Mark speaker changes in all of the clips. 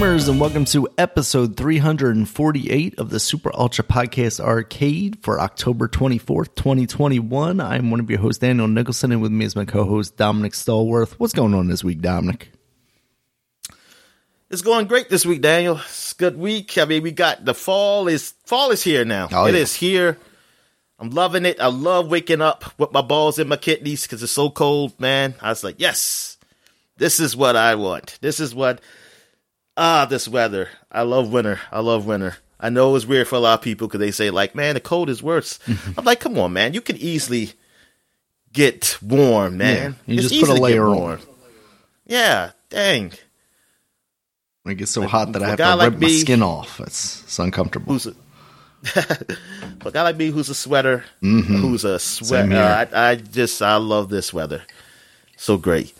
Speaker 1: gamers, and welcome to episode 348 of the Super Ultra Podcast Arcade for October 24th, 2021. I'm one of your hosts, Daniel Nicholson, and with me is my co host, Dominic Stallworth. What's going on this week, Dominic?
Speaker 2: It's going great this week, Daniel. It's a good week. I mean, we got the fall is fall is here now.
Speaker 1: Oh,
Speaker 2: It
Speaker 1: yeah.
Speaker 2: is here. I'm loving it. I love waking up with my balls in my kidneys because it's so cold, man. I was like, yes, this is what I want. This is what ah, this weather. I love winter. I love winter. I know it's weird for a lot of people because they say like, man, the cold is worse. I'm like, come on, man. You can easily get warm, man.
Speaker 1: Yeah, you
Speaker 2: It's
Speaker 1: just put a
Speaker 2: easy to get
Speaker 1: layer on.
Speaker 2: Yeah, dang.
Speaker 1: It gets so hot that I have to
Speaker 2: like
Speaker 1: rip my skin off. It's, it's uncomfortable.
Speaker 2: who's a a guy like me who's a sweater, who's a sweat.
Speaker 1: Mm-hmm.
Speaker 2: Uh. I, I just I love this weather, so great.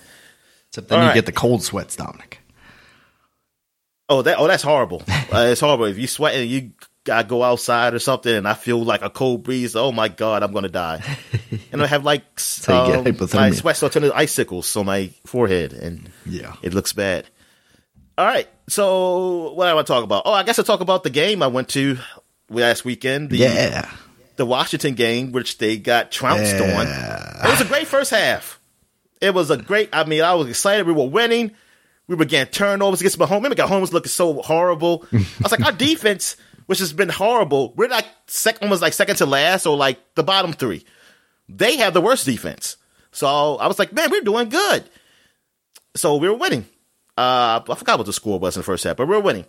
Speaker 1: Except then
Speaker 2: all
Speaker 1: you
Speaker 2: right.
Speaker 1: get the cold sweats, Dominic.
Speaker 2: Oh, that oh that's horrible. uh, it's horrible if you sweat and you gotta go outside or something, and I feel like a cold breeze. Oh my god, I'm gonna die. and I have like s-
Speaker 1: how you get
Speaker 2: um, my sweat starts turning to icicles on my forehead, and
Speaker 1: Yeah.
Speaker 2: it looks bad. All right, so what I want to talk about? Oh, I guess I'll talk about the game I went to last weekend. The,
Speaker 1: Yeah.
Speaker 2: the Washington game, which they got trounced on. It was a great first half. It was a great. I mean, I was excited. We were winning. We were getting turnovers against Mahomes. Remember, Mahomes was looking so horrible. I was like, our defense, which has been horrible, we're like second, almost like second to last, or like the bottom three. They have the worst defense. So I was like, man, we're doing good. So we were winning. Uh, I forgot what the score was in the first half, but we were winning.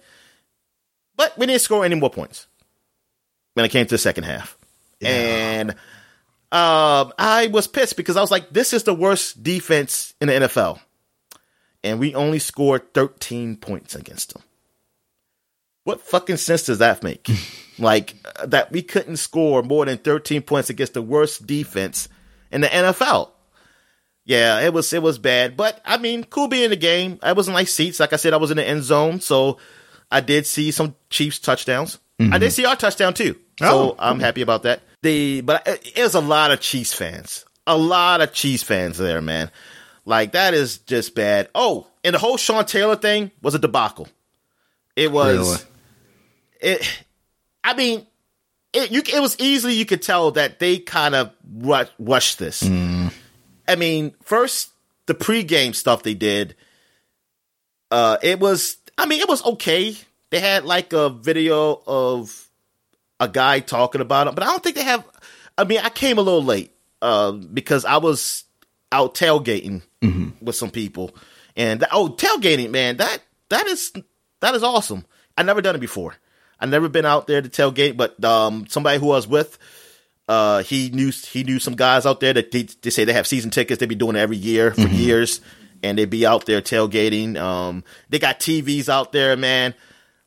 Speaker 2: But we didn't score any more points when it came to the second half. And um, I was pissed because I was like, this is the worst defense in the NFL. And we only scored 13 points against them. What fucking sense does that make? like, uh, that we couldn't score more than 13 points against the worst defense in the NFL. Yeah, it was it was bad, but I mean, cool being in the game. I wasn't like seats. Like I said, I was in the end zone, so I did see some Chiefs touchdowns. I did see our touchdown too, so
Speaker 1: Oh,
Speaker 2: I'm happy about that. The but it it was a lot of Chiefs fans, a lot of Chiefs fans there, man. Like that is just bad. Oh, and the whole Sean Taylor thing was a debacle. It was
Speaker 1: Really?
Speaker 2: it. I mean, it you it was easily you could tell that they kind of ru- rushed this. I mean, first the pregame stuff they did, uh, it was. I mean, it was okay. They had like a video of a guy talking about it, but I don't think they have. I mean, I came a little late uh, because I was out tailgating with some people, and oh, tailgating, man, that that is that is awesome. I never done it before. I never been out there to tailgate, but um, somebody who I was with, uh, he knew he knew some guys out there that they, they say they have season tickets. They be doing it every year for years, and they be out there tailgating. Um, they got TVs out there, man.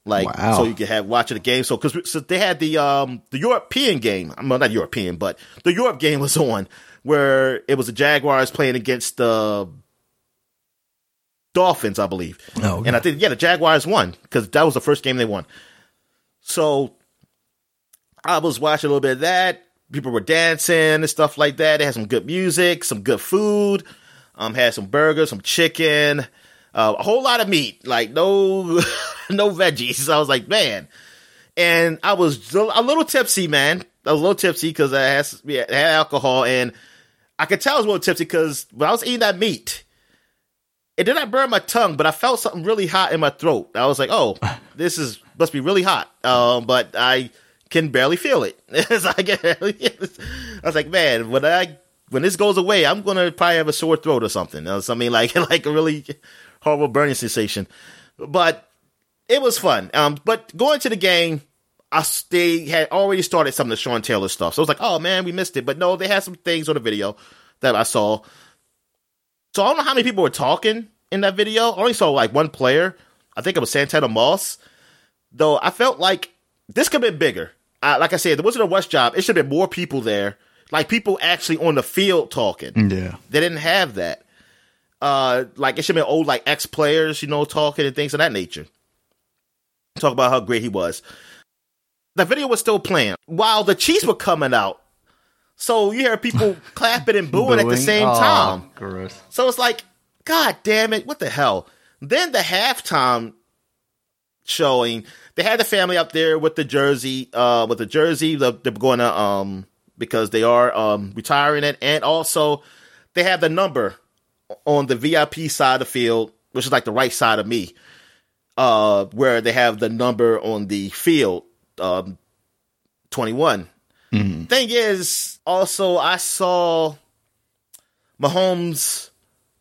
Speaker 2: Like
Speaker 1: Wow.
Speaker 2: so you can have watching the game. So because so they had the um the European game, I'm well not European, but the Europe game was on where it was the Jaguars playing against the Dolphins, I believe.
Speaker 1: Oh, okay.
Speaker 2: And I think yeah, the Jaguars won because that was the first game they won. So I was watching a little bit of that. People were dancing and stuff like that. They had some good music, some good food. Um, had some burgers, some chicken, uh, a whole lot of meat. Like no, no veggies. I was like, man. And I was a little tipsy, man. I was a little tipsy because I had, yeah, had alcohol, and I could tell I was a little tipsy because when I was eating that meat, it did not burn my tongue, but I felt something really hot in my throat. I was like, "Oh, this is must be really hot," um, but I can barely feel it. Like- I was like, "Man, when I when this goes away, I'm gonna probably have a sore throat or something, or something like like a really horrible burning sensation." But it was fun. Um, but going to the game, I they had already started some of the Sean Taylor stuff, so I was like, "Oh man, we missed it." But no, they had some things on the video that I saw. So I don't know how many people were talking in that video. I only saw like one player. I think it was Santana Moss. Though I felt like this could have been bigger. I, like I said, there wasn't a West job. It should have been more people there. Like people actually on the field talking.
Speaker 1: Yeah.
Speaker 2: They didn't have that. Uh, like it should have been old like ex players, you know, talking and things of that nature. Talk about how great he was. The video was still playing while the Chiefs were coming out. So you hear people clapping and booing, at the same
Speaker 1: Aw,
Speaker 2: time.
Speaker 1: Gross.
Speaker 2: So it's like, God damn it, what the hell? Then the halftime showing. They had the family up there with the jersey, uh, with the jersey. They're, they're going to um because they are um retiring it, and also they have the number on the VIP side of the field, which is like the right side of me, uh, where they have the number on the field, um, twenty one.
Speaker 1: Mm-hmm.
Speaker 2: Thing is, also I saw Mahomes'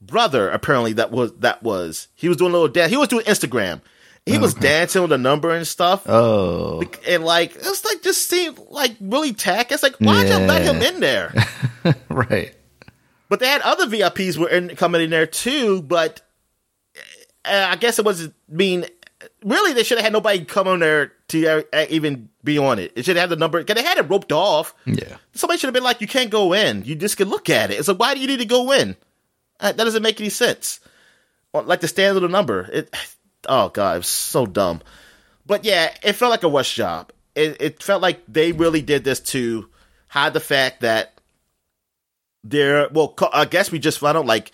Speaker 2: brother. Apparently, that was that was he was doing a little dance. He was doing Instagram. He was dancing with a number and stuff.
Speaker 1: Oh,
Speaker 2: And like it's like just seemed like really tack. It's like why'd you let him in there?
Speaker 1: right.
Speaker 2: but they had other VIPs were in, coming in there too. But uh, I guess it was being really they should have had nobody come on there to uh, even be on it. It should have had the number because they had it roped off.
Speaker 1: Yeah.
Speaker 2: Somebody should have been like, "You can't go in. You just can look at it." It's like, why do you need to go in? Uh, That doesn't make any sense. Like the standard of the number. It. Oh god, it was so dumb. But yeah, it felt like a rush job. It, it felt like they really did this to hide the fact that they're well. I guess we just found out like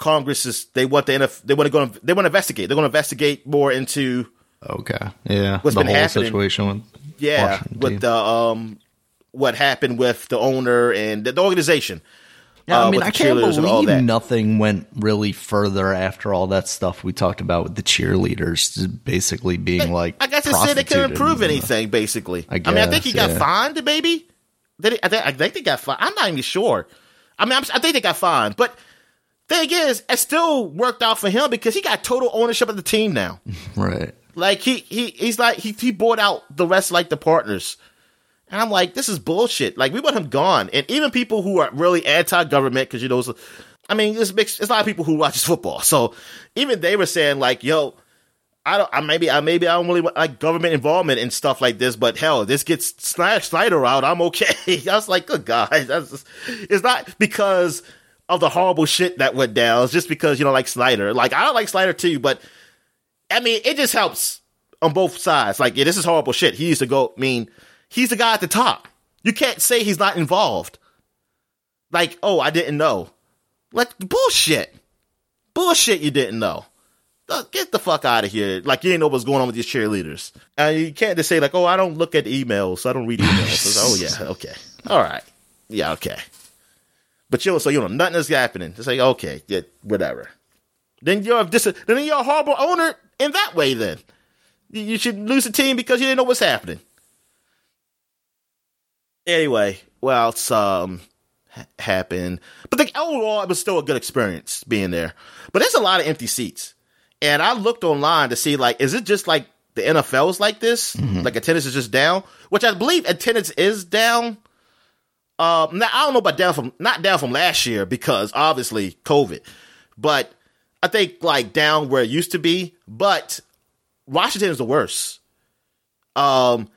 Speaker 2: Congress is they want the NF, they want to go they want to investigate. They're going to investigate more into
Speaker 1: Okay. Yeah.
Speaker 2: What's
Speaker 1: the
Speaker 2: been
Speaker 1: whole
Speaker 2: happening-
Speaker 1: situation with
Speaker 2: yeah
Speaker 1: Washington
Speaker 2: with
Speaker 1: team.
Speaker 2: the um what happened with the owner and the, the organization.
Speaker 1: Yeah,
Speaker 2: uh,
Speaker 1: I mean, I can't believe nothing went really further after all that stuff we talked about with the cheerleaders basically being like.
Speaker 2: I guess it said they couldn't prove
Speaker 1: and-
Speaker 2: anything. Basically,
Speaker 1: I
Speaker 2: mean, I think he got
Speaker 1: yeah.
Speaker 2: fined, maybe. He, I, think, I think they got fined. I'm not even sure. I mean, I'm, I think they got fined, but thing is, it still worked out for him because he got total ownership of the team now.
Speaker 1: Right.
Speaker 2: Like he he he's like he he bought out the rest like the partners. And I'm like, this is bullshit. Like we want him gone. And even people who are really anti-government, because you know, it's- I mean, it's mixed. It's a lot of people who watches football. So even they were saying like, yo, I don't. I maybe I maybe I don't really want, like government involvement and stuff like this. But hell, this gets Snyder, Snyder out. I'm okay. I was like, good guys. That's just, it's not because of the horrible shit that went down. It's just because you know, like Snyder. Like I don't like Snyder too, but I mean, it just helps on both sides. Like, yeah, this is horrible shit. He used to go. I mean, he's the guy at the top. You can't say he's not involved. Like, oh, I didn't know. Like bullshit, bullshit. You didn't know. Uh, Get the fuck out of here. Like you didn't know what's going on with these cheerleaders. And you can't just say like, oh, I don't look at emails. I don't read emails. Oh yeah, okay, all right, yeah, okay. But you so you know nothing is happening. It's like okay, yeah, whatever. Then you're just a, then you're a horrible owner in that way. Then you, you should lose the team because you didn't know what's happening. Anyway, well, it's um ha- happened, but the, overall it was still a good experience being there. But there's a lot of empty seats, and I looked online to see like, is it just like the NFL's like this? Like attendance is just down, which I believe attendance is down. Um, now I don't know about down from not down from last year because obviously COVID, but I think like down where it used to be. But Washington is the worst. Um,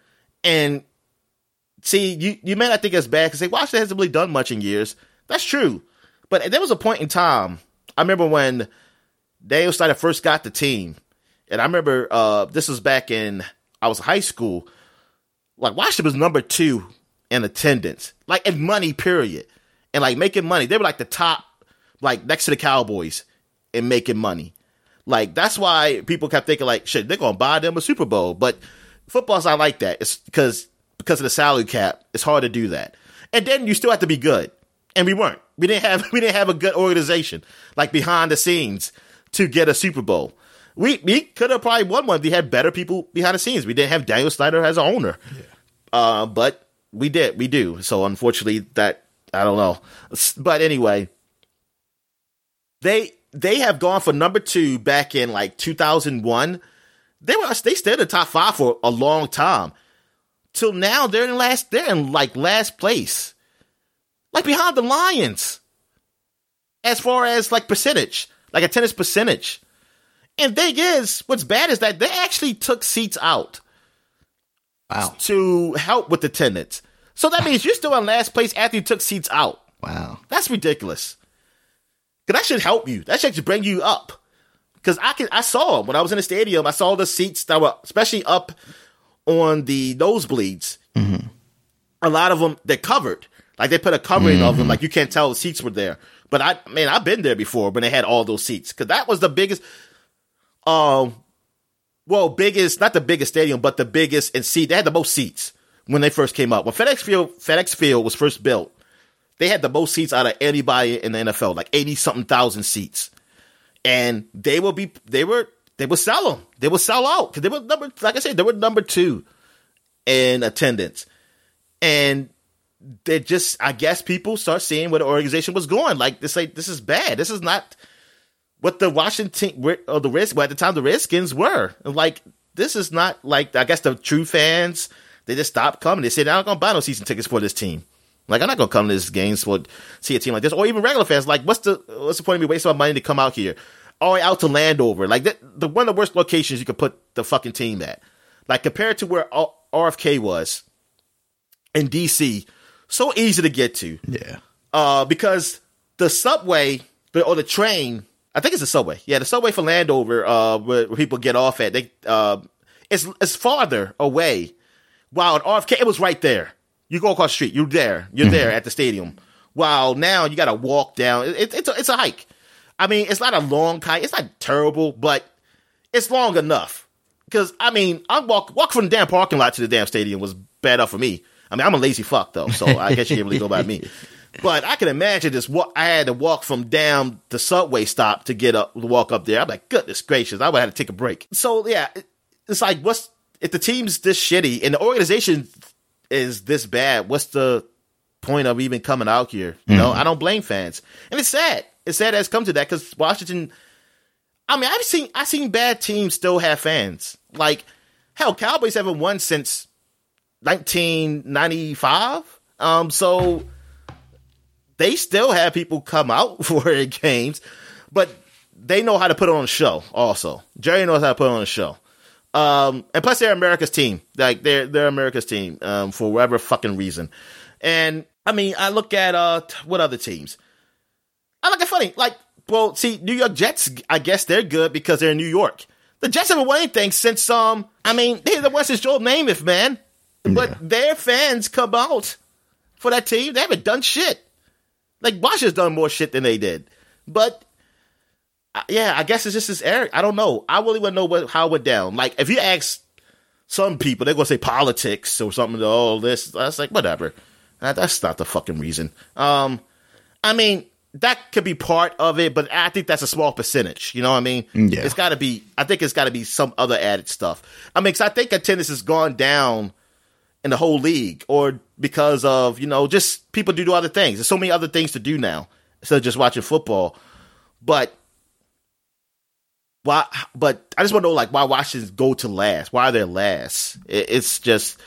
Speaker 2: and see, you you may not think it's bad because say Washington hasn't really done much in years. That's true, but there was a point in time. I remember when Daniel Snyder first got the team, and I remember uh, this was back in I was high school. Like Washington was number two in attendance, like in money, period, and like making money. They were like the top, like next to the Cowboys in making money. Like that's why people kept thinking like, shit, they're gonna buy them a Super Bowl. But football's not like that. It's because because of the salary cap, it's hard to do that. And then you still have to be good, and we weren't. We didn't have we didn't have a good organization like behind the scenes to get a Super Bowl. We we could have probably won one. if We had better people behind the scenes. We didn't have Daniel Snyder as an owner, uh, but we did. We do. So unfortunately, that I don't know. But anyway, they they have gone for number two back in like 2001. They were they stayed in the top five for a long time. Till now, they're in last. They're in like last place, like behind the Lions, as far as like percentage, like attendance percentage. And thing is, what's bad is that they actually took seats out
Speaker 1: Wow.
Speaker 2: to help with attendance. So that means you're still in last place after you took seats out.
Speaker 1: Wow.
Speaker 2: That's ridiculous. Cause that should help you. That should bring you up. Cause I can, I saw when I was in the stadium, I saw the seats that were especially up on the nosebleeds. A lot of them they're covered. Like they put a covering of them, like you can't tell the seats were there. But I, man, I've been there before when they had all those seats. Cause that was the biggest. Um, well, biggest, not the biggest stadium, but the biggest and seat. They had the most seats when they first came up. When FedEx Field, FedEx Field was first built, they had the most seats out of anybody in the NFL, like 80 something thousand seats. And they will be, they were, they would sell them. They would sell out because they were number, like I said, they were number two in attendance. And they just, I guess people start seeing where the organization was going. Like, this, like, this is bad. This is not what the Washington or the Reds, well, at the time the Redskins were. Like, this is not like, I guess the true fans, they just stopped coming. They said, I'm not to buy no season tickets for this team. Like I'm not gonna come to this games for see a team like this, or even regular fans. Like, what's the what's the point of me wasting my money to come out here? all the way out to Landover. Like the, the one of the worst locations you could put the fucking team at. Like compared to where RFK was in DC, so easy to get to.
Speaker 1: Yeah.
Speaker 2: Uh, because the subway or the train, I think it's the subway. Yeah, the subway for Landover, uh, where, where people get off at, they uh, it's it's farther away. While at RFK, it was right there. You go across the street, you're there, you're mm-hmm. there at the stadium. While now you got to walk down. It, it's a, it's a hike. I mean, it's not a long hike. It's not terrible, but it's long enough. Because I mean, I walk walk from the damn parking lot to the damn stadium was bad enough for me. I mean, I'm a lazy fuck though, so I guess you can't really go by me. But I can imagine this. What I had to walk from down the subway stop to get up, to walk up there. I'm like, goodness gracious, I would have to take a break. So yeah, it's like, what's if the team's this shitty and the organization is this bad? What's the point of even coming out here? You know, mm-hmm. I don't blame fans, and it's sad it's sad it's come to that because Washington. I mean, I've seen I've seen bad teams still have fans. Like hell, Cowboys haven't won since 1995. Um, so they still have people come out for their games, but they know how to put on a show. Also, Jerry knows how to put on a show. Um, and plus they're America's team. Like they're they're America's team um, for whatever fucking reason. And I mean, I look at uh what other teams. I look at funny. Like, well, see, New York Jets, I guess they're good because they're in New York. The Jets haven't won anything since, um, I mean, they're the West is Joe Namath, man. But yeah. their fans come out for that team. They haven't done shit. Like, Washington's done more shit than they did. But, yeah, I guess it's just this Eric. I don't know. I really want to know what, how it went down. Like, if you ask some people, they're going to say politics or something. Oh, this. That's like, whatever. That, that's not the fucking reason. Um, I mean, that could be part of it, but I think that's a small percentage. You know what I mean?
Speaker 1: Yeah.
Speaker 2: It's got to be. I think it's got to be some other added stuff. I mean, cause I think attendance has gone down in the whole league, or because of you know just people do other things. There's so many other things to do now instead of just watching football. But why? But I just want to know like why Washington go to last? Why are they last? It, it's just.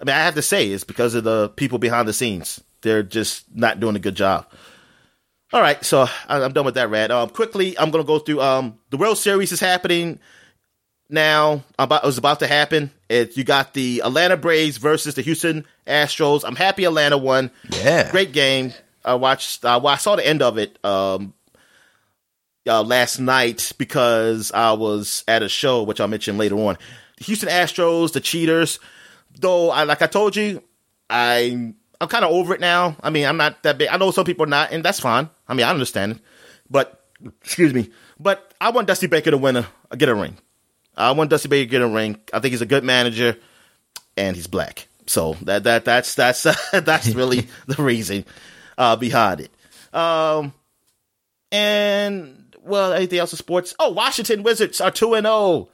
Speaker 2: I mean, I have to say it's because of the people behind the scenes. They're just not doing a good job. All right, so I'm done with that, Rad. Um, quickly, I'm gonna go through. Um, the World Series is happening now. About it was about to happen. It, you got the Atlanta Braves versus the Houston Astros. I'm happy Atlanta won.
Speaker 1: Yeah,
Speaker 2: great game. I watched. Uh, well, I saw the end of it um, uh, last night because I was at a show, which I'll mention later on. The Houston Astros, the cheaters. Though, I like I told you, I I'm kind of over it now. I mean, I'm not that big. I know some people are not, and that's fine. I mean, I understand. But excuse me. But I want Dusty Baker to win a get a ring. I want Dusty Baker to get a ring. I think he's a good manager, and he's black. So that that that's that's that's really the reason uh, behind it. Um, and well, anything else in sports? Oh, Washington Wizards are two and zero. Oh.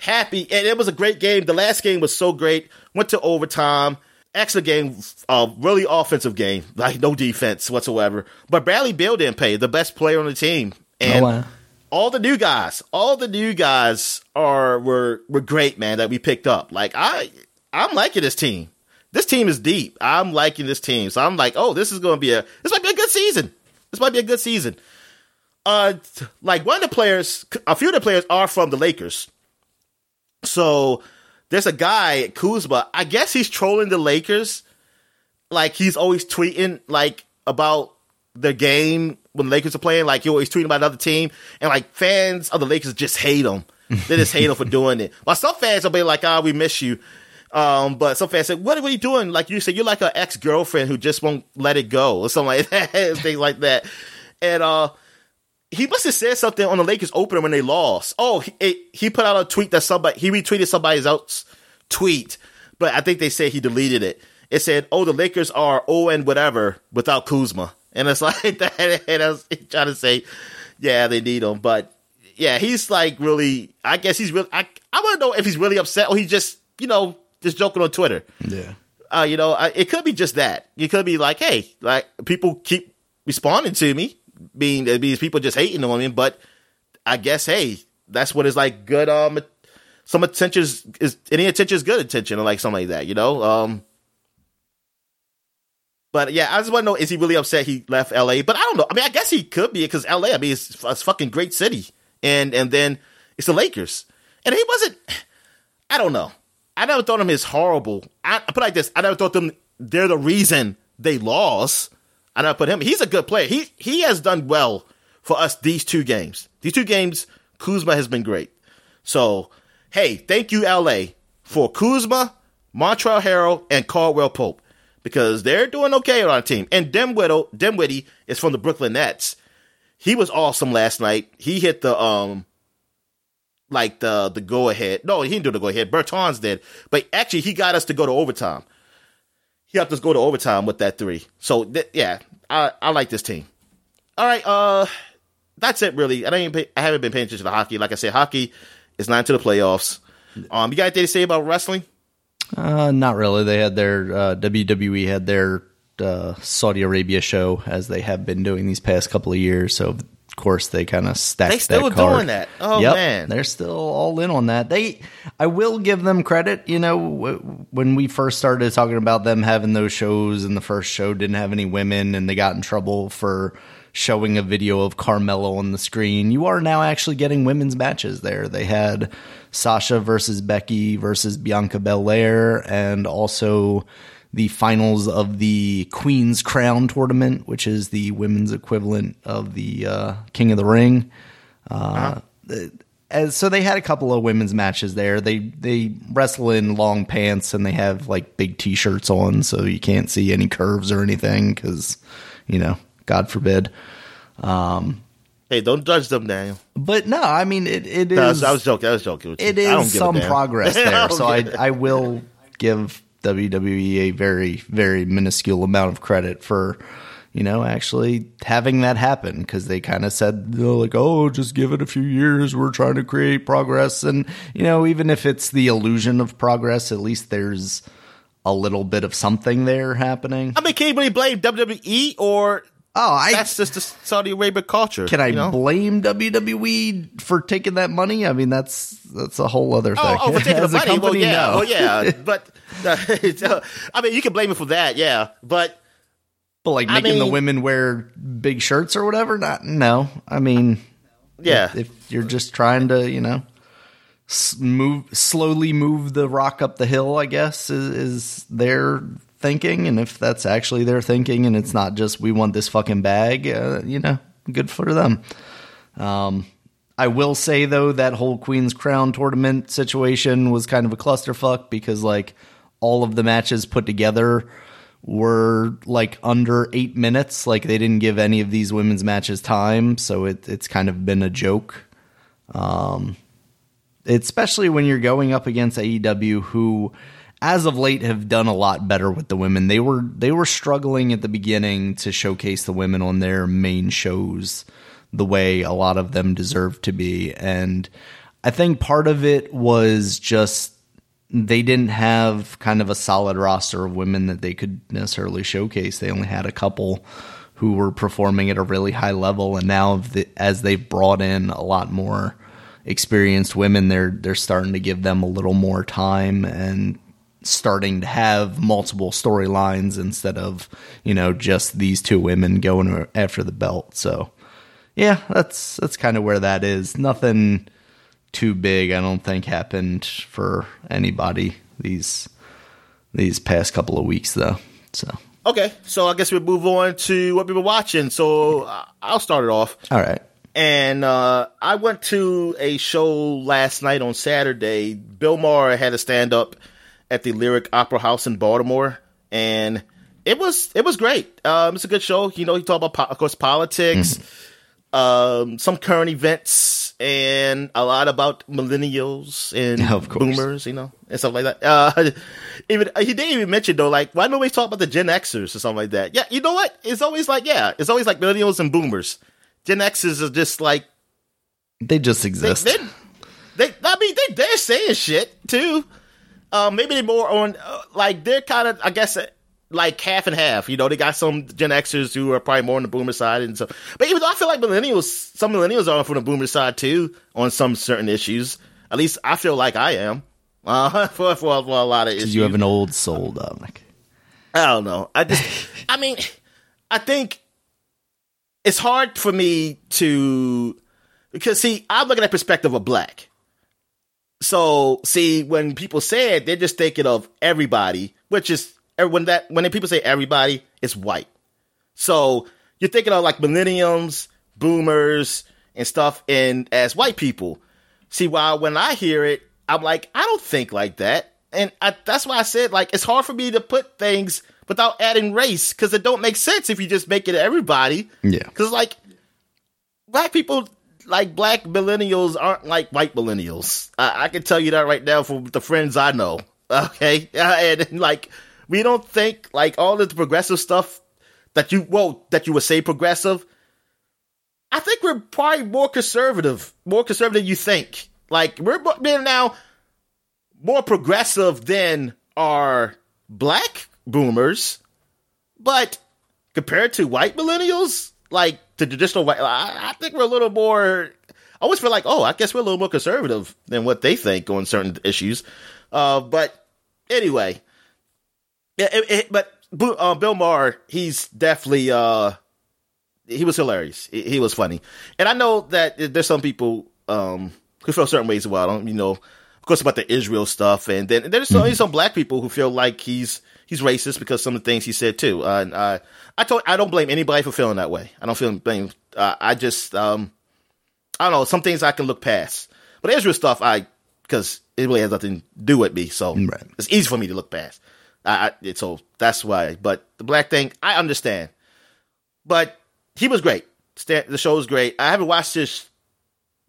Speaker 2: Happy, and it was a great game. The last game was so great. Went to overtime excellent game, uh, really offensive game, like no defense whatsoever. But Bradley Beal didn't pay, the best player on the team, and oh, wow. All the new guys, all the new guys are were were great, man. That we picked up. Like I, I'm liking this team. This team is deep. I'm liking this team, so I'm like, oh, this is going to be a this might be a good season. This might be a good season. Uh, like one of the players, a few of the players are from the Lakers, so there's a guy Kuzma. I guess he's trolling the Lakers. Like he's always tweeting like about the game when the Lakers are playing. Like he always tweeting about another team, and like fans of the Lakers just hate him. They just hate him for doing it. While some fans will be like, "Ah, oh, we miss you," um, but some fans say, "What are you doing?" Like you said, you're like an ex girlfriend who just won't let it go, or something like that, things like that. And uh, he must have said something on the Lakers opener when they lost. Oh, he, it, he put out a tweet that somebody he retweeted somebody else tweet, but I think they said he deleted it. It said, "Oh, the Lakers are oh and whatever without Kuzma," and it's like that. And I was trying to say, yeah, they need him, but yeah, he's like really. I guess he's really. I I want to know if he's really upset or he's just you know just joking on Twitter.
Speaker 1: Yeah.
Speaker 2: Uh, you know, I, it could be just that. It could be like, hey, like people keep responding to me, being these people just hating on me, but I guess hey, that's what is like good. Um, some attention is, is any attention is good attention, or like something like that. You know. Um. But yeah, I just want to know: is he really upset he left L.A.? But I don't know. I mean, I guess he could be because L.A. I mean, it's, a fucking great city, and and then it's the Lakers, and he wasn't. I don't know. I never thought him as horrible. I, I put like this: I never thought them. They're the reason they lost. I never put him. He's a good player. He he has done well for us these two games. These two games, Kuzma has been great. So hey, thank you, LA, for Kuzma, Montrezl Harrell, and Caldwell Pope because they're doing okay on our team. And Dinwiddie, Dinwiddie is from the Brooklyn Nets. He was awesome last night. He hit the um like the the go ahead. No, he didn't do the go ahead. Bertans did, but actually he got us to go to overtime. He helped us go to overtime with that three. So th- yeah, I I like this team. All right, uh, that's it really. I don't pay, I haven't been paying attention to the hockey. Like I said, hockey is not into the playoffs. Um, you got anything to say about wrestling?
Speaker 1: Uh, not really. They had their uh, WWE had their uh, Saudi Arabia show as they have been doing these past couple of years. So of course they kind of stacked.
Speaker 2: They still
Speaker 1: that card.
Speaker 2: doing that. Oh
Speaker 1: yep,
Speaker 2: man,
Speaker 1: they're still all in on that. They, I will give them credit. You know, w- when we first started talking about them having those shows, and the first show didn't have any women, and they got in trouble for showing a video of Carmella on the screen. You are now actually getting women's matches there. They had Sasha versus Becky versus Bianca Belair, and also the finals of the Queen's Crown tournament, which is the women's equivalent of the uh, King of the Ring. Uh, as, so they had a couple of women's matches there. They they wrestle in long pants and they have like big t-shirts on, so you can't see any curves or anything because you know, God forbid. Um,
Speaker 2: hey, don't judge them, Daniel.
Speaker 1: but no, I mean it. It is.
Speaker 2: No, I, was, I was joking. I was joking.
Speaker 1: It
Speaker 2: I don't give a
Speaker 1: some progress there. so I I will give WWE a very very minuscule amount of credit for you know actually having that happen because they kind of said they're like oh just give it a few years we're trying to create progress and you know even if it's the illusion of progress at least there's a little bit of something there happening.
Speaker 2: I mean, can you really blame WWE or
Speaker 1: Oh, I
Speaker 2: that's just the Saudi Arabia culture?
Speaker 1: Can I
Speaker 2: you know?
Speaker 1: blame WWE for taking that money? I mean, that's that's a whole other thing.
Speaker 2: Oh, oh, for taking the
Speaker 1: As a.
Speaker 2: Well,
Speaker 1: company,
Speaker 2: yeah,
Speaker 1: no.
Speaker 2: well, yeah, but uh, I mean, you can blame it for that, yeah. But
Speaker 1: But like
Speaker 2: I
Speaker 1: making the women wear big shirts or whatever, not no. I mean,
Speaker 2: yeah,
Speaker 1: if you're just trying to, you know, move slowly move the rock up the hill, I guess is, is their thinking. And if that's actually their thinking, and it's not just we want this fucking bag, uh, you know, good for them. Um, I will say though that whole Queen's Crown tournament situation was kind of a clusterfuck because like all of the matches put together were like under eight minutes. Like they didn't give any of these women's matches time, so it, it's kind of been a joke. Um, especially when you're going up against AEW, who, as of late, have done a lot better with the women. They were they were struggling at the beginning to showcase the women on their main shows the way a lot of them deserve to be, and I think part of it was just they didn't have kind of a solid roster of women that they could necessarily showcase. They only had a couple who were performing at a really high level, and now as they've brought in a lot more experienced women, they're they're starting to give them a little more time and starting to have multiple storylines instead of you know just these two women going after the belt. So yeah, that's that's kind of where that is. Nothing too big, I don't think, happened for anybody these these past couple of weeks though. So
Speaker 2: okay. So I guess we move on to what we've been watching. So I'll start it off.
Speaker 1: all right.
Speaker 2: And uh, I went to a show last night on Saturday. Bill Maher had a stand up at the Lyric Opera House in Baltimore, and it was it was great. Um, it's a good show. You know, he talked about po- of course politics, um, some current events and a lot about millennials and boomers, you know, and stuff like that. Uh, even he didn't even mention though, like why nobody talk about the Gen Xers or something like that. Yeah, you know what? It's always like yeah, it's always like millennials and boomers. Gen Xers are just like
Speaker 1: They just
Speaker 2: they,
Speaker 1: exist.
Speaker 2: they, they I mean they they're saying shit too. Um, maybe they're more on uh, like they're kind of I guess uh, like half and half. You know, they got some Gen Xers who are probably more on the boomer side and so. But even though I feel like millennials, some millennials are from the boomer side too on some certain issues. At least I feel like I am. Uh, for, for, for a lot of issues.
Speaker 1: you have an old soul, Dominic.
Speaker 2: I don't know. I just, I mean, I think it's hard for me to because see, I'm looking at perspective of black. So see, when people say it, they're just thinking of everybody, which is er, when that when people say everybody, it's white. So you're thinking of like millenniums, boomers, and stuff, and as white people. See, while when I hear it, I'm like, I don't think like that, and I, that's why I said like it's hard for me to put things without adding race because it don't make sense if you just make it everybody.
Speaker 1: Yeah.
Speaker 2: Because like black people, like black millennials, aren't like white millennials. I, I can tell you that right now from the friends I know. Okay, and, like we don't think like all of the progressive stuff that you well that you would say progressive. I think we're probably more conservative, more conservative than you think. Like we're being now more progressive than our black boomers, but compared to white millennials, like the traditional white, I, I think we're a little more. I always feel like, oh, I guess we're a little more conservative than what they think on certain issues. Uh, but anyway, it, it, but uh, Bill Maher, he's definitely uh, he was hilarious. He, he was funny, and I know that there's some people um, who feel certain ways about him. You know, course, about the Israel stuff, and then there's some, some black people who feel like he's he's racist because some of the things he said too. Uh, and uh, I told I don't blame anybody for feeling that way. I don't feel blame. Uh, I just um, I don't know. Some things I can look past, but Israel stuff I because it really has nothing to do with me. So
Speaker 1: Right.
Speaker 2: it's easy for me to look past. I, I so that's why. But the black thing, I understand. But he was great. Stan- The show was great. I haven't watched this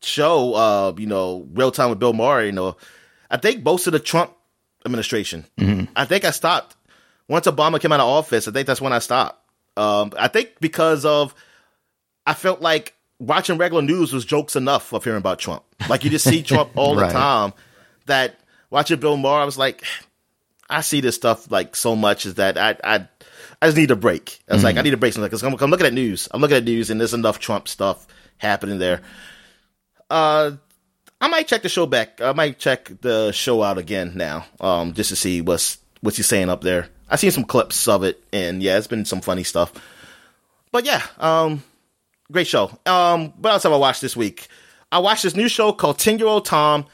Speaker 2: show, uh, you know, real time with Bill Maher. You know, I think most of the Trump administration. I think I stopped once Obama came out of office. I think that's when I stopped. Um, I think because of I felt like watching regular news was jokes enough of hearing about Trump. Like you just see Trump all the time. That watching Bill Maher, I was like, I see this stuff like so much is that I I I just need a break. I was like, I need a break because I'm, I'm looking at news. I'm looking at news and there's enough Trump stuff happening there. Uh, I might check the show back. I might check the show out again now, um, just to see what's what's he saying up there. I've seen some clips of it, and yeah, it's been some funny stuff. But yeah, um, great show. Um, what else have I watched this week? I watched this new show called Ten Year Old Tom.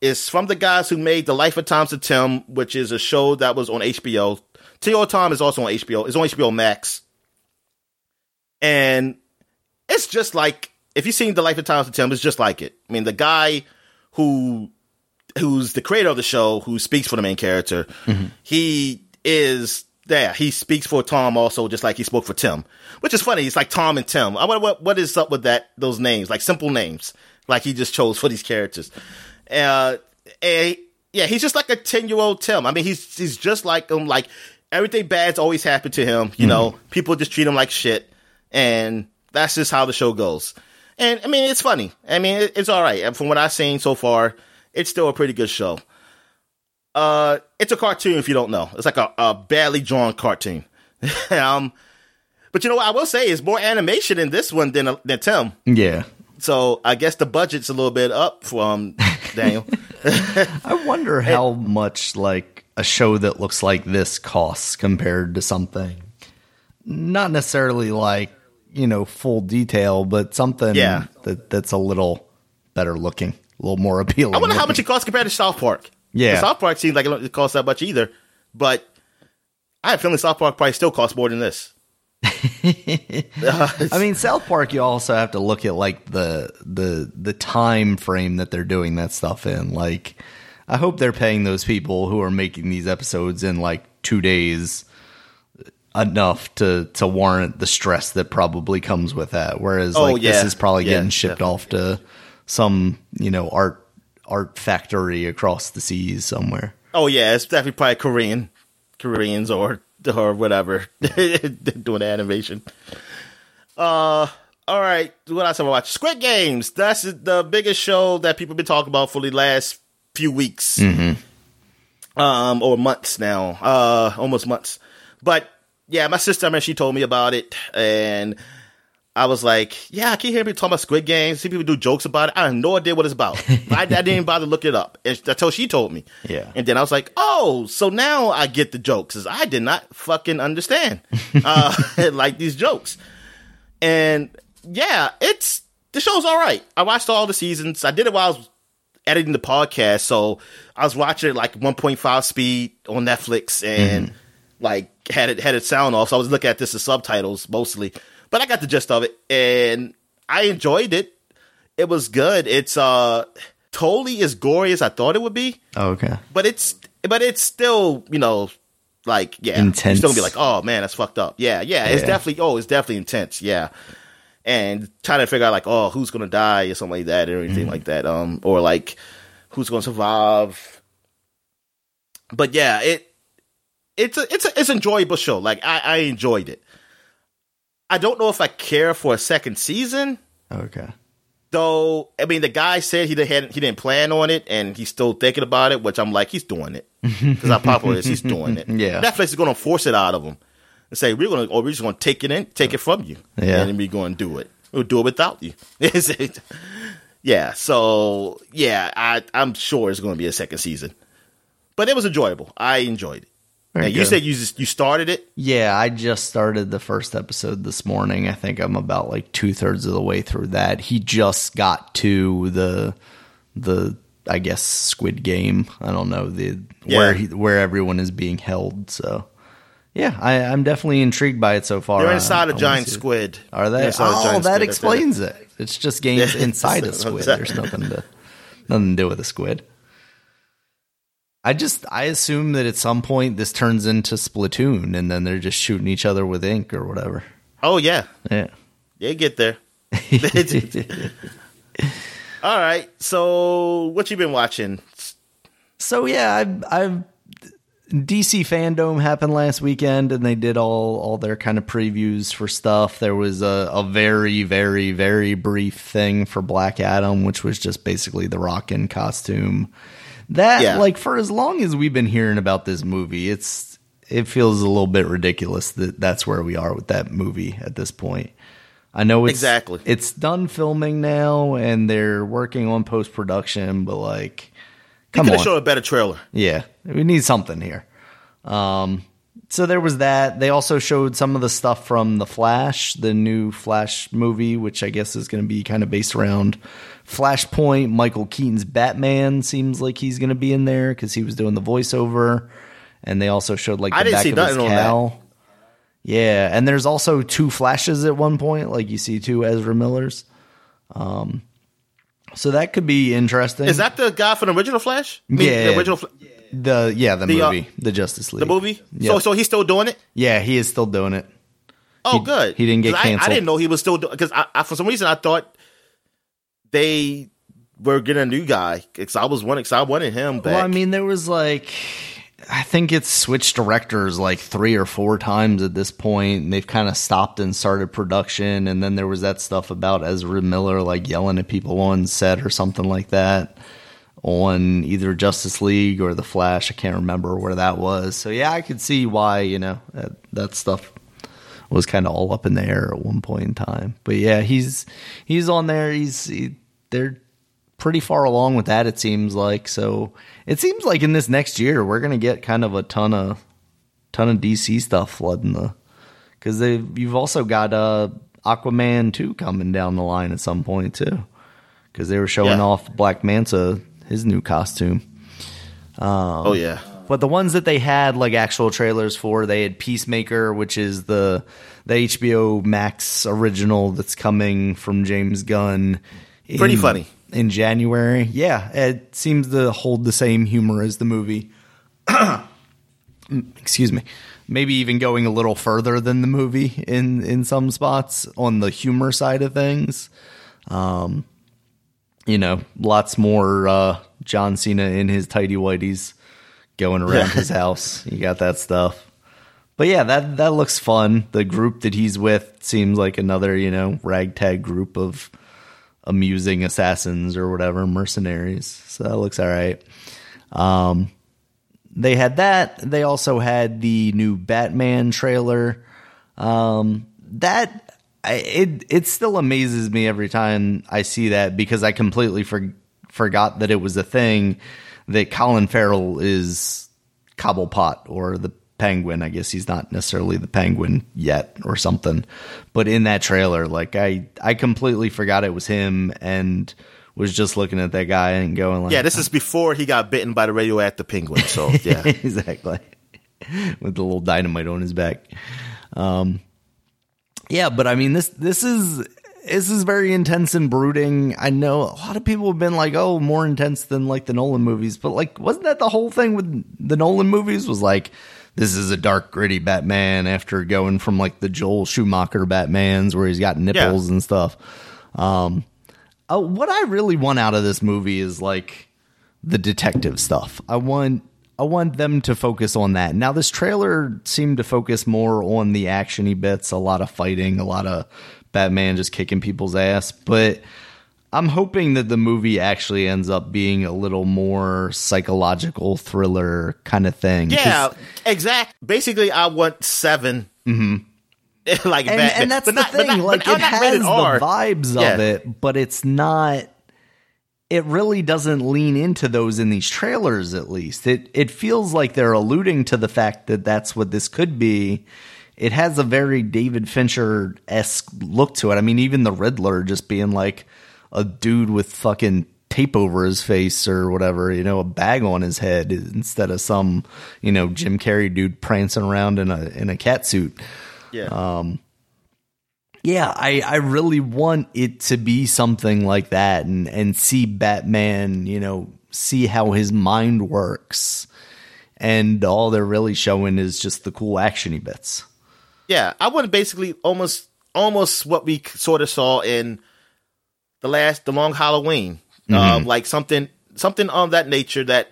Speaker 2: It's from the guys who made The Life of Times of Tim, which is a show that was on HBO. Ten Year Old Tom is also on HBO. It's on HBO Max, and it's just like if you've seen The Life of Times of Tim, it's just like it. I mean, the guy who who's the creator of the show, who speaks for the main character, he is there. He speaks for Tom also, just like he spoke for Tim, which is funny. It's like Tom and Tim. I wonder what what is up with that those names, like simple names, like he just chose for these characters. Uh, and yeah, he's just like a ten year old Tim. I mean, he's he's just like him. Like everything bad's always happened to him. You know, people just treat him like shit, and that's just how the show goes. And I mean, it's funny. I mean, it's all right. And From what I've seen so far, it's still a pretty good show. Uh, it's a cartoon if you don't know. It's like a, a badly drawn cartoon. um, but you know what I will say is more animation in this one than than Tim.
Speaker 1: Yeah.
Speaker 2: So I guess the budget's a little bit up from Daniel.
Speaker 1: I wonder how much like a show that looks like this costs compared to something not necessarily like, you know, full detail, but something
Speaker 2: Yeah.
Speaker 1: that that's a little better looking, a little more appealing.
Speaker 2: I wonder how much it costs compared to South Park.
Speaker 1: Yeah,
Speaker 2: South Park seems like it don't cost that much either. But I have a feeling South Park probably still costs more than this.
Speaker 1: I mean, South Park. You also have to look at like the the the time frame that they're doing that stuff in. Like, I hope they're paying those people who are making these episodes in like two days enough to to warrant the stress that probably comes with that. Whereas
Speaker 2: Oh,
Speaker 1: like
Speaker 2: yeah.
Speaker 1: this is probably
Speaker 2: Yeah,
Speaker 1: getting shipped
Speaker 2: definitely.
Speaker 1: off to some you know art art factory across the seas somewhere.
Speaker 2: Oh yeah, it's definitely probably Korean, Koreans or or whatever doing animation. Uh, all right. What else have I watched? Squid Games. That's the biggest show that people have been talking about for the last few weeks, um, or months now. Uh, almost months. But yeah, my sister, I mean, she told me about it, and I was like, yeah, I keep hearing people talking about Squid Games. See people do jokes about it. I have no idea what it's about. I, I didn't even bother to look it up and- until she told me.
Speaker 1: Yeah.
Speaker 2: And then I was like, oh, so now I get the jokes, because I did not fucking understand uh, like these jokes. And yeah, it's the show's all right. I watched all the seasons. I did it while I was editing the podcast, so I was watching it like 1.5 speed on Netflix and like had it had it sound off. So I was looking at this as subtitles mostly, but I got the gist of it and I enjoyed it. It was good. It's uh totally as gory as I thought it would be,
Speaker 1: Oh, okay.
Speaker 2: but it's but it's still you know like yeah
Speaker 1: Intense.
Speaker 2: Still be like oh man that's fucked up. Yeah, yeah. It's
Speaker 1: Yeah.
Speaker 2: definitely oh it's definitely intense. Yeah and trying to figure out like, oh, who's gonna die or something like that or anything
Speaker 1: Mm-hmm.
Speaker 2: like that, um, or like who's gonna survive. But yeah, it it's a it's a it's an enjoyable show. Like I, I enjoyed it. I don't know if I care for a second season
Speaker 1: Okay.
Speaker 2: though. I mean, the guy said he didn't he didn't plan on it, and he's still thinking about it. Which I'm like, he's doing it because how popular it is. He's doing it.
Speaker 1: Yeah.
Speaker 2: Netflix is going to force it out of him and say we're going to, or we're just going to take it in, take it from you,
Speaker 1: Yeah.
Speaker 2: and then we're going to do it. We'll do it without you. Is it? yeah. So yeah, I I'm sure it's going to be a second season, but it was enjoyable. I enjoyed it. You said you just, you started it.
Speaker 1: Yeah, I just started the first episode this morning. I think I'm about like two thirds of the way through that. He just got to the the I guess Squid Game. I don't know the where he, where everyone is being held. So yeah, I, I'm definitely intrigued by it so far.
Speaker 2: They're inside
Speaker 1: I
Speaker 2: a giant squid.
Speaker 1: Are they? Oh, that explains it. It's just games
Speaker 2: Yeah,
Speaker 1: inside a squid. There's nothing to nothing to do with a squid. I just I assume that at some point this turns into Splatoon and then they're just shooting each other with ink or whatever.
Speaker 2: Oh yeah,
Speaker 1: Yeah.
Speaker 2: they get there. All right. So, what you been watching?
Speaker 1: So yeah, I've, I've DC FanDome happened last weekend, and they did all all their kind of previews for stuff. There was a, a very very very brief thing for Black Adam, which was just basically the Rock in costume. That
Speaker 2: Yeah.
Speaker 1: like for as long as we've been hearing about this movie, it's it feels a little bit ridiculous that that's where we are with that movie at this point. I know it's
Speaker 2: Exactly.
Speaker 1: it's done filming now, and they're working on post production, but like, come
Speaker 2: Could
Speaker 1: on,
Speaker 2: showed a better trailer.
Speaker 1: yeah, we need something here. Um, so there was that. They also showed some of the stuff from the Flash, the new Flash movie, which I guess is going to be kind of based around Flashpoint. Michael Keaton's Batman seems like he's going to be in there because he was doing the voiceover. And they also showed like the
Speaker 2: I didn't
Speaker 1: back
Speaker 2: see
Speaker 1: of his
Speaker 2: nothing on that.
Speaker 1: cowl. Yeah, and there's also two flashes at one point, like you see two Ezra Millers. Um, so that could be interesting.
Speaker 2: Is that the guy from the original Flash? I mean,
Speaker 1: Yeah.
Speaker 2: the original Fla-
Speaker 1: the yeah the,
Speaker 2: The, uh,
Speaker 1: movie, the Justice League,
Speaker 2: the movie.
Speaker 1: Yeah.
Speaker 2: So, so he's still doing it.
Speaker 1: Yeah, he is still doing it.
Speaker 2: Oh,
Speaker 1: He-
Speaker 2: good.
Speaker 1: he didn't get
Speaker 2: 'Cause I- I,
Speaker 1: canceled.
Speaker 2: didn't know he was still doing because I, I, for some reason I thought they were getting a new guy. Because I was one. cause I wanted him back.
Speaker 1: Well, I mean, there was like, I think it's switched directors like three or four times at this point, and they've kind of stopped and started production. And then there was that stuff about Ezra Miller like yelling at people on set or something like that on either Justice League or The Flash. I can't remember where that was. So yeah, I could see why you know that, that stuff was kind of all up in the air at one point in time. But yeah, he's he's on there. He's he, they're pretty far along with that. It seems like so. It seems like in this next year we're gonna get kind of a ton of ton of DC stuff flooding the because they you've also got uh Aquaman two coming down the line at some point too because they were showing
Speaker 2: Yeah.
Speaker 1: off Black Manta his new costume.
Speaker 2: oh yeah.
Speaker 1: But the ones that they had like actual trailers for, they had Peacemaker, which is the the HBO Max original that's coming from James Gunn. in-
Speaker 2: Pretty funny.
Speaker 1: in January. Yeah, it seems to hold the same humor as the movie. excuse me, maybe even going a little further than the movie in in some spots on the humor side of things. Um, you know, lots more uh, John Cena in his tidy whities going around his house. You got that stuff. But yeah, that that looks fun. The group that he's with seems like another, you know, ragtag group of amusing assassins or whatever, mercenaries. So that looks all right. Um, they had that. They also had the new Batman trailer. Um, that I, it it still amazes me every time I see that because I completely for, forgot that it was a thing that Colin Farrell is Cobblepot or the Penguin. I guess he's not necessarily the Penguin yet or something, but in that trailer, like I I completely forgot it was him and was just looking at that guy and going like,
Speaker 2: Yeah, this is before he got bitten by the radioactive penguin. So yeah,
Speaker 1: exactly. With the little dynamite on his back. Um, yeah, but I mean this this is this is very intense and brooding. I know a lot of people have been like, "Oh, more intense than like the Nolan movies," but like, wasn't that the whole thing with the Nolan movies? Was like, this is a dark, gritty Batman after going from like the Joel Schumacher Batman's where he's got nipples yeah. and stuff. Um, uh, what I really want out of this movie is like the detective stuff. I want I want them to focus on that. Now this trailer seemed to focus more on the actiony bits, a lot of fighting, a lot of Batman just kicking people's ass, but I'm hoping that the movie actually ends up being a little more psychological thriller kind of thing.
Speaker 2: Yeah, exact. Basically, I want 7
Speaker 1: mm-hmm.
Speaker 2: like
Speaker 1: and,
Speaker 2: Batman.
Speaker 1: and that's but the not, thing. Not, like it has the vibes yeah. of it, but it's not. It really doesn't lean into those in these trailers. At least it it feels like they're alluding to the fact that that's what this could be. It has a very David Fincher esque look to it. I mean, even the Riddler just being like a dude with fucking tape over his face or whatever, you know, a bag on his head instead of some, you know, Jim Carrey dude prancing around in a in a cat suit.
Speaker 2: Yeah.
Speaker 1: Um, yeah, I, I really want it to be something like that and, and see Batman, you know, see how his mind works. And all they're really showing is just the cool actiony bits.
Speaker 2: Yeah, I want basically almost almost what we sort of saw in the last the long Halloween. Mm-hmm. Uh, like something something on that nature that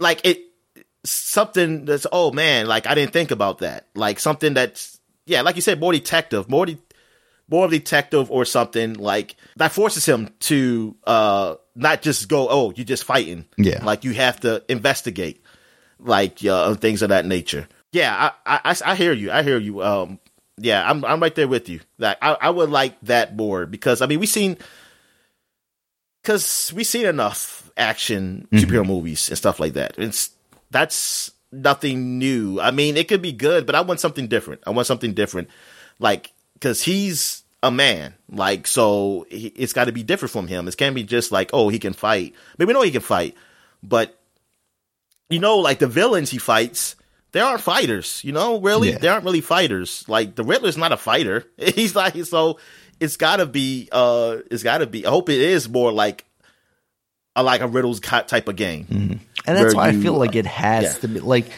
Speaker 2: like it something that's oh man, like I didn't think about that. Like something that's yeah, like you said, more detective, more de- more detective or something like that forces him to uh not just go oh you're just fighting.
Speaker 1: Yeah.
Speaker 2: Like you have to investigate like uh, things of that nature. Yeah I, I i hear you i hear you um yeah i'm i'm right there with you. That i, I would like that more because i mean we've seen because we've seen enough action mm-hmm. superhero movies and stuff like that. It's that's nothing new. I mean, it could be good, but I want something different. I want something different, like because he's a man, like so he, it's got to be different from him. It can't be just like, oh, he can fight. Maybe we know he can fight, but you know, like the villains he fights, they aren't fighters. You know, really, yeah. they aren't really fighters. Like the Riddler's not a fighter. He's like so. It's got to be. Uh, it's got to be. I hope it is more like a like a riddles type of game.
Speaker 1: Mm-hmm. And that's why you, I feel like it has yeah. to be like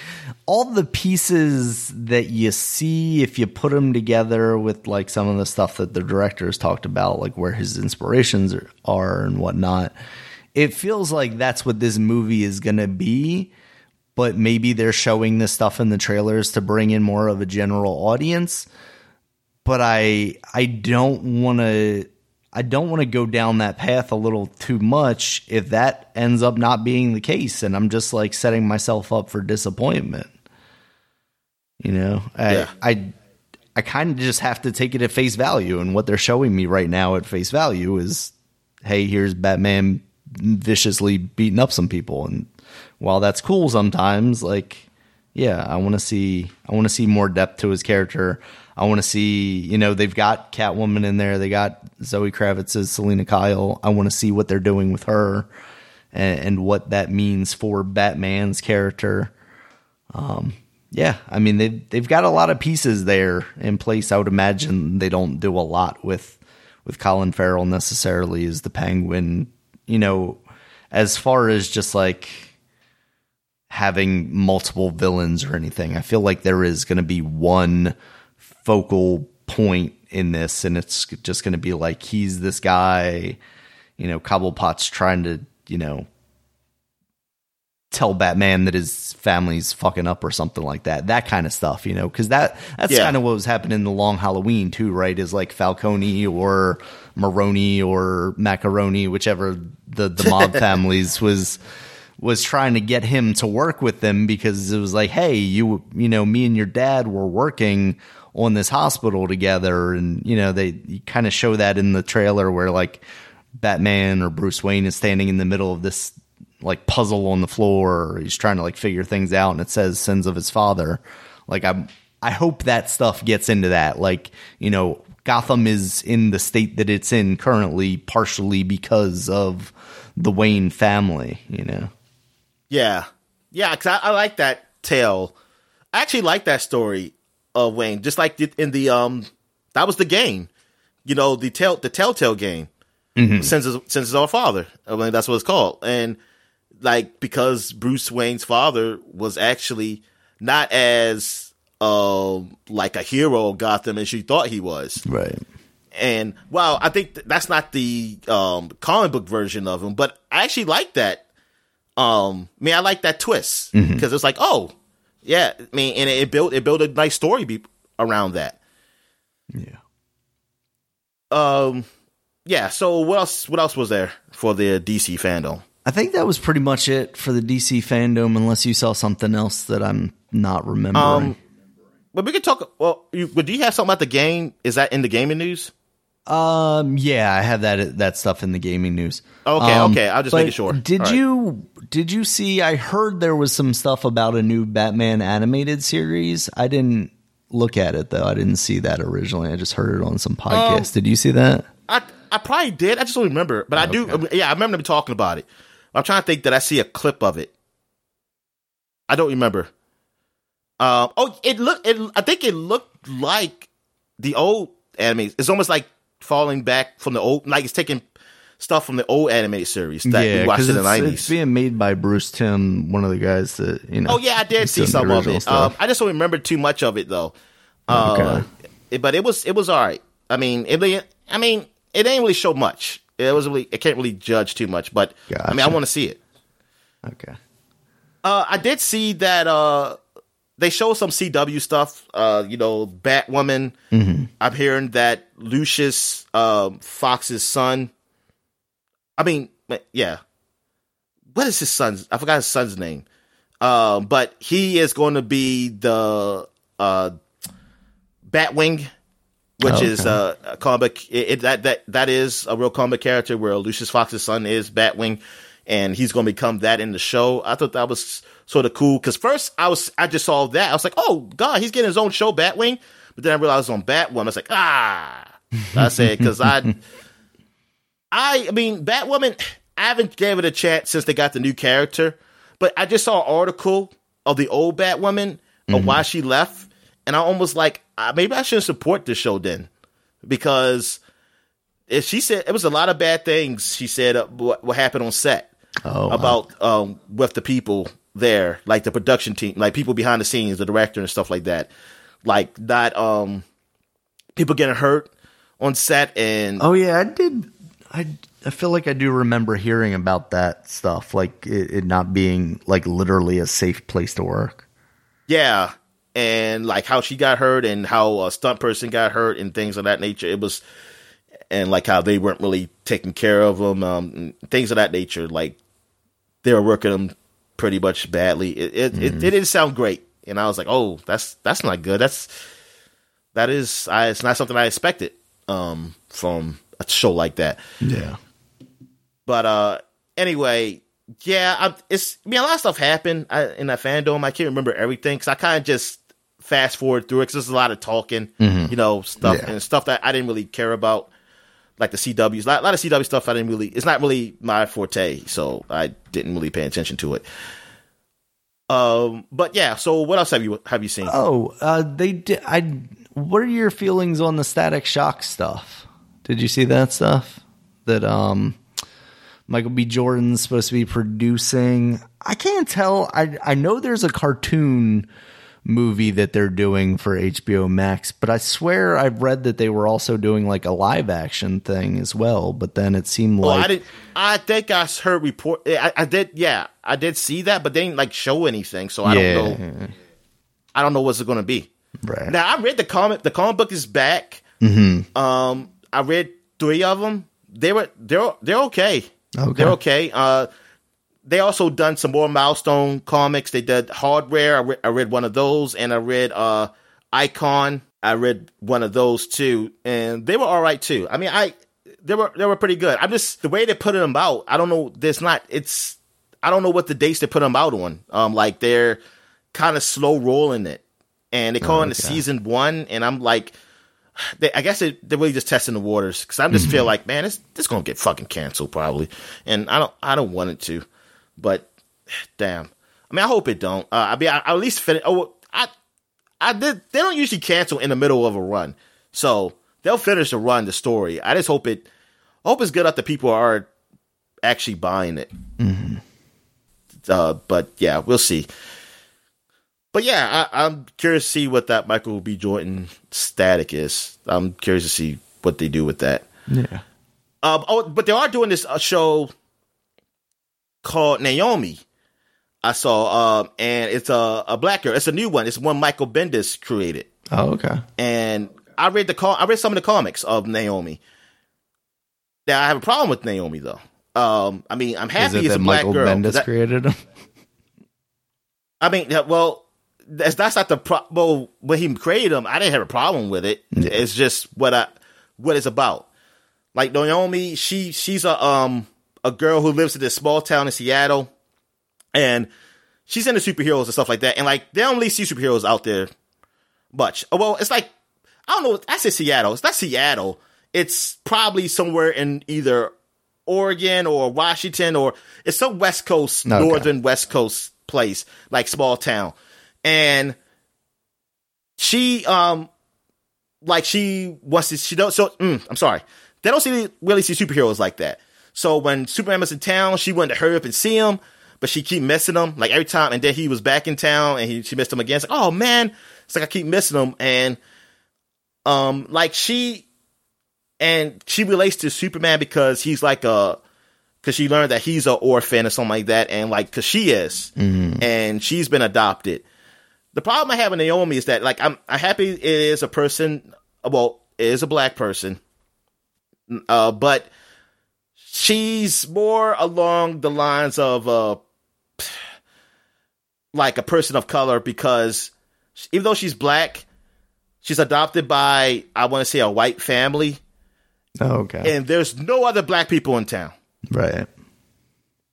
Speaker 1: all the pieces that you see if you put them together with like some of the stuff that the director has talked about, like where his inspirations are, are and whatnot. It feels like that's what this movie is going to be, but maybe they're showing this stuff in the trailers to bring in more of a general audience. But I I don't want to I don't want to go down that path a little too much if that ends up not being the case and I'm just like setting myself up for disappointment. You know,
Speaker 2: yeah.
Speaker 1: I I I kind of just have to take it at face value and what they're showing me right now at face value is hey, here's Batman viciously beating up some people and while that's cool sometimes like yeah, I want to see I want to see more depth to his character. I want to see, you know, they've got Catwoman in there. They got Zoe Kravitz as Selina Kyle. I want to see what they're doing with her and, and what that means for Batman's character. Um, yeah, I mean they they've got a lot of pieces there in place. I would imagine they don't do a lot with with Colin Farrell necessarily as the Penguin. You know, as far as just like having multiple villains or anything. I feel like there is going to be one focal point in this, and it's just going to be like he's this guy, you know, Cobblepot's trying to, you know, tell Batman that his family's fucking up or something like that. That kind of stuff, you know, because that that's
Speaker 2: Yeah.
Speaker 1: kind of what was happening in the Long Halloween too, right? Is like Falcone or Maroni or Macaroni, whichever the the mob families was was trying to get him to work with them because it was like, hey, you you know, me and your dad were working on this hospital together, and you know they kind of show that in the trailer where like Batman or Bruce Wayne is standing in the middle of this like puzzle on the floor. Or he's trying to like figure things out. And it says sins of his father. Like i i hope that stuff gets into that. Like you know gotham is in the state that it's in currently partially because of the wayne family you know?
Speaker 2: Yeah, yeah. Cause I, I like that tale. I actually like that story of Wayne. Just like in the um, that was the game. You know, the tell the Telltale game. Since his, since his our father. I mean, that's what it's called. And like because Bruce Wayne's father was actually not as um like a hero of Gotham as she thought he was.
Speaker 1: right
Speaker 2: And well, I think th- that's not the um, comic book version of him, but I actually like that. Um, I mean, I like that twist because it's like, oh, yeah. I mean, and it built it built a nice story be- around that.
Speaker 1: yeah
Speaker 2: Um, yeah. So what else? What else was there for the DC FanDome?
Speaker 1: i think that was pretty much it for the DC FanDome unless you saw something else that i'm not remembering
Speaker 2: Um, but we could talk. Well, you, but do you have something about the game? Is that in the gaming news?
Speaker 1: Um. Yeah, I have that that stuff in the gaming news.
Speaker 2: Okay,
Speaker 1: Um,
Speaker 2: okay, I'll just make it sure.
Speaker 1: Did
Speaker 2: All right.
Speaker 1: you did you see? I heard there was some stuff about a new Batman animated series. I didn't look at it though. I didn't see that originally. I just heard it on some podcast. did you see that?
Speaker 2: I I probably did. I just don't remember. But I do. Yeah, I remember them talking about it. I'm trying to think that I see a clip of it. I don't remember. Um. Oh, it looked. It. I think it looked like the old anime. It's almost like falling back from the old. Like it's taking stuff from the old anime series that we watched in the nineties.
Speaker 1: it's being made by Bruce Timm, one of the guys that you know.
Speaker 2: Oh yeah, I did see some of it. Um, I just don't remember too much of it though. Uh,
Speaker 1: Okay.
Speaker 2: it- but it was it was all right. I mean, it, I mean, it didn't really show much. It was really, I can't really judge too much. But I mean, I want to see it.
Speaker 1: okay.
Speaker 2: Uh, I did see that uh, they show some CW stuff. Uh, you know, Batwoman.
Speaker 1: Mm-hmm.
Speaker 2: I'm hearing that Lucius um, Fox's son. I mean, yeah. What is his son's? I forgot his son's name. Um, but he is going to be the uh, Batwing, which
Speaker 1: Oh,
Speaker 2: is uh, a comic. It, it, that that that is a real comic character where Lucius Fox's son is Batwing, and he's going to become that in the show. I thought that was sort of cool because first I was I just saw that I was like, oh god, he's getting his own show, Batwing. But then I realized on Batwoman. I was like, ah, I said because I, I, I mean, Batwoman. I haven't gave it a chance since they got the new character, but I just saw an article of the old Batwoman of why she left, and I almost like uh, maybe I shouldn't support this show then because if she said it was a lot of bad things she said uh, what, what happened on set
Speaker 1: Oh, wow.
Speaker 2: about um, with the people there, like the production team, like people behind the scenes, the director and stuff like that, like not um people getting hurt on set and
Speaker 1: Oh yeah, I did. I I feel like I do remember hearing about that stuff, like it, it not being like literally a safe place to work.
Speaker 2: Yeah, and like how she got hurt and how a stunt person got hurt and things of that nature. It was, and like how they weren't really taking care of them, um, things of that nature. Like they were working them pretty much badly. It it, it, it didn't sound great, and I was like, oh, that's that's not good. That's that is, I, it's not something I expected um, from a show like that.
Speaker 1: Yeah.
Speaker 2: But uh, anyway, yeah, I, it's I mean a lot of stuff happened I, in that FanDome. I can't remember everything because I kind of just fast forward through it because there's a lot of talking, you know, stuff
Speaker 1: Yeah.
Speaker 2: and stuff that I didn't really care about, like the CWs. A lot, a lot of CW stuff I didn't really. It's not really my forte, so I didn't really pay attention to it. Um, but yeah. So what else have you have you seen?
Speaker 1: Oh, uh, they did. I. What are your feelings on the Static Shock stuff? Did you see that stuff? That um, Michael B. Jordan's supposed to be producing. I can't tell. I I know there's a cartoon movie that they're doing for HBO Max, but I swear I've read that they were also doing like a live action thing as well. But then it seemed
Speaker 2: Well,
Speaker 1: like
Speaker 2: I did. I think I heard report. I, I did. Yeah, I did see that, but they didn't like show anything, so I
Speaker 1: yeah,
Speaker 2: don't know. I don't know what's it going to be.
Speaker 1: right.
Speaker 2: Now I read the comic. The comic book is back.
Speaker 1: Mm-hmm.
Speaker 2: Um, I read three of them. They were they're they're okay.
Speaker 1: Okay.
Speaker 2: They're okay. Uh, they also done some more milestone comics. They did Hardware. I, re- I read one of those, and I read uh Icon. I read one of those too, and they were all right too. I mean, I they were they were pretty good. I'm just the way they put them out. I don't know. There's not. It's I don't know what the dates they put them out on. Um, like they're kind of slow rolling it, and they call it
Speaker 1: okay.
Speaker 2: season one, and I'm like. They, I guess they, they're really just testing the waters because I just feel like, man, this this gonna get fucking canceled probably, and I don't I don't want it to, but damn, I mean I hope it don't. Uh, I mean I, I at least finish. Oh, I I did. They don't usually cancel in the middle of a run, so they'll finish the run, the story. I just hope it. I hope it's good that the people are actually buying it. Uh, but yeah, we'll see. But yeah, I, I'm curious to see what that Michael B. Jordan static is. I'm curious to see what they do with that.
Speaker 1: yeah.
Speaker 2: Um, oh, but they are doing this uh, show called Naomi. I saw, um, and it's a, a black girl. It's a new one. It's one Michael Bendis created,
Speaker 1: Oh, okay.
Speaker 2: and I read the com- I read some of the comics of Naomi. Now I have a problem with Naomi though. Um, I mean, I'm happy Is
Speaker 1: it
Speaker 2: it's a black
Speaker 1: Michael
Speaker 2: girl.
Speaker 1: Bendis
Speaker 2: That-
Speaker 1: created him?
Speaker 2: I mean, well, that's that's not the pro- well when he created them. I didn't have a problem with it. It's just what I what it's about. Like Naomi, she she's a um a girl who lives in this small town in Seattle, and she's into superheroes and stuff like that. And like they don't really see superheroes out there much. Oh, Well, it's like I don't know. I say Seattle. It's not Seattle. It's probably somewhere in either Oregon or Washington or it's some West Coast,
Speaker 1: Okay.
Speaker 2: northern West Coast place, like small town. And she, um, like she wants to, she don't, so, mm, I'm sorry. They don't see, really see superheroes like that. So when Superman was in town, she wanted to hurry up and see him, but she keep missing him. Like every time, and then he was back in town and he, she missed him again. It's like, oh man, it's like I keep missing him. And, um, like she, and she relates to Superman because he's like a, because she learned that he's an orphan or something like that, and like because she is, and she's been adopted. The problem I have with Naomi is that like I'm, I'm happy it is a person, well, it is a black person, uh, but she's more along the lines of uh, like a person of color because even though she's black, she's adopted by I want to say a white family,
Speaker 1: Oh, okay.
Speaker 2: and there's no other black people in town.
Speaker 1: right.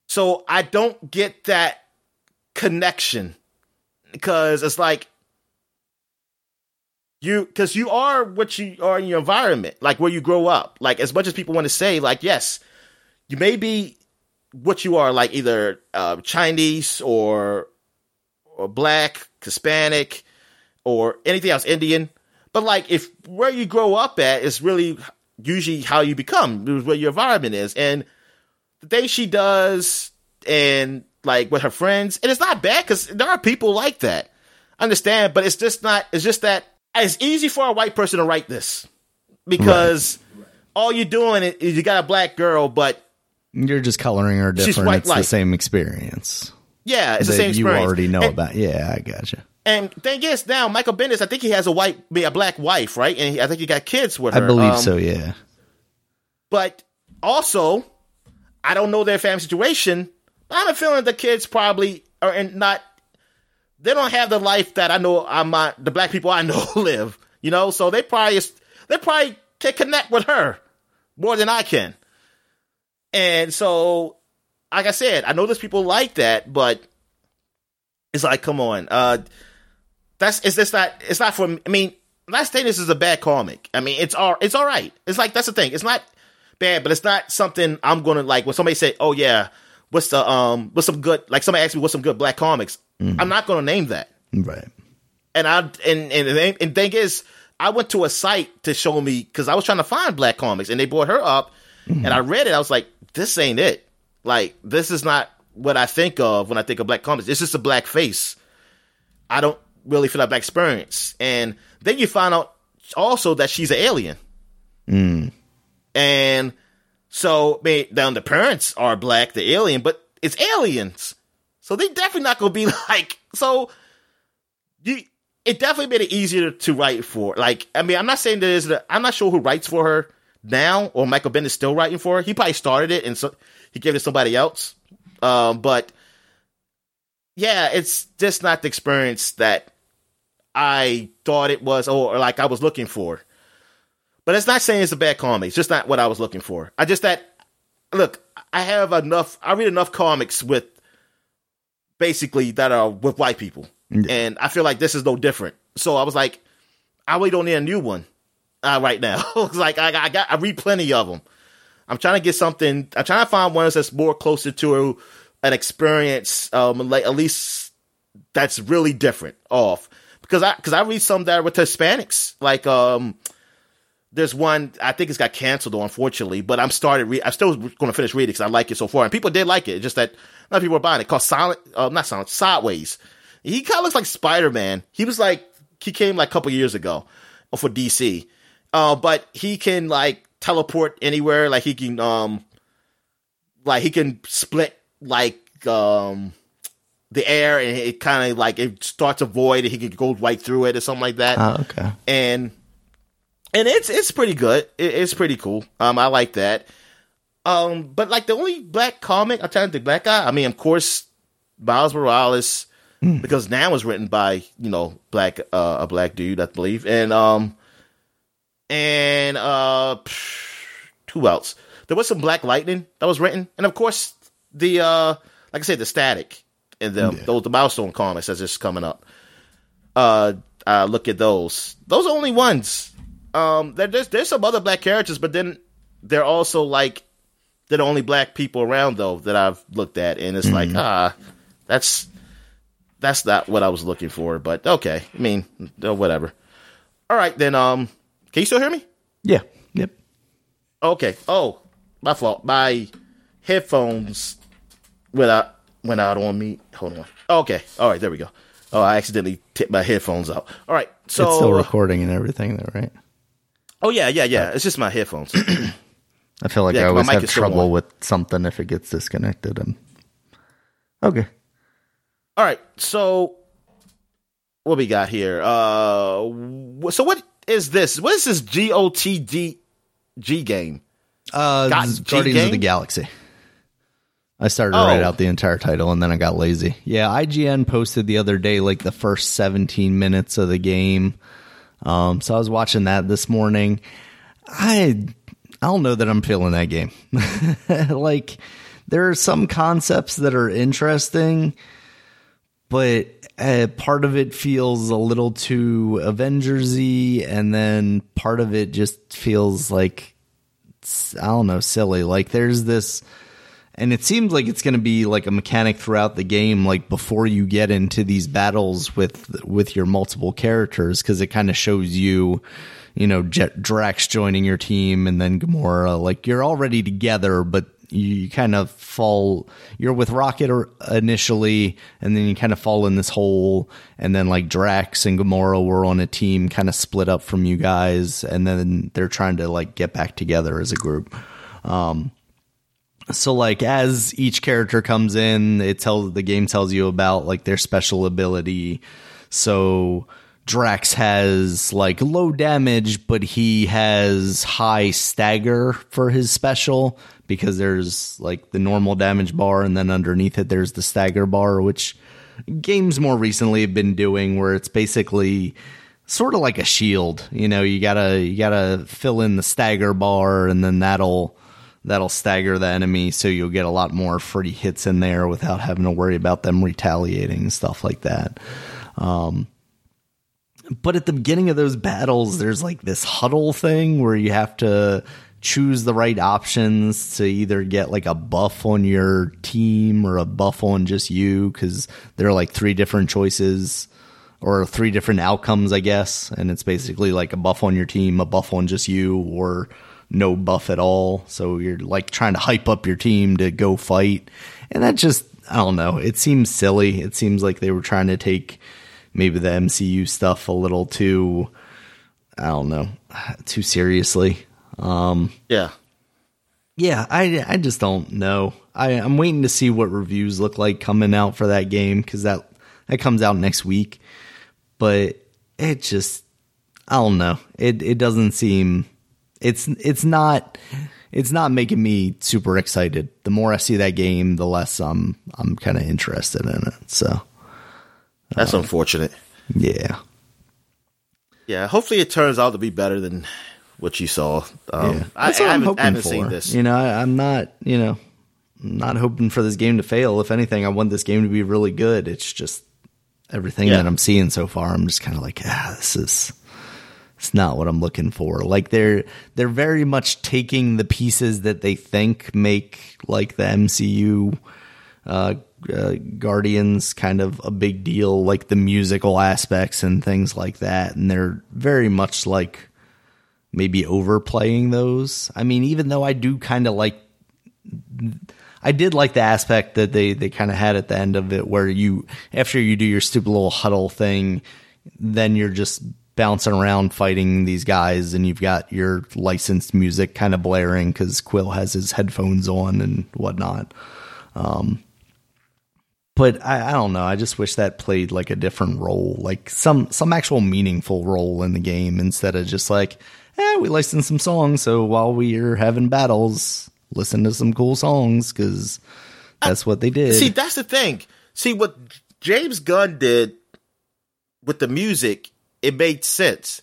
Speaker 2: So I don't get that connection because it's like you because you are what you are in your environment, like where you grow up. Like as much as people want to say, like yes, you may be what you are, like either uh, Chinese or or black, Hispanic, or anything else, Indian. But like if where you grow up at is really usually how you become, where your environment is, and the things she does and like with her friends, and it's not bad because there are people like that. I understand, but it's just not. It's just that it's easy for a white person to write this because all you're doing is you got a black girl, but
Speaker 1: You're just coloring her
Speaker 2: She's
Speaker 1: different.
Speaker 2: white
Speaker 1: It's the same experience.
Speaker 2: yeah, it's the same
Speaker 1: you
Speaker 2: experience.
Speaker 1: already know
Speaker 2: and,
Speaker 1: about. Yeah, I gotcha.
Speaker 2: And thing is, now Michael Bendis, I think he has a white, a black wife, right? And he, I think he got kids with her.
Speaker 1: I believe
Speaker 2: Um,
Speaker 1: so. Yeah.
Speaker 2: But also, I don't know their family situation. But I'm a feeling the kids probably are in not. They don't have the life that I know I'm not, the black people I know live. You know, so they probably they probably can connect with her more than I can. And so, like I said, I know there's people like that, but it's like, come on, uh, that's it's just not it's not for. I mean, Last Stand is a bad comic. I mean, it's all it's all right. It's like that's the thing. It's not bad, but it's not something I'm gonna like. When somebody say, "Oh yeah, what's the um what's some good?" Like somebody asked me, "What's some good black comics?" I'm not gonna name that.
Speaker 1: Right.
Speaker 2: And I and and and thing is, I went to a site to show me because I was trying to find black comics, and they brought her up, and I read it. I was like, "This ain't it. Like this is not what I think of when I think of black comics. It's just a black face. I don't really feel like black experience. And then you find out also that she's an alien. Hmm. And so, I mean, down the parents are black, the alien, but it's aliens. So they definitely not gonna be like so. You, it definitely made it easier to write for. Like, I mean, I'm not saying there's, I'm not sure who writes for her now, or Michael Bendis still writing for her. He probably started it and so he gave it to somebody else. Um, but yeah, it's just not the experience that I thought it was, or, or like I was looking for. But it's not saying it's a bad comic. It's just not what I was looking for. I just that look, I have enough. I read enough comics with basically that are with white people, and I feel like this is no different. So I was like, I really don't need a new one uh, right now. like I, I got I read plenty of them. I'm trying to get something. I'm trying to find ones that's more closer to an experience, um, like at least that's really different off because I because I read some that are with Hispanics, like um. There's one I think it's got canceled though, unfortunately. But I'm started. Re- I'm still going to finish reading because I like it so far, and people did like it. Just that a lot of people are buying it. Called Silent, uh, not Silent, Sideways. He kind of looks like Spider Man. He was like he came like a couple years ago for DC, uh, but he can like teleport anywhere. Like he can um, like he can split like um the air, and it kind of like it starts a void, and he can go right through it or something like that.
Speaker 1: Oh, okay.
Speaker 2: and and it's it's pretty good. It, it's pretty cool. Um, I like that. Um, but like the only black comic, I'm trying to think black guy. I mean, of course, Miles Morales, because now was written by you know black uh, a black dude, I believe, and um, and uh, who else? There was some Black Lightning that was written, and of course the uh, like I said, the Static and the those the milestone comics that's just coming up. Uh, uh, look at those. Those are only ones. Um, there's there's some other black characters, but then they're also like they're the only black people around though that I've looked at, and it's like ah, that's that's not what I was looking for. But okay, I mean, uh, whatever. All right, then. Um, can you still hear me?
Speaker 1: Yeah. Yep.
Speaker 2: Okay. Oh, my fault. My headphones went out went out on me. Hold on. Okay. All right. There we go. Oh, I accidentally tipped my headphones out. All right. So
Speaker 1: it's still recording and everything, though, right?
Speaker 2: Oh yeah, yeah, yeah. It's just my headphones.
Speaker 1: I feel like
Speaker 2: Yeah,
Speaker 1: I always have trouble with something if it gets disconnected. And okay,
Speaker 2: All right. So what we got here? Uh, so what is this? What is this G O T D G game?
Speaker 1: uh,
Speaker 2: Got
Speaker 1: this is
Speaker 2: G
Speaker 1: Guardians of the? Galaxy. I started to
Speaker 2: Oh.
Speaker 1: write out the entire title and then I got lazy. Yeah, IGN posted the other day like the first 17 minutes of the game. Um, so I was watching that this morning. I I don't know that I'm feeling that game. like there are some concepts that are interesting, but uh, part of it feels a little too Avengersy, and then part of it just feels like I don't know, silly. Like there's this, and it seems like it's going to be like a mechanic throughout the game, like before you get into these battles with with your multiple characters, because it kind of shows you, you know, Jet, Drax joining your team, and then Gamora. Like you're already together, but you kind of fall you're with rocket initially and then you kind of fall in this hole and then like drax and gamora were on a team kind of split up from you guys and then they're trying to like get back together as a group. Um so like as each character comes in it tells the game tells you about like their special ability. So Drax has like low damage, but he has high stagger for his special because there's like the normal damage bar, and then underneath it there's the stagger bar, which games more recently have been doing, where it's basically sort of like a shield. You know, you gotta you gotta fill in the stagger bar, and then that'll that'll stagger the enemy, so you'll get a lot more free hits in there without having to worry about them retaliating and stuff like that. Um, but at the beginning of those battles there's like this huddle thing where you have to choose the right options to either get like a buff on your team or a buff on just you because there are like three different choices or three different outcomes i guess and it's basically like a buff on your team a buff on just you or no buff at all so you're like trying to hype up your team to go fight and that just I don't know. It seems silly. It seems like they were trying to take maybe the MCU stuff a little too, I don't know, too seriously. Um,
Speaker 2: Yeah.
Speaker 1: yeah, I, I just don't know. I, I'm waiting to see what reviews look like coming out for that game because that that comes out next week. But it just, I don't know. It it doesn't seem. It's it's not it's not making me super excited. The more I see that game, the less I'm I'm kind of interested in it. So
Speaker 2: That's unfortunate.
Speaker 1: yeah,
Speaker 2: Yeah. Hopefully it turns out to be better than what you saw. Um,
Speaker 1: yeah.
Speaker 2: I,
Speaker 1: what
Speaker 2: I
Speaker 1: I'm hoping
Speaker 2: I haven't
Speaker 1: for.
Speaker 2: seen this.
Speaker 1: You know, I, I'm not. You know, I'm not hoping for this game to fail. If anything, I want this game to be really good. It's just everything
Speaker 2: Yeah.
Speaker 1: that I'm seeing so far. I'm just kind of like, ah, this is. It's not what I'm looking for. Like they're they're very much taking the pieces that they think make like the MCU uh, uh, Guardians kind of a big deal, like the musical aspects and things like that, and they're very much like maybe overplaying those. I mean, even though I do kind of like I did like the aspect that they they kind of had at the end of it where you after you do your stupid little huddle thing, then you're just bouncing around fighting these guys and you've got your licensed music kind of blaring because Quill has his headphones on and whatnot. Um, but I, I don't know. I just wish that played like a different role, like some some actual meaningful role in the game instead of just like, eh, we licensed some songs, so while we're having battles, listen to some cool songs because that's what they did.
Speaker 2: See, that's the thing. See what James Gunn did with the music, it made sense.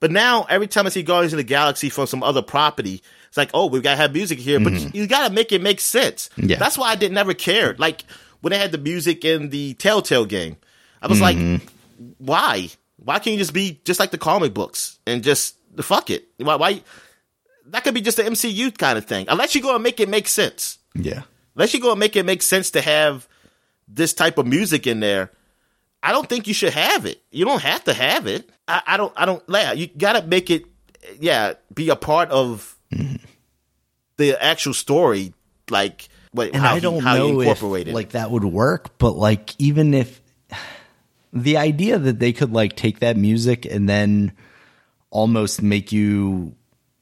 Speaker 2: But now every time I see Guardians of the Galaxy from some other property, it's like, oh, we've got to have music here, but you got to make it make sense.
Speaker 1: Mm-hmm. Yeah.
Speaker 2: That's why I did never care. Like when they had the music in the Telltale game, I was
Speaker 1: Mm-hmm.
Speaker 2: like, why? Why can't you just be just like the comic books and just fuck it? Why? why that could be just an MCU kind of thing. Unless you go and make it make sense
Speaker 1: yeah,
Speaker 2: unless you go and make it make sense to have this type of music in there, I don't think you should have it. You don't have to have it. I, I don't. I don't. Yeah, you gotta make it. Yeah, be a part of the actual story. Like, what,
Speaker 1: and
Speaker 2: how,
Speaker 1: I don't
Speaker 2: he, how
Speaker 1: know
Speaker 2: you
Speaker 1: if
Speaker 2: it.
Speaker 1: like that would work, but like even if the idea that they could like take that music and then almost make you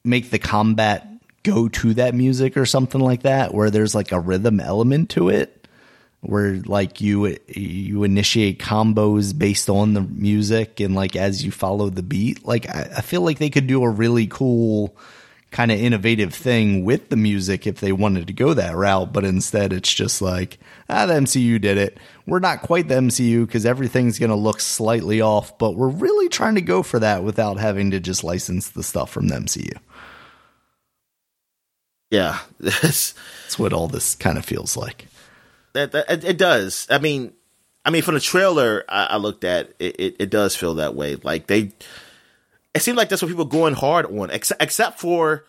Speaker 1: make the combat go to that music or something like that where there's like a rhythm element to it where like you you initiate combos based on the music and like as you follow the beat. Like I, I feel like they could do a really cool kind of innovative thing with the music if they wanted to go that route but instead it's just like ah the MCU did it we're not quite the MCU because everything's going to look slightly off but we're really trying to go for that without having to just license the stuff from the MCU
Speaker 2: yeah,
Speaker 1: that's what all this kind of feels like
Speaker 2: that, that it, it does. I mean, I mean, from the trailer I, I looked at, it, it, it does feel that way. Like they, it seemed like that's what people are going hard on, except except for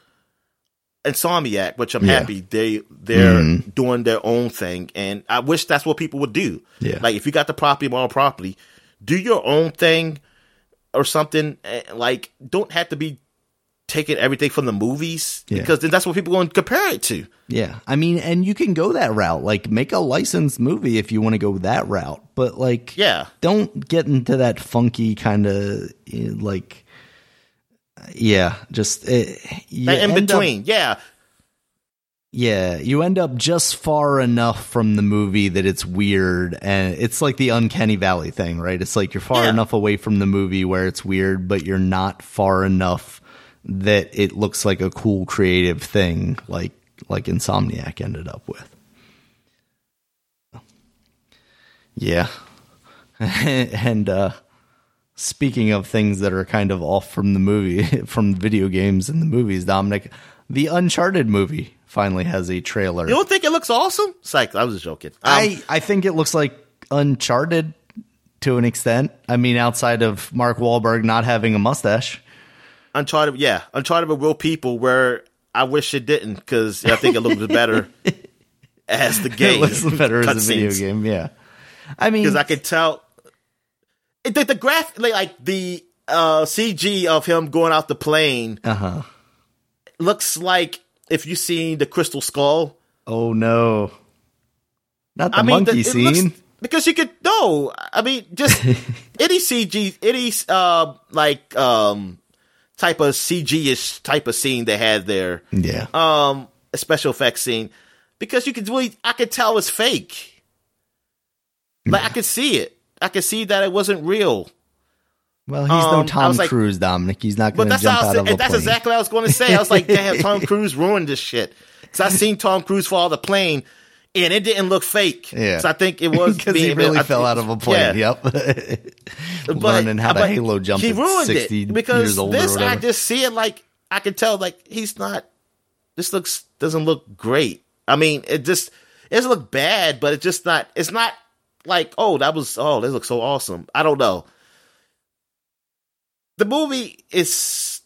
Speaker 2: Insomniac, which I'm
Speaker 1: Yeah.
Speaker 2: happy they they're
Speaker 1: Mhm.
Speaker 2: doing their own thing, and I wish that's what people would do.
Speaker 1: Yeah.
Speaker 2: like if you got the property on property, do your own thing or something. eh, Like, don't have to be taking everything from the movies
Speaker 1: Yeah.
Speaker 2: because then that's what people going to compare it to.
Speaker 1: Yeah, I mean, and you can go that route. Like, make a licensed movie if you want to go that route. But like,
Speaker 2: Yeah.
Speaker 1: don't get into that funky kind of like, yeah, just uh, you
Speaker 2: in
Speaker 1: end up-
Speaker 2: between, yeah.
Speaker 1: yeah, you end up just far enough from the movie that it's weird, and it's like the uncanny valley thing, right? It's like you're far
Speaker 2: Yeah.
Speaker 1: enough away from the movie where it's weird, but you're not far enough that it looks like a cool creative thing, like like Insomniac ended up with. Yeah, and uh, speaking of things that are kind of off from the movie, from video games and the movies, Dominic, the Uncharted movie finally has a trailer.
Speaker 2: You don't think it looks awesome? Psych, I was just joking. Um,
Speaker 1: I I think it looks like Uncharted to an extent. I mean, outside of Mark Wahlberg not having a mustache.
Speaker 2: Uncharted, yeah, Uncharted with real people. Where I wish it didn't, because I think it looks better as the game.
Speaker 1: it looks better as a video game. Yeah, I mean,
Speaker 2: because I could tell the, the graph, like, like the uh, CG of him going out the plane
Speaker 1: uh huh.
Speaker 2: looks like if you seen the Crystal Skull.
Speaker 1: Oh no. Not the
Speaker 2: I mean,
Speaker 1: monkey
Speaker 2: the- it looks-
Speaker 1: scene.
Speaker 2: because you could no. I mean, just any CG, any uh, like um, type of CG ish type of scene they had there.
Speaker 1: yeah.
Speaker 2: Um, a special effects scene because you could really, I could tell it's fake. Like I could see it. I could see that it wasn't real.
Speaker 1: well, he's no
Speaker 2: um, I
Speaker 1: Tom
Speaker 2: like-
Speaker 1: Cruise, Dominic. He's not going to jump out of a
Speaker 2: that's
Speaker 1: plane.
Speaker 2: exactly what I was going to say. I was like, damn, Tom Cruise ruined this shit. Because I seen Tom Cruise fall out of the plane, and it didn't look fake.
Speaker 1: Yeah.
Speaker 2: So I think it was
Speaker 1: because he really
Speaker 2: I
Speaker 1: fell out of a plane.
Speaker 2: yeah.
Speaker 1: Yep.
Speaker 2: But-
Speaker 1: Learning how to halo jump
Speaker 2: He ruined
Speaker 1: 60
Speaker 2: it because
Speaker 1: years old or
Speaker 2: this I just see it like I can tell like he's not. This looks doesn't look great. I mean, it just it doesn't look bad, but it's just not. It's not like oh that was oh this looks so awesome. I don't know. The movie is.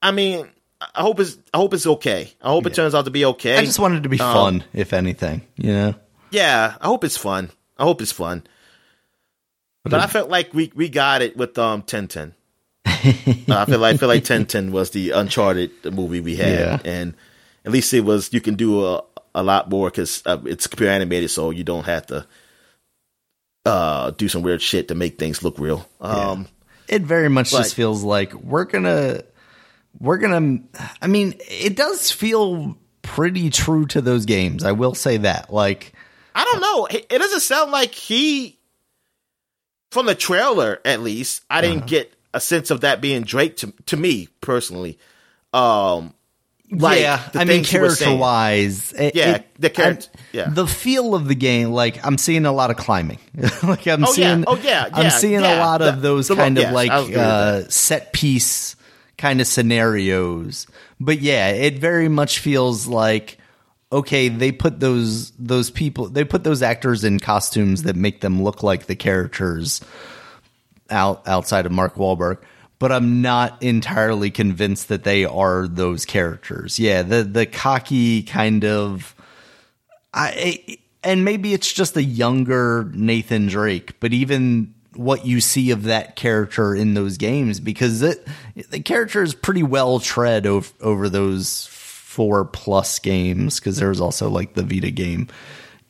Speaker 2: I mean, I hope it's I hope it's okay. I hope it turns out to be okay.
Speaker 1: I just wanted to be
Speaker 2: Um,
Speaker 1: fun, if anything. You know.
Speaker 2: yeah, I hope it's fun. I hope it's fun. But I felt like we, we got it with um Tintin. I feel like I feel like Tintin was the Uncharted movie we had,
Speaker 1: Yeah.
Speaker 2: and at least it was you can do a a lot more because uh, it's computer animated, so you don't have to uh do some weird shit to make things look real. Um,
Speaker 1: It very much
Speaker 2: But-
Speaker 1: just feels like we're gonna we're gonna I mean, it does feel pretty true to those games. I will say that. Like
Speaker 2: I don't know. It doesn't sound like he, from the trailer at least, I didn't
Speaker 1: Uh-huh.
Speaker 2: get a sense of that being Drake to to me personally. Um, like
Speaker 1: yeah,
Speaker 2: the
Speaker 1: I mean
Speaker 2: things he was
Speaker 1: character wise. it-
Speaker 2: Yeah,
Speaker 1: it-
Speaker 2: the character- yeah.
Speaker 1: The feel of the game, like I'm seeing a lot of climbing. like I'm
Speaker 2: Oh, yeah.
Speaker 1: seeing
Speaker 2: Oh, yeah,
Speaker 1: I'm
Speaker 2: yeah,
Speaker 1: seeing a
Speaker 2: yeah.
Speaker 1: lot of those
Speaker 2: the-
Speaker 1: kind
Speaker 2: yes,
Speaker 1: of like
Speaker 2: I agree with
Speaker 1: uh, set piece kind of scenarios. But yeah, it very much feels like okay, they put those those people they put those actors in costumes that make them look like the characters out outside of Mark Wahlberg, but I'm not entirely convinced that they are those characters. Yeah, the the cocky kind of I and maybe it's just a younger Nathan Drake, but even what you see of that character in those games because it, the character is pretty well tread over, over those four plus games because there's also like the Vita game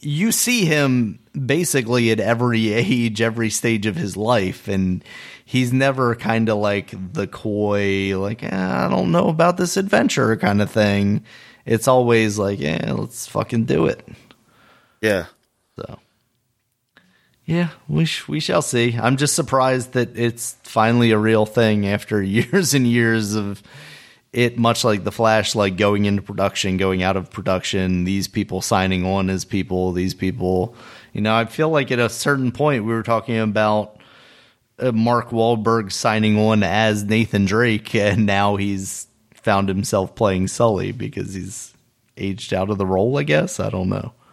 Speaker 1: you see him basically at every age, every stage of his life, and he's never kind of like the coy, like eh, I don't know about this adventure kind of thing. It's always like, yeah, let's fucking do it.
Speaker 2: Yeah,
Speaker 1: So, yeah, we sh- we shall see. I'm just surprised that it's finally a real thing after years and years of it. Much like the Flash, like going into production, going out of production. These people signing on as people. These people, you know, I feel like at a certain point we were talking about uh, Mark Wahlberg signing on as Nathan Drake, and now he's found himself playing Sully because he's aged out of the role. I guess I don't know.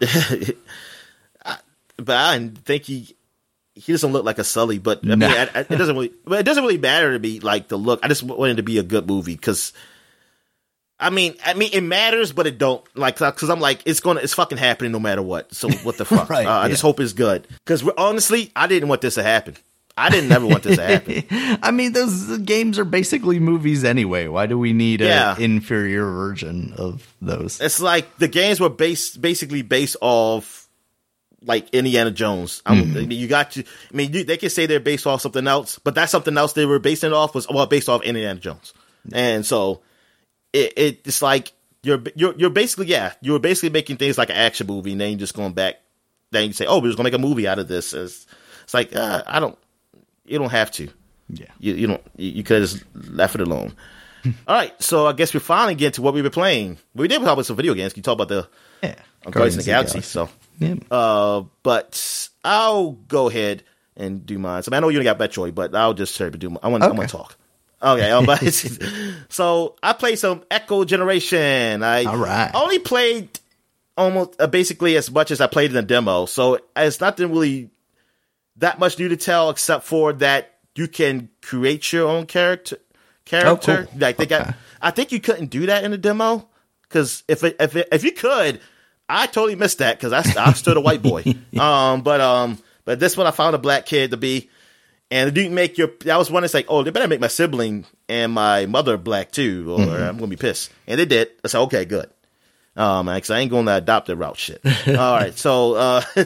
Speaker 2: but I think he he doesn't look like a Sully. But I mean,
Speaker 1: Nah.
Speaker 2: I, I, it doesn't really. But it doesn't really matter to me like the look. I just wanted it to be a good movie because. I mean, I mean, it matters, but it don't like because I'm like, it's gonna, it's fucking happening no matter what. So what the fuck?
Speaker 1: Right,
Speaker 2: uh, I
Speaker 1: yeah.
Speaker 2: just hope it's good because honestly, I didn't want this to happen. I didn't ever want this to happen.
Speaker 1: I mean, those games are basically movies anyway. Why do we need
Speaker 2: Yeah.
Speaker 1: an inferior version of those?
Speaker 2: It's like the games were based basically based off like Indiana Jones. I'm,
Speaker 1: Mm-hmm.
Speaker 2: I mean, you got to. I mean, you, they can say they're based off something else, but that something else they were basing it off was well based off Indiana Jones, and so it, it it's like you're you're you're basically yeah you're basically making things like an action movie, and then you're just going back. Then you say, oh, we're just gonna make a movie out of this. It's, it's like uh, I don't. You don't have to.
Speaker 1: Yeah.
Speaker 2: You, you don't. You, you could have just left it alone. All right, so I guess we finally get to what we were playing. We did talk about some video games. You talk about the
Speaker 1: Yeah.
Speaker 2: uh, Guardians of the Galaxy. So,
Speaker 1: Yeah.
Speaker 2: uh, but I'll go ahead and do mine. So I know you got Metroid, but I'll just try to do. My, I want. I want to talk. Okay, um, but so I played some Echo Generation. I
Speaker 1: All right.
Speaker 2: only played almost uh, basically as much as I played in the demo, so it's nothing really that much new to tell except for that you can create your own character. Character,
Speaker 1: Oh, cool.
Speaker 2: like they got. I think you couldn't do that in the demo because if it, if it, if you could, I totally missed that because I I stood a white boy. um, but um, but this one I found a black kid to be, and it didn't make your. I was wondering, it's like, oh, they better make my sibling and my mother black too, or
Speaker 1: Mm-hmm.
Speaker 2: I'm gonna be pissed. And they did. I said, okay, good. Um, because I ain't going to adopt the route shit. All right, so uh,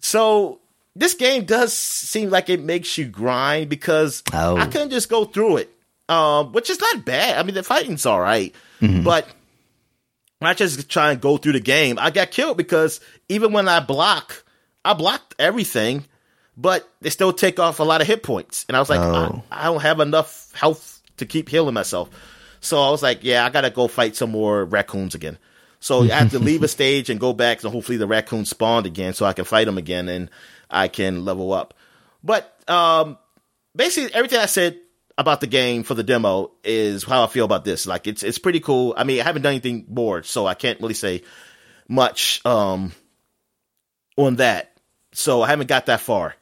Speaker 2: so this game does seem like it makes you grind because
Speaker 1: Oh.
Speaker 2: I couldn't just go through it, um, which is not bad. I mean, the fighting's all right, but when I just try and go through the game, I got killed because even when I block, I blocked everything, but they still take off a lot of hit points, and I was like,
Speaker 1: Oh.
Speaker 2: I, I don't have enough health to keep healing myself. So I was like, yeah, I gotta go fight some more raccoons again. So I have to leave a stage and go back, and hopefully the raccoons spawned again, so I can fight them again and I can level up. But um, basically, everything I said about the game for the demo is how I feel about this. Like it's it's pretty cool. I mean, I haven't done anything more, so I can't really say much um, on that. So I haven't got that far.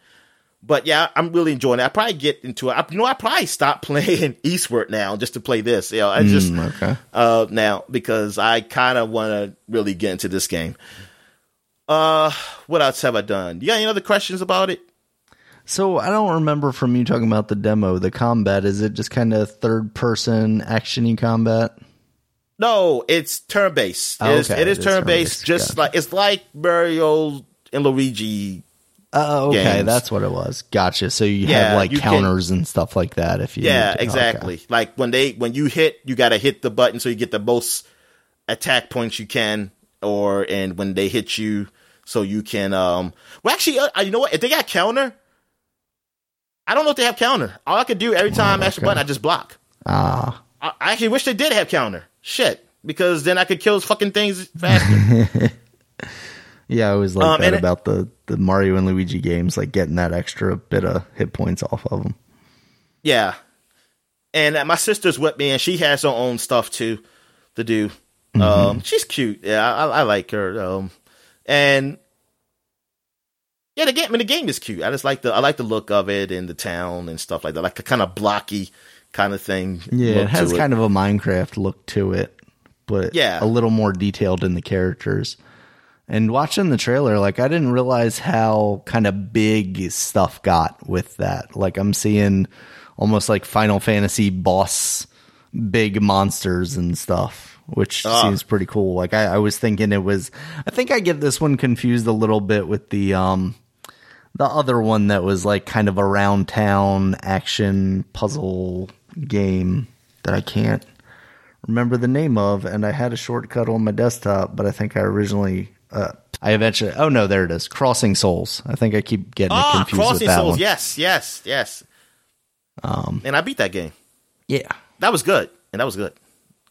Speaker 2: But yeah, I'm really enjoying it. I probably get into it. I, you know, I probably stop playing Eastward now just to play this. You know, I just
Speaker 1: Mm, okay.
Speaker 2: uh, now because I kind of want to really get into this game. Uh, what else have I done? You got any other questions about it?
Speaker 1: So I don't remember from you talking about the demo, the combat. Is it just kind of third person actiony combat?
Speaker 2: No, it's turn based.
Speaker 1: Oh,
Speaker 2: It is,
Speaker 1: okay.
Speaker 2: it is
Speaker 1: It is
Speaker 2: turn based.
Speaker 1: turn-based.
Speaker 2: Just like it's like Mario and Luigi.
Speaker 1: Oh, okay,
Speaker 2: Games.
Speaker 1: that's what it was. Gotcha. So you
Speaker 2: Yeah,
Speaker 1: have like
Speaker 2: you can-
Speaker 1: counters and stuff like that. If you
Speaker 2: Yeah, exactly.
Speaker 1: Okay.
Speaker 2: Like when they when you hit, you got to hit the button so you get the most attack points you can, or and when they hit you, so you can. um Well, actually, uh, you know what? If they got counter, I don't know if they have counter. All I could do every time I mash the
Speaker 1: okay.
Speaker 2: button, I just block.
Speaker 1: Ah,
Speaker 2: I I actually wish they did have counter. Shit, because then I could kill those fucking things faster.
Speaker 1: yeah. I always like
Speaker 2: Um,
Speaker 1: that
Speaker 2: it-
Speaker 1: about the the Mario and Luigi games, like getting that extra bit of hit points off of them.
Speaker 2: yeah, and uh, my sister's with me, and she has her own stuff too to do. Um, she's cute. Yeah, I, I like her. Um, and yeah, the game. I mean, the game is cute. I just like the I like the look of it and the town and stuff like that. Like a kind of blocky kind of thing.
Speaker 1: Yeah, it has kind of a Minecraft look to it, but
Speaker 2: Yeah.
Speaker 1: a little more detailed in the characters. And watching the trailer, like I didn't realize how kind of big stuff got with that. Like I'm seeing almost like Final Fantasy boss big monsters and stuff, which
Speaker 2: Ah.
Speaker 1: seems pretty cool. Like I, I was thinking it was I think I get this one confused a little bit with the um the other one that was like kind of around town action puzzle game that I can't remember the name of, and I had a shortcut on my desktop, but I think I originally, uh, I eventually, oh no, there it is, Crossing Souls. I think I keep getting it
Speaker 2: ah
Speaker 1: confused with
Speaker 2: Crossing
Speaker 1: that
Speaker 2: Souls.
Speaker 1: one.
Speaker 2: Yes, yes, yes. Um, and I beat that game.
Speaker 1: Yeah,
Speaker 2: That was good, and that was good.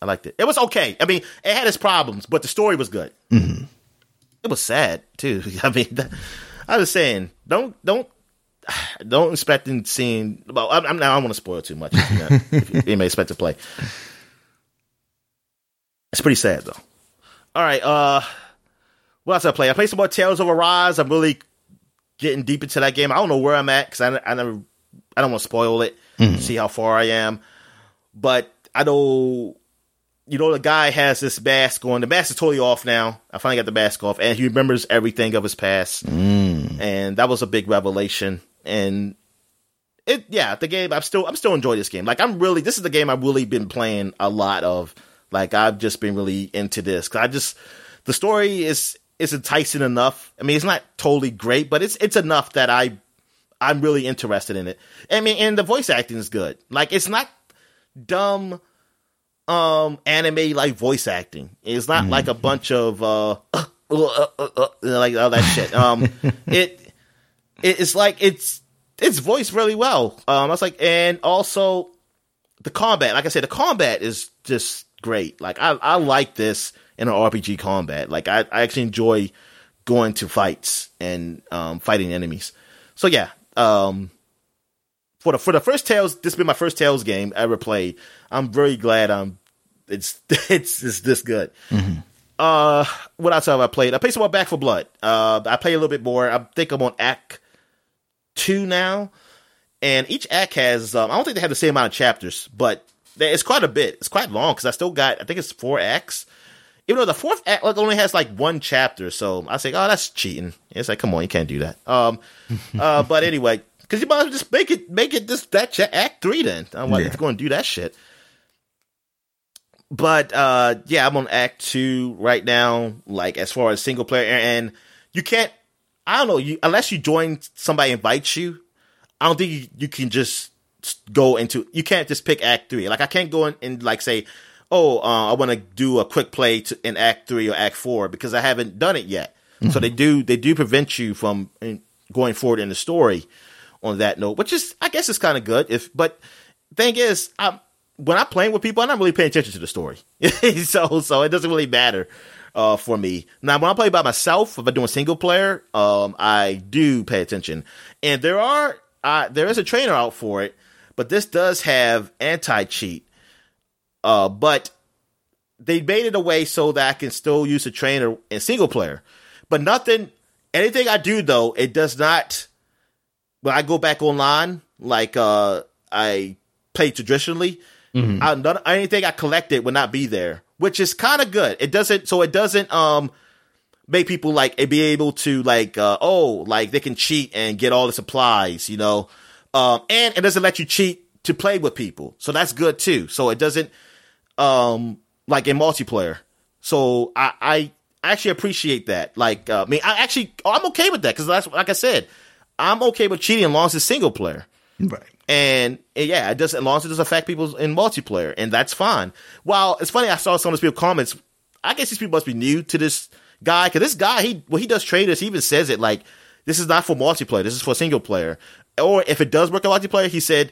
Speaker 2: I liked it. It was okay. I mean, it had its problems, but the story was good. Mm-hmm. It was sad too. I mean, that, I was saying, don't don't don't expect in seeing. Well, I'm, I'm, I don't want to spoil too much. If, you know, if anybody expect to play, it's pretty sad though. All right, uh, what else I play? I played some more Tales of Arise. I'm really getting deep into that game. I don't know where I'm at because I, I never, I don't want to spoil it. Mm-hmm. See how far I am, but I know, you know, the guy has this mask on. The mask is totally off now. I finally got the mask off, and he remembers everything of his past, mm. and that was a big revelation. And it, yeah, the game. I'm still, I'm still enjoying this game. Like I'm really, this is the game I've really been playing a lot of. Like I've just been really into this because I just the story is is enticing enough. I mean, it's not totally great, but it's it's enough that I I'm really interested in it. I mean, and the voice acting is good. Like it's not dumb um anime like voice acting. It's not like a bunch of uh, uh, uh, uh, uh, like all that shit. Um it, it it's like it's it's voiced really well. Um I was like and also the combat, like I said, the combat is just great. Like I I like this in an RPG combat. Like I, I actually enjoy going to fights and um fighting enemies. So yeah, um for the for the first Tales, this has been my first Tales game I ever played. I'm very glad I'm it's it's it's this good. Uh, what else have I played? I played some more Back 4 Blood. Uh, I play a little bit more. I think I'm on Act two now, and each act has. Um, I don't think they have the same amount of chapters, but it's quite a bit. It's quite long because I still got. I think it's four acts. Even though the fourth act like, only has like one chapter, so I say, oh, that's cheating. It's like, come on, you can't do that. Um, uh, but anyway, because you might as well just make it, make it this that act three then. I'm like,
Speaker 1: Yeah.
Speaker 2: if going to do that shit. but uh, yeah, I'm on Act Two right now. Like as far as single player, and you can't. I don't know. You unless you join, somebody invites you. I don't think you, you can just go into. You can't just pick Act Three. Like I can't go in and like say, oh, uh, I want to do a quick play to, in Act Three or Act Four because I haven't done it yet. Mm-hmm. So they do they do prevent you from going forward in the story on that note, which is I guess it's kind of good. If but thing is, I'm when I'm playing with people, I'm not really paying attention to the story, so so it doesn't really matter uh, for me. Now, when I play by myself, if I'm doing single player, um, I do pay attention, and there are uh, there is a trainer out for it, but this does have anti cheat, uh, but they made it a way so that I can still use the trainer in single player, but nothing. Anything I do though, it does not. When I go back online, like uh, I play traditionally, Mm-hmm. I, none, anything I collected would not be there, which is kind of good. It doesn't, so it doesn't, um, make people like be able to like, uh, oh, like they can cheat and get all the supplies, you know, um, and it doesn't let you cheat to play with people. So that's good too. So it doesn't, um, like in multiplayer. So I, I actually appreciate that. Like, uh, I mean, I actually, I'm okay with that because that's, like I said, I'm okay with cheating as long as it's single player.
Speaker 1: Right.
Speaker 2: And, and, yeah, it does as long as it does affect people in multiplayer, and that's fine. While it's funny, I saw some of these people comments. I guess these people must be new to this guy because this guy, he when he does traders, he even says it like this is not for multiplayer. This is for single player. Or if it does work in multiplayer, he said,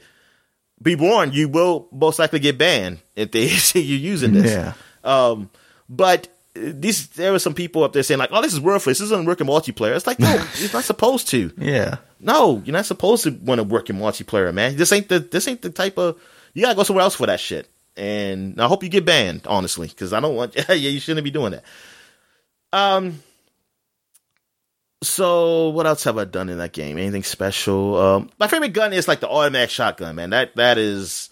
Speaker 2: "Be warned, you will most likely get banned if they see you using this."
Speaker 1: Yeah.
Speaker 2: Um, but these there were some people up there saying like, "Oh, this is worthless. This doesn't work in multiplayer." It's like, no, it's not supposed to.
Speaker 1: Yeah.
Speaker 2: No, you're not supposed to want to work in multiplayer, man. This ain't the this ain't the type of you gotta go somewhere else for that shit. And I hope you get banned, honestly, because I don't want. yeah, you shouldn't be doing that. Um. So what else have I done in that game? Anything special? Um, my favorite gun is like the automatic shotgun, man. That that is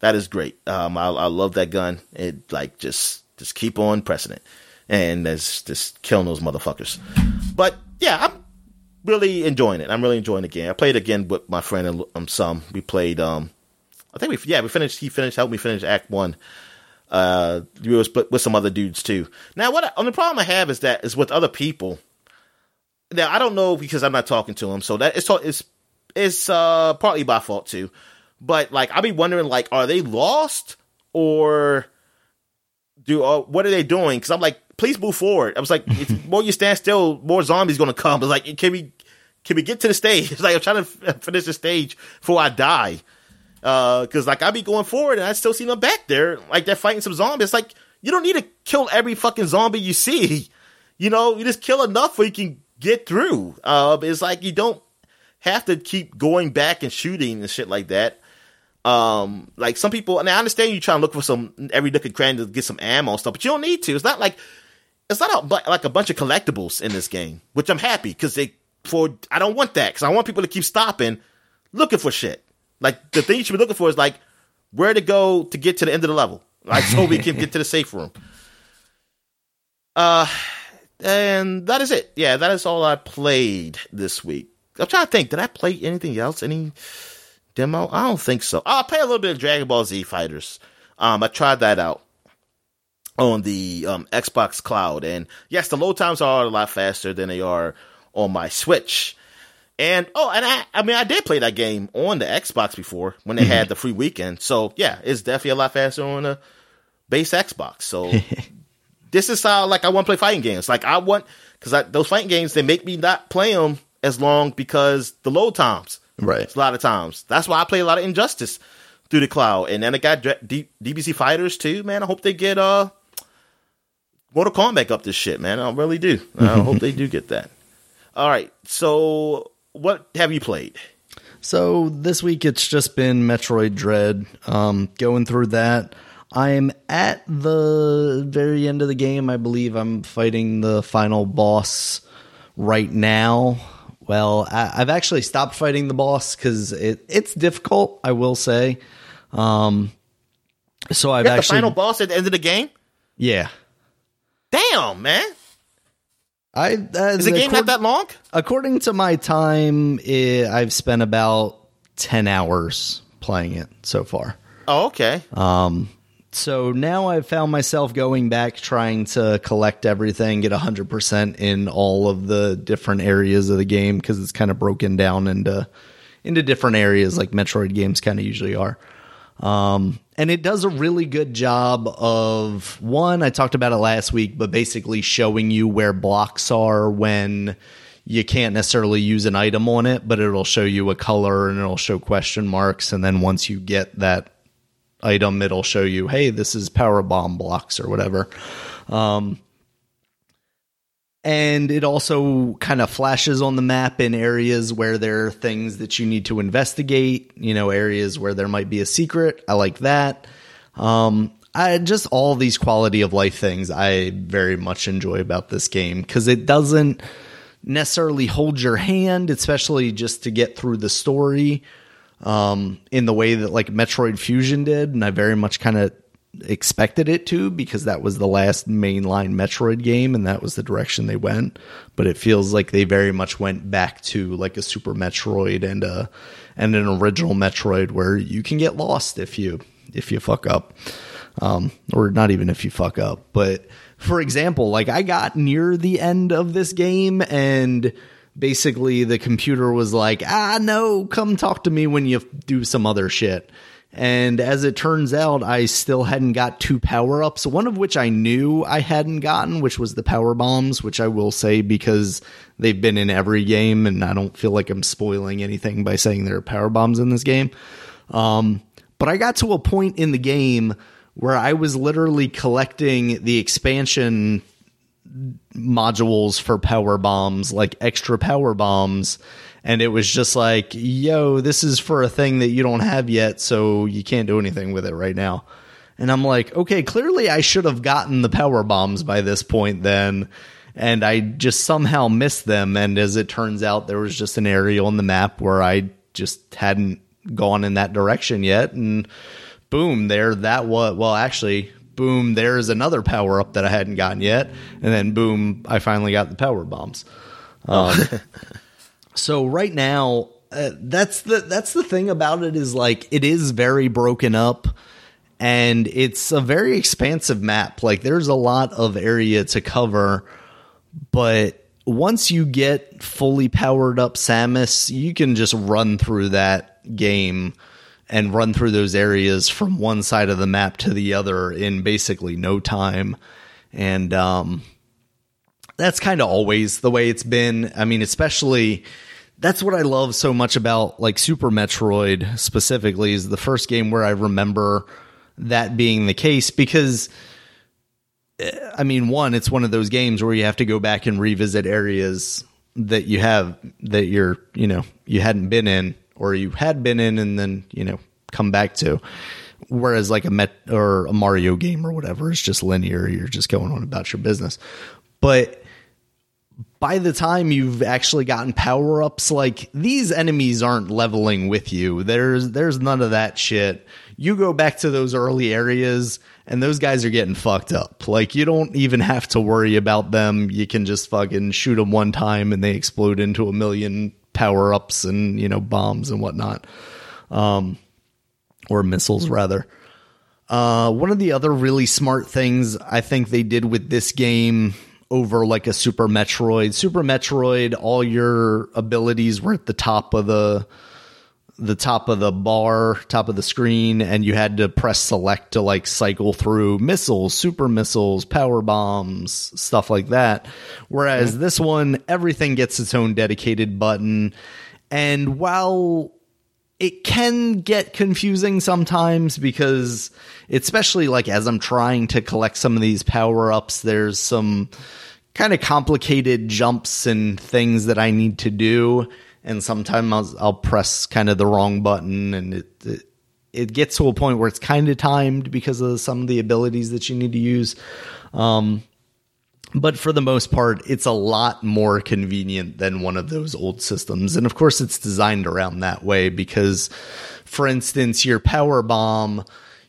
Speaker 2: that is great. Um, I, I love that gun. It like just just keep on pressing it, and that's just killing those motherfuckers. But yeah, I'm really enjoying it. I'm really enjoying the game. I played again with my friend and um, some. We played. Um, I think we yeah we finished. He finished. Helped me finish Act One. Uh, we was with some other dudes too. Now, what I, the problem I have is that is with other people. Now I don't know because I'm not talking to them, so that it's it's it's uh partly by fault too. But like I'll be wondering like are they lost or do uh, what are they doing? Because I'm like please move forward. I was like, more you stand still, more zombies gonna come. I was like, can we, can we get to the stage? It's like I'm trying to finish the stage before I die. Uh, cause like I be going forward and I still see them back there, like they're fighting some zombies. like you don't need to kill every fucking zombie you see. You know, you just kill enough so you can get through. Uh, it's like you don't have to keep going back and shooting and shit like that. Um, like some people, and I understand you trying to look for some every nook and cranny to get some ammo and stuff, but you don't need to. It's not like it's not a, like a bunch of collectibles in this game, which I'm happy because they for I don't want that because I want people to keep stopping looking for shit. Like the thing you should be looking for is like where to go to get to the end of the level, like so we can get to the safe room. Uh, and that is it. Yeah, that is all I played this week. I'm trying to think. Did I play anything else? Any demo? I don't think so. Oh, I played a little bit of Dragon Ball Z Fighters. Um, I tried that out on the um, Xbox Cloud. And yes, the load times are a lot faster than they are on my Switch. And oh, and I, I mean, I did play that game on the Xbox before when they mm-hmm. had the free weekend. So yeah, it's definitely a lot faster on the base Xbox. So this is how like I want to play fighting games. Like I want because those fighting games they make me not play them as long because the load times.
Speaker 1: Right.
Speaker 2: It's a lot of times. That's why I play a lot of Injustice through the cloud. And then it got D- DBZ Fighters too. Man, I hope they get uh Mortal Kombat up this shit, man. I really do. I hope they do get that. All right. So, what have you played?
Speaker 1: So this week it's just been Metroid Dread. Um, going through that, I'm at the very end of the game. I believe I'm fighting the final boss right now. Well, I, have actually stopped fighting the boss because it, it's difficult. I will say. Um, so I've actually
Speaker 2: the final boss at the end of the game.
Speaker 1: Yeah,
Speaker 2: Damn, man.
Speaker 1: I uh,
Speaker 2: is the game not that long?
Speaker 1: According to my time, it, I've spent about ten hours playing it so far.
Speaker 2: Oh, okay.
Speaker 1: Um, so now I've found myself going back trying to collect everything, get 100% in all of the different areas of the game because it's kind of broken down into into different areas like Metroid games kind of usually are. Um, and it does a really good job of one, I talked about it last week, but basically showing you where blocks are when you can't necessarily use an item on it, but it'll show you a color and it'll show question marks. And then once you get that item, it'll show you, hey, this is power bomb blocks or whatever. Um, and it also kind of flashes on the map in areas where there are things that you need to investigate, you know, areas where there might be a secret. I like that. Um, I just all these quality of life things I very much enjoy about this game because it doesn't necessarily hold your hand, especially just to get through the story um, in the way that like Metroid Fusion did, and I very much kind of expected it to because that was the last mainline Metroid game and that was the direction they went. But it feels like they very much went back to like a Super Metroid and a and an original Metroid where you can get lost if you if you fuck up. Um, or not even if you fuck up. But for example, like I got near the end of this game and basically the computer was like, ah, no, come talk to me when you do some other shit. And as it turns out, I still hadn't got two power ups, one of which I knew I hadn't gotten, which was the power bombs, which I will say because they've been in every game, and I don't feel like I'm spoiling anything by saying there are power bombs in this game. Um, but I got to a point in the game where I was literally collecting the expansion modules for power bombs, like extra power bombs and it was just like, yo, this is for a thing that you don't have yet, so you can't do anything with it right now. And I'm like, okay, clearly I should have gotten the power bombs by this point then. And I just somehow missed them. And as it turns out, there was just an area on the map where I just hadn't gone in that direction yet. And boom, there that was, well, actually, boom, there's another power up that I hadn't gotten yet. And then boom, I finally got the power bombs. Um, So right now, uh, that's the that's the thing about it is like it is very broken up and it's a very expansive map. Like there's a lot of area to cover, but once you get fully powered up Samus, you can just run through that game and run through those areas from one side of the map to the other in basically no time. And um, that's kind of always the way it's been. I mean, especially that's what I love so much about like Super Metroid specifically is the first game where I remember that being the case because eh, I mean, one, it's one of those games where you have to go back and revisit areas that you have that you're, you know, you hadn't been in or you had been in and then, you know, come back to. Whereas like a Met or a Mario game or whatever is just linear, you're just going on about your business. But by the time you've actually gotten power ups, like these enemies aren't leveling with you. There's there's none of that shit. You go back to those early areas and those guys are getting fucked up. Like you don't even have to worry about them. You can just fucking shoot them one time and they explode into a million power ups and you know bombs and whatnot, um, or missiles rather. Uh, one of the other really smart things I think they did with this game over like a Super Metroid. Super Metroid, all your abilities were at the top of the the top of the bar, top of the screen, and you had to press select to like cycle through missiles, super missiles, power bombs, stuff like that. Whereas mm-hmm. this one, everything gets its own dedicated button. And while it can get confusing sometimes because especially like as I'm trying to collect some of these power ups, there's some kind of complicated jumps and things that I need to do. And sometimes I'll, I'll press kind of the wrong button and it, it, it gets to a point where it's kind of timed because of some of the abilities that you need to use. Um, but for the most part, it's a lot more convenient than one of those old systems. And of course, it's designed around that way because, for instance, your power bomb,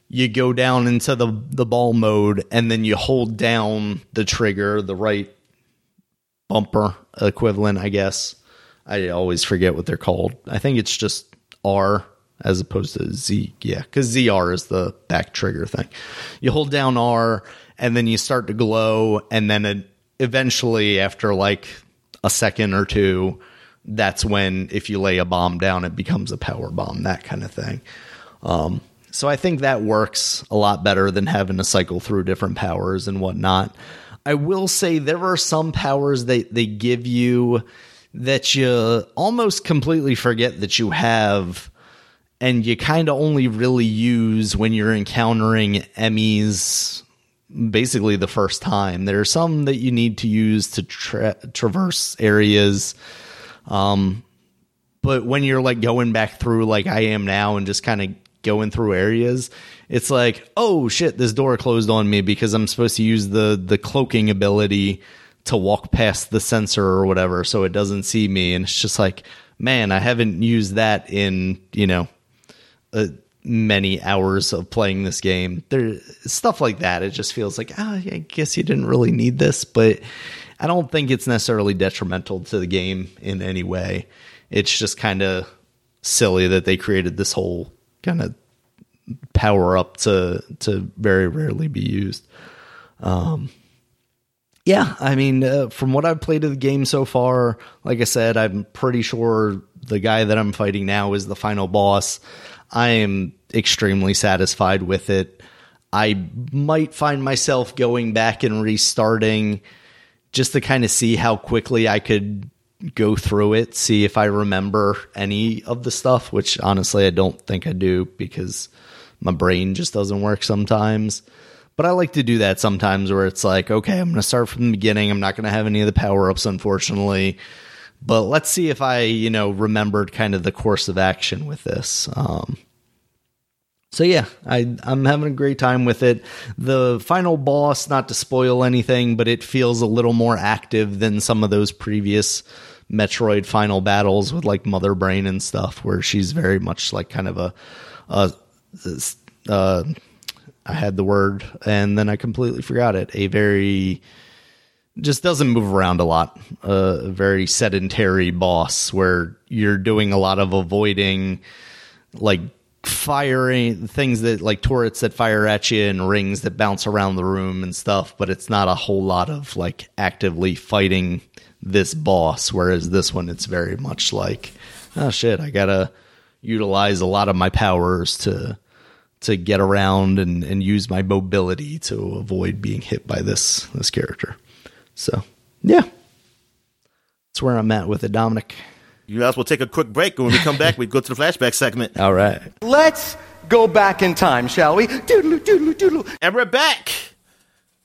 Speaker 1: you go down into the, the ball mode and then you hold down the trigger, the right bumper equivalent, I guess. I always forget what they're called. I think it's just R. as opposed to Z. Yeah, because ZR is the back trigger thing. You hold down R and then you start to glow, and then it, eventually, after like a second or two, that's when if you lay a bomb down, it becomes a power bomb, that kind of thing. Um, so I think that works a lot better than having to cycle through different powers and whatnot. I will say there are some powers that they give you that you almost completely forget that you have and you kind of only really use when you're encountering E.M.M.I.s basically the first time. There are some that you need to use to tra- traverse areas. Um, but when you're like going back through like I am now and just kind of going through areas, it's like, oh shit, this door closed on me because I'm supposed to use the the cloaking ability to walk past the sensor or whatever so it doesn't see me and it's just like, man, I haven't used that in, you know, uh, many hours of playing this game. There stuff like that. It just feels like, oh, I guess you didn't really need this, but I don't think it's necessarily detrimental to the game in any way. It's just kind of silly that they created this whole kind of power up to to very rarely be used. Um, yeah, I mean, uh, from what I've played of the game so far, like I said, I'm pretty sure the guy that I'm fighting now is the final boss. I am extremely satisfied with it. I might find myself going back and restarting just to kind of see how quickly I could go through it, see if I remember any of the stuff, which honestly I don't think I do because my brain just doesn't work sometimes. But I like to do that sometimes where it's like, okay, I'm going to start from the beginning. I'm not going to have any of the power ups, unfortunately. But let's see if I, you know, remembered kind of the course of action with this. Um, so yeah, I, I'm having a great time with it. The final boss, not to spoil anything, but it feels a little more active than some of those previous Metroid final battles with like Mother Brain and stuff, where she's very much like kind of a, a, uh, I had the word and then I completely forgot it. A very just doesn't move around a lot. A very sedentary boss where you're doing a lot of avoiding, like firing things that like turrets that fire at you and rings that bounce around the room and stuff, but it's not a whole lot of like actively fighting this boss. Whereas this one, it's very much like, oh shit, I gotta utilize a lot of my powers to to get around and, and use my mobility to avoid being hit by this this character. So yeah, that's where I'm at with it, Dominic.
Speaker 2: You guys will take a quick break. And when we come back, we go to the flashback segment.
Speaker 1: All right.
Speaker 3: Let's go back in time, shall we? Doodle, doodle, doodle.
Speaker 2: And we're back.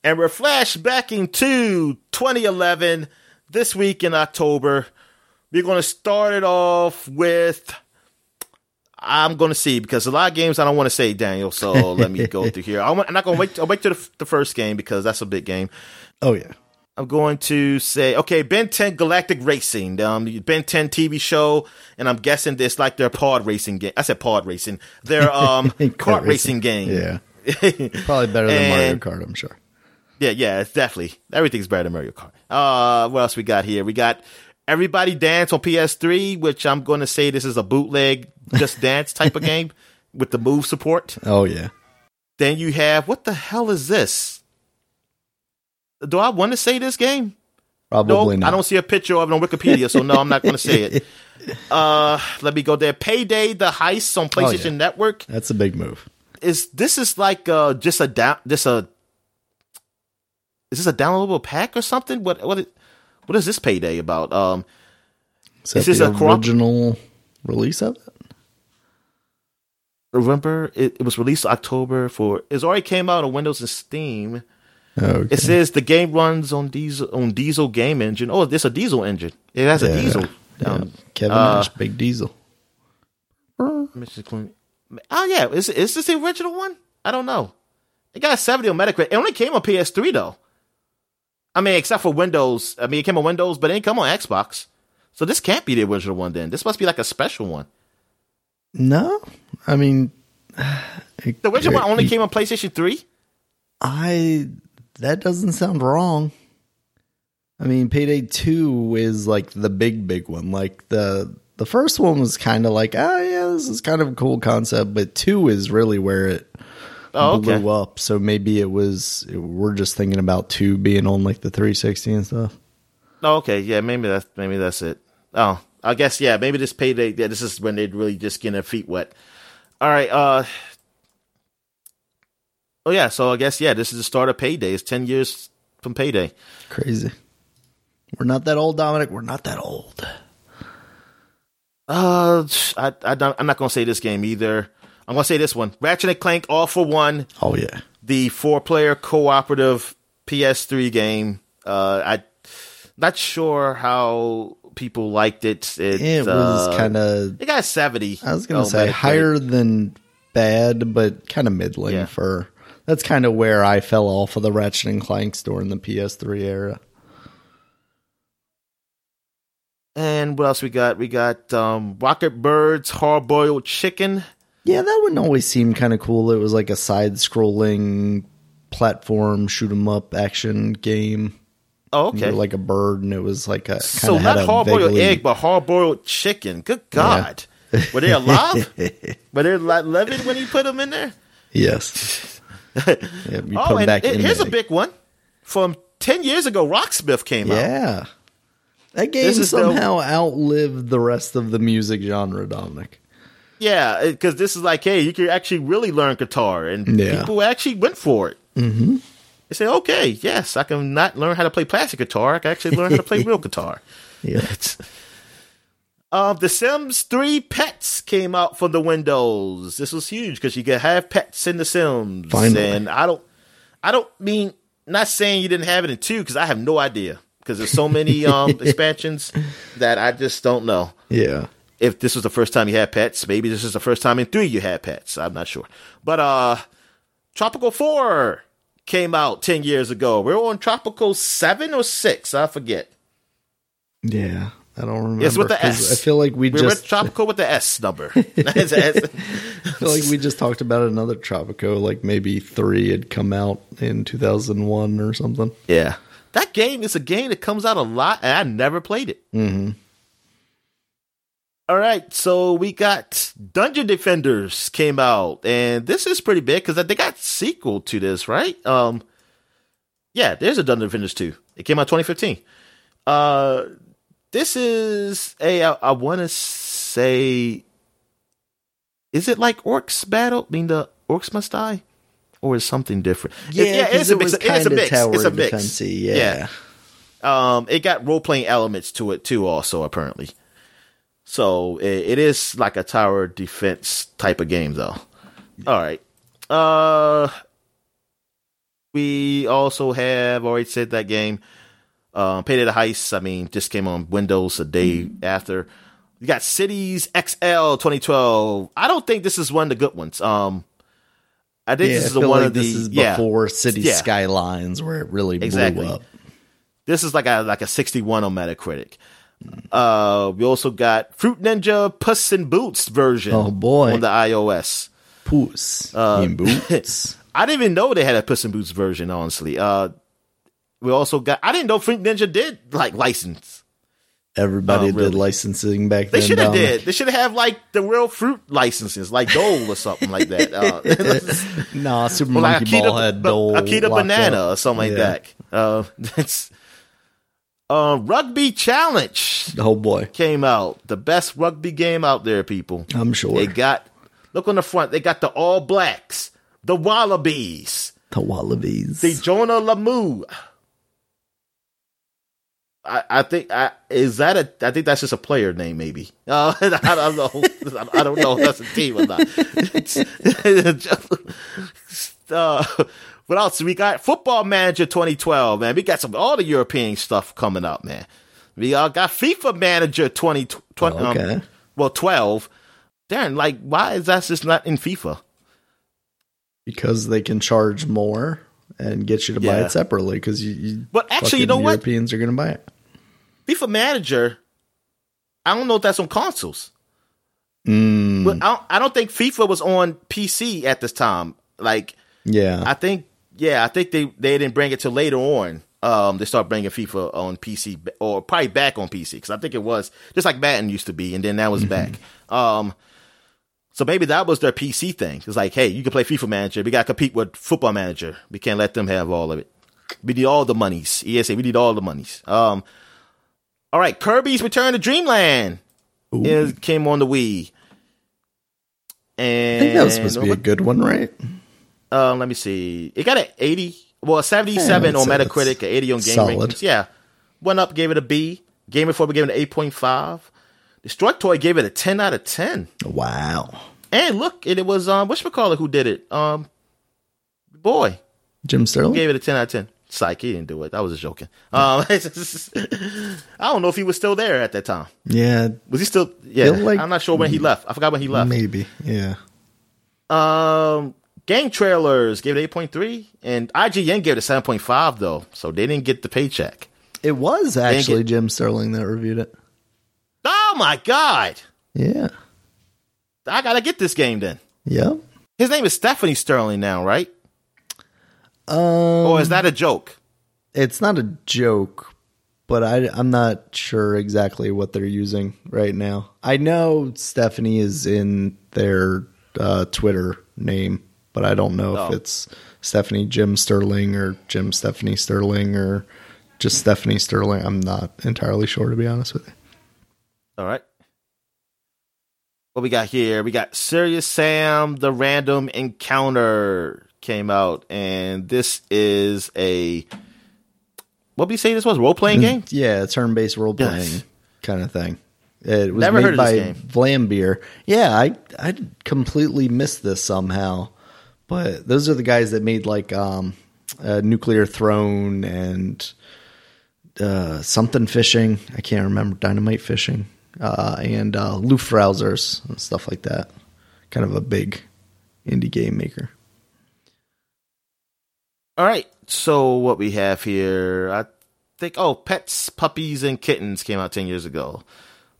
Speaker 2: And we're flashbacking to 2011, this week in October. We're going to start it off with. I'm going to see because a lot of games I don't want to say, Daniel. So let me go through here. I'm not going to wait. I'll wait to the, the first game because that's a big game.
Speaker 1: Oh yeah.
Speaker 2: I'm going to say, okay, Ben 10 Galactic Racing, um, Ben 10 TV show, and I'm guessing it's like their pod racing game. I said pod racing. Their um kart racing. racing game.
Speaker 1: Yeah. Probably better than and, Mario Kart, I'm sure.
Speaker 2: Yeah, yeah, it's definitely. Everything's better than Mario Kart. Uh, what else we got here? We got Everybody Dance on PS3, which I'm going to say this is a bootleg Just Dance type of game with the move support.
Speaker 1: Oh, yeah.
Speaker 2: Then you have, what the hell is this? Do I want to say this game?
Speaker 1: Probably
Speaker 2: no,
Speaker 1: not.
Speaker 2: I don't see a picture of it on Wikipedia, so no, I'm not going to say it. Uh, let me go there. Payday the heist on PlayStation oh, yeah. Network.
Speaker 1: That's a big move.
Speaker 2: Is this is like uh just a down just a is this a downloadable pack or something? What what what is this Payday about? Um,
Speaker 1: is, is this a original release of it?
Speaker 2: Remember, it, it was released October for. It already came out on Windows and Steam. Okay. It says the game runs on diesel on diesel game engine. Oh, it's a diesel engine. It has yeah. a diesel.
Speaker 1: Um. Kevin uh, Nash, big diesel.
Speaker 2: Oh yeah, is is this the original one? I don't know. It got a seventy on Metacritic. It only came on PS3 though. I mean, except for Windows. I mean, it came on Windows, but it didn't come on Xbox. So this can't be the original one. Then this must be like a special one.
Speaker 1: No, I mean,
Speaker 2: it, the original one only came on PlayStation Three.
Speaker 1: I that doesn't sound wrong. I mean, Payday 2 is like the big, big one. Like the The first one was kind of like, ah, yeah, this is kind of a cool concept, but two is really where it
Speaker 2: Oh, okay.
Speaker 1: blew up. So maybe it was we're just thinking about two being on like the 360 and stuff.
Speaker 2: Oh, okay, yeah, maybe that's maybe that's it. Oh, I guess yeah, maybe this payday. Yeah, this is when they'd really just get their feet wet. All right. uh Oh yeah, so I guess yeah, this is the start of payday. It's ten years from payday.
Speaker 1: Crazy. We're not that old, Dominic. We're not that old.
Speaker 2: Uh, I, I don't, I'm not gonna say this game either. I'm gonna say this one: Ratchet and Clank All for One,
Speaker 1: Oh yeah.
Speaker 2: the four-player cooperative PS3 game. Uh, I not sure how people liked it. It,
Speaker 1: It was
Speaker 2: uh,
Speaker 1: kind of.
Speaker 2: It got 70.
Speaker 1: I was gonna
Speaker 2: Oh,
Speaker 1: say higher than bad, but kind of middling
Speaker 2: Yeah.
Speaker 1: for. That's kind of where I fell off of the Ratchet and Clanks during the PS3 era.
Speaker 2: And what else we got? We got um, Rocketbirds Hard Boiled Chicken.
Speaker 1: Yeah, that one always seemed kind of cool. It was like a side-scrolling platform shoot 'em up action game.
Speaker 2: Oh, okay.
Speaker 1: like a bird, and it was like a
Speaker 2: so
Speaker 1: kind of had
Speaker 2: not hard boiled
Speaker 1: vaguely-
Speaker 2: egg, but hard boiled chicken. Good God. Were they alive? Were they living when you put them in there?
Speaker 1: Yes. yeah, you
Speaker 2: oh, and it- here's a big one. From 10 years ago, Rocksmith came out.
Speaker 1: Yeah. That game
Speaker 2: This is the-
Speaker 1: somehow outlived the rest of the music genre, Dominic.
Speaker 2: Yeah, because this is like, hey, you can actually really learn guitar, and
Speaker 1: Yeah.
Speaker 2: people actually went for it. Mm-hmm. They say, okay, yes, I can not learn how to play plastic guitar. I can actually learn how to play real guitar.
Speaker 1: Yeah.
Speaker 2: Um, the Sims 3 Pets came out for the Windows. This was huge because you could have pets in the Sims.
Speaker 1: Finally.
Speaker 2: And I don't, I don't mean not saying you didn't have it in two because I have no idea because there's so many um expansions that I just don't know
Speaker 1: Yeah.
Speaker 2: if this was the first time you had pets. Maybe this is the first time in three you had pets. I'm not sure. But uh, Tropico Four came out ten years ago. We're on Tropico Seven or Six. I forget.
Speaker 1: Yeah. I don't remember.
Speaker 2: It's with the S.
Speaker 1: I feel like we
Speaker 2: We're
Speaker 1: just
Speaker 2: Tropico with the S number. It's- it's-
Speaker 1: feel like we just talked about another Tropico, like maybe three had come out in 2001 or something.
Speaker 2: Yeah. That game is a game that comes out a lot, and I never played it. Mm-hmm. All right, so we got Dungeon Defenders came out, and this is pretty big because they got sequel to this, right? Um, yeah, there's a Dungeon Defenders 2. It came out 2015. Uh, this is a I, I want to say, is it like Orcs Battle? I mean, the Orcs Must Die, or is something different? It-
Speaker 1: 'cause
Speaker 2: it's a
Speaker 1: it
Speaker 2: mix.
Speaker 1: was
Speaker 2: It's a mix. It's a mix.
Speaker 1: defense-y, yeah.
Speaker 2: Um, it got role playing elements to it too, also apparently. So it, it is like a tower defense type of game, though. All right. Uh, we also have already said that game. Um, Payday the Heist. I mean, just came on Windows a day after. You got Cities XL 2012. I don't think this is one of the good ones. Um, I think
Speaker 1: Yeah,
Speaker 2: this is the one
Speaker 1: like
Speaker 2: of the
Speaker 1: this is
Speaker 2: yeah.
Speaker 1: before City
Speaker 2: Yeah.
Speaker 1: Skylines where it really
Speaker 2: Exactly.
Speaker 1: blew up.
Speaker 2: This is like a like a 61 on Metacritic. Uh, we also got Fruit Ninja Puss in Boots version.
Speaker 1: Oh, boy.
Speaker 2: on the iOS.
Speaker 1: Puss
Speaker 2: Uh,
Speaker 1: in boots.
Speaker 2: I didn't even know they had a Puss in Boots version. Honestly, uh, we also got. I didn't know Fruit Ninja did like license.
Speaker 1: Everybody
Speaker 2: Oh, really?
Speaker 1: did licensing back
Speaker 2: They
Speaker 1: then.
Speaker 2: should have did. They should have like the real fruit licenses, like Dole or something like that. Uh,
Speaker 1: Nah, Super
Speaker 2: or like
Speaker 1: Monkey Ball had Dole.
Speaker 2: Akita Banana
Speaker 1: up.
Speaker 2: or something like that. Uh, that's uh, Rugby Challenge.
Speaker 1: Oh boy,
Speaker 2: came out. The best rugby game out there, people.
Speaker 1: I'm sure.
Speaker 2: They got look on the front. They got the All Blacks, the Wallabies,
Speaker 1: the Wallabies.
Speaker 2: the Jonah Lomu. I, I think I, is that a I think that's just a player name maybe. Uh, I don't know. I don't know if that's a team or not. It's, uh, what else we got? Football Manager 2012, man. We got some all the European stuff coming up, man. We all got FIFA Manager 2020. um,
Speaker 1: Okay.
Speaker 2: well, 12. Darren, like, why is that just not in FIFA?
Speaker 1: because they can charge more and get you to buy it separately because you, you
Speaker 2: But actually, you know what?
Speaker 1: Europeans are going to buy it.
Speaker 2: FIFA Manager, I don't know if that's on consoles.
Speaker 1: Mm,
Speaker 2: But I don't, I don't think FIFA was on PC at this time. Like,
Speaker 1: yeah,
Speaker 2: I think, yeah, I think they, they didn't bring it till later on. Um, they start bringing FIFA on PC or probably back on PC because I think it was just like Madden used to be, and then that was back. Um, so maybe that was their PC thing. It's like, hey, you can play FIFA Manager. We got to compete with Football Manager. We can't let them have all of it. We need all the monies. ESA, we need all the monies. Um, all right, Kirby's Return to Dreamland came on the Wii. And
Speaker 1: I think that was supposed to be a good one, right?
Speaker 2: Uh, let me see. It got an 80, well, a 77
Speaker 1: Yeah,
Speaker 2: on Metacritic, an 80 on Game
Speaker 1: solid.
Speaker 2: Rankings. Yeah. 1UP, gave it a B. Game Informer gave it an 8.5. Destructoid gave it a 10 out of 10.
Speaker 1: Wow.
Speaker 2: And look, it, it was, um, whatchamacallit who did it? Um, boy,
Speaker 1: Jim Sterling?
Speaker 2: gave it a 10 out of 10. Psych, he didn't do it. I was just joking. Um, I don't know if he was still there at that time.
Speaker 1: yeah,
Speaker 2: Was he still? Yeah,
Speaker 1: like-
Speaker 2: I'm not sure when he left. I forgot when he left.
Speaker 1: maybe. Yeah.
Speaker 2: Um, game trailers gave it 8.3, and IGN gave it a 7.5 though, so they didn't get the paycheck.
Speaker 1: It was actually
Speaker 2: get-
Speaker 1: Jim Sterling that reviewed it.
Speaker 2: Oh my god,
Speaker 1: Yeah.
Speaker 2: I gotta get this game then.
Speaker 1: Yep.
Speaker 2: His name is Stephanie Sterling now, right?
Speaker 1: Um,
Speaker 2: Or is that a joke?
Speaker 1: it's not a joke, but I, I'm not sure exactly what they're using right now. I know Stephanie is in their uh, Twitter name, but I don't know
Speaker 2: Oh.
Speaker 1: if it's Stephanie Jim Sterling or Jim Stephanie Sterling or just Stephanie Sterling. I'm not entirely sure, to be honest with you.
Speaker 2: All right. What we got here? We got Serious Sam: The Random Encounter came out, and this is a what did we say this was role playing mm, game?
Speaker 1: Yeah, turn based role playing
Speaker 2: Yes.
Speaker 1: kind of thing. It was
Speaker 2: Never
Speaker 1: made
Speaker 2: heard of
Speaker 1: by. Vlambeer. Yeah, I I completely missed this somehow. But those are the guys that made like um Nuclear Throne and uh something fishing. I can't remember dynamite fishing. Uh and uh Luftrausers and stuff like that. Kind of a big indie game maker.
Speaker 2: All right. So what we have here, I think. Oh, Pets, Puppies, and Kittens came out ten years ago.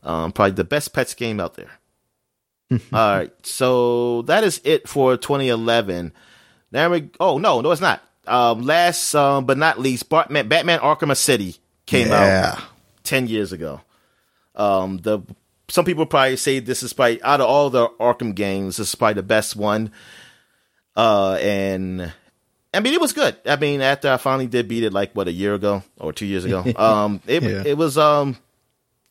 Speaker 2: Um, probably the best pets game out there. All right. So that is it for 2011. Now we. Oh no, no, it's not. Um, last um, but not least, Batman, Batman Arkham City came out 10 years ago. Um, the some people probably say this is probably out of all the Arkham games, this is probably the best one. Uh, and I mean, it was good. I mean, after I finally did beat it, like what a year ago or two years ago, um, it
Speaker 1: Yeah.
Speaker 2: it was um,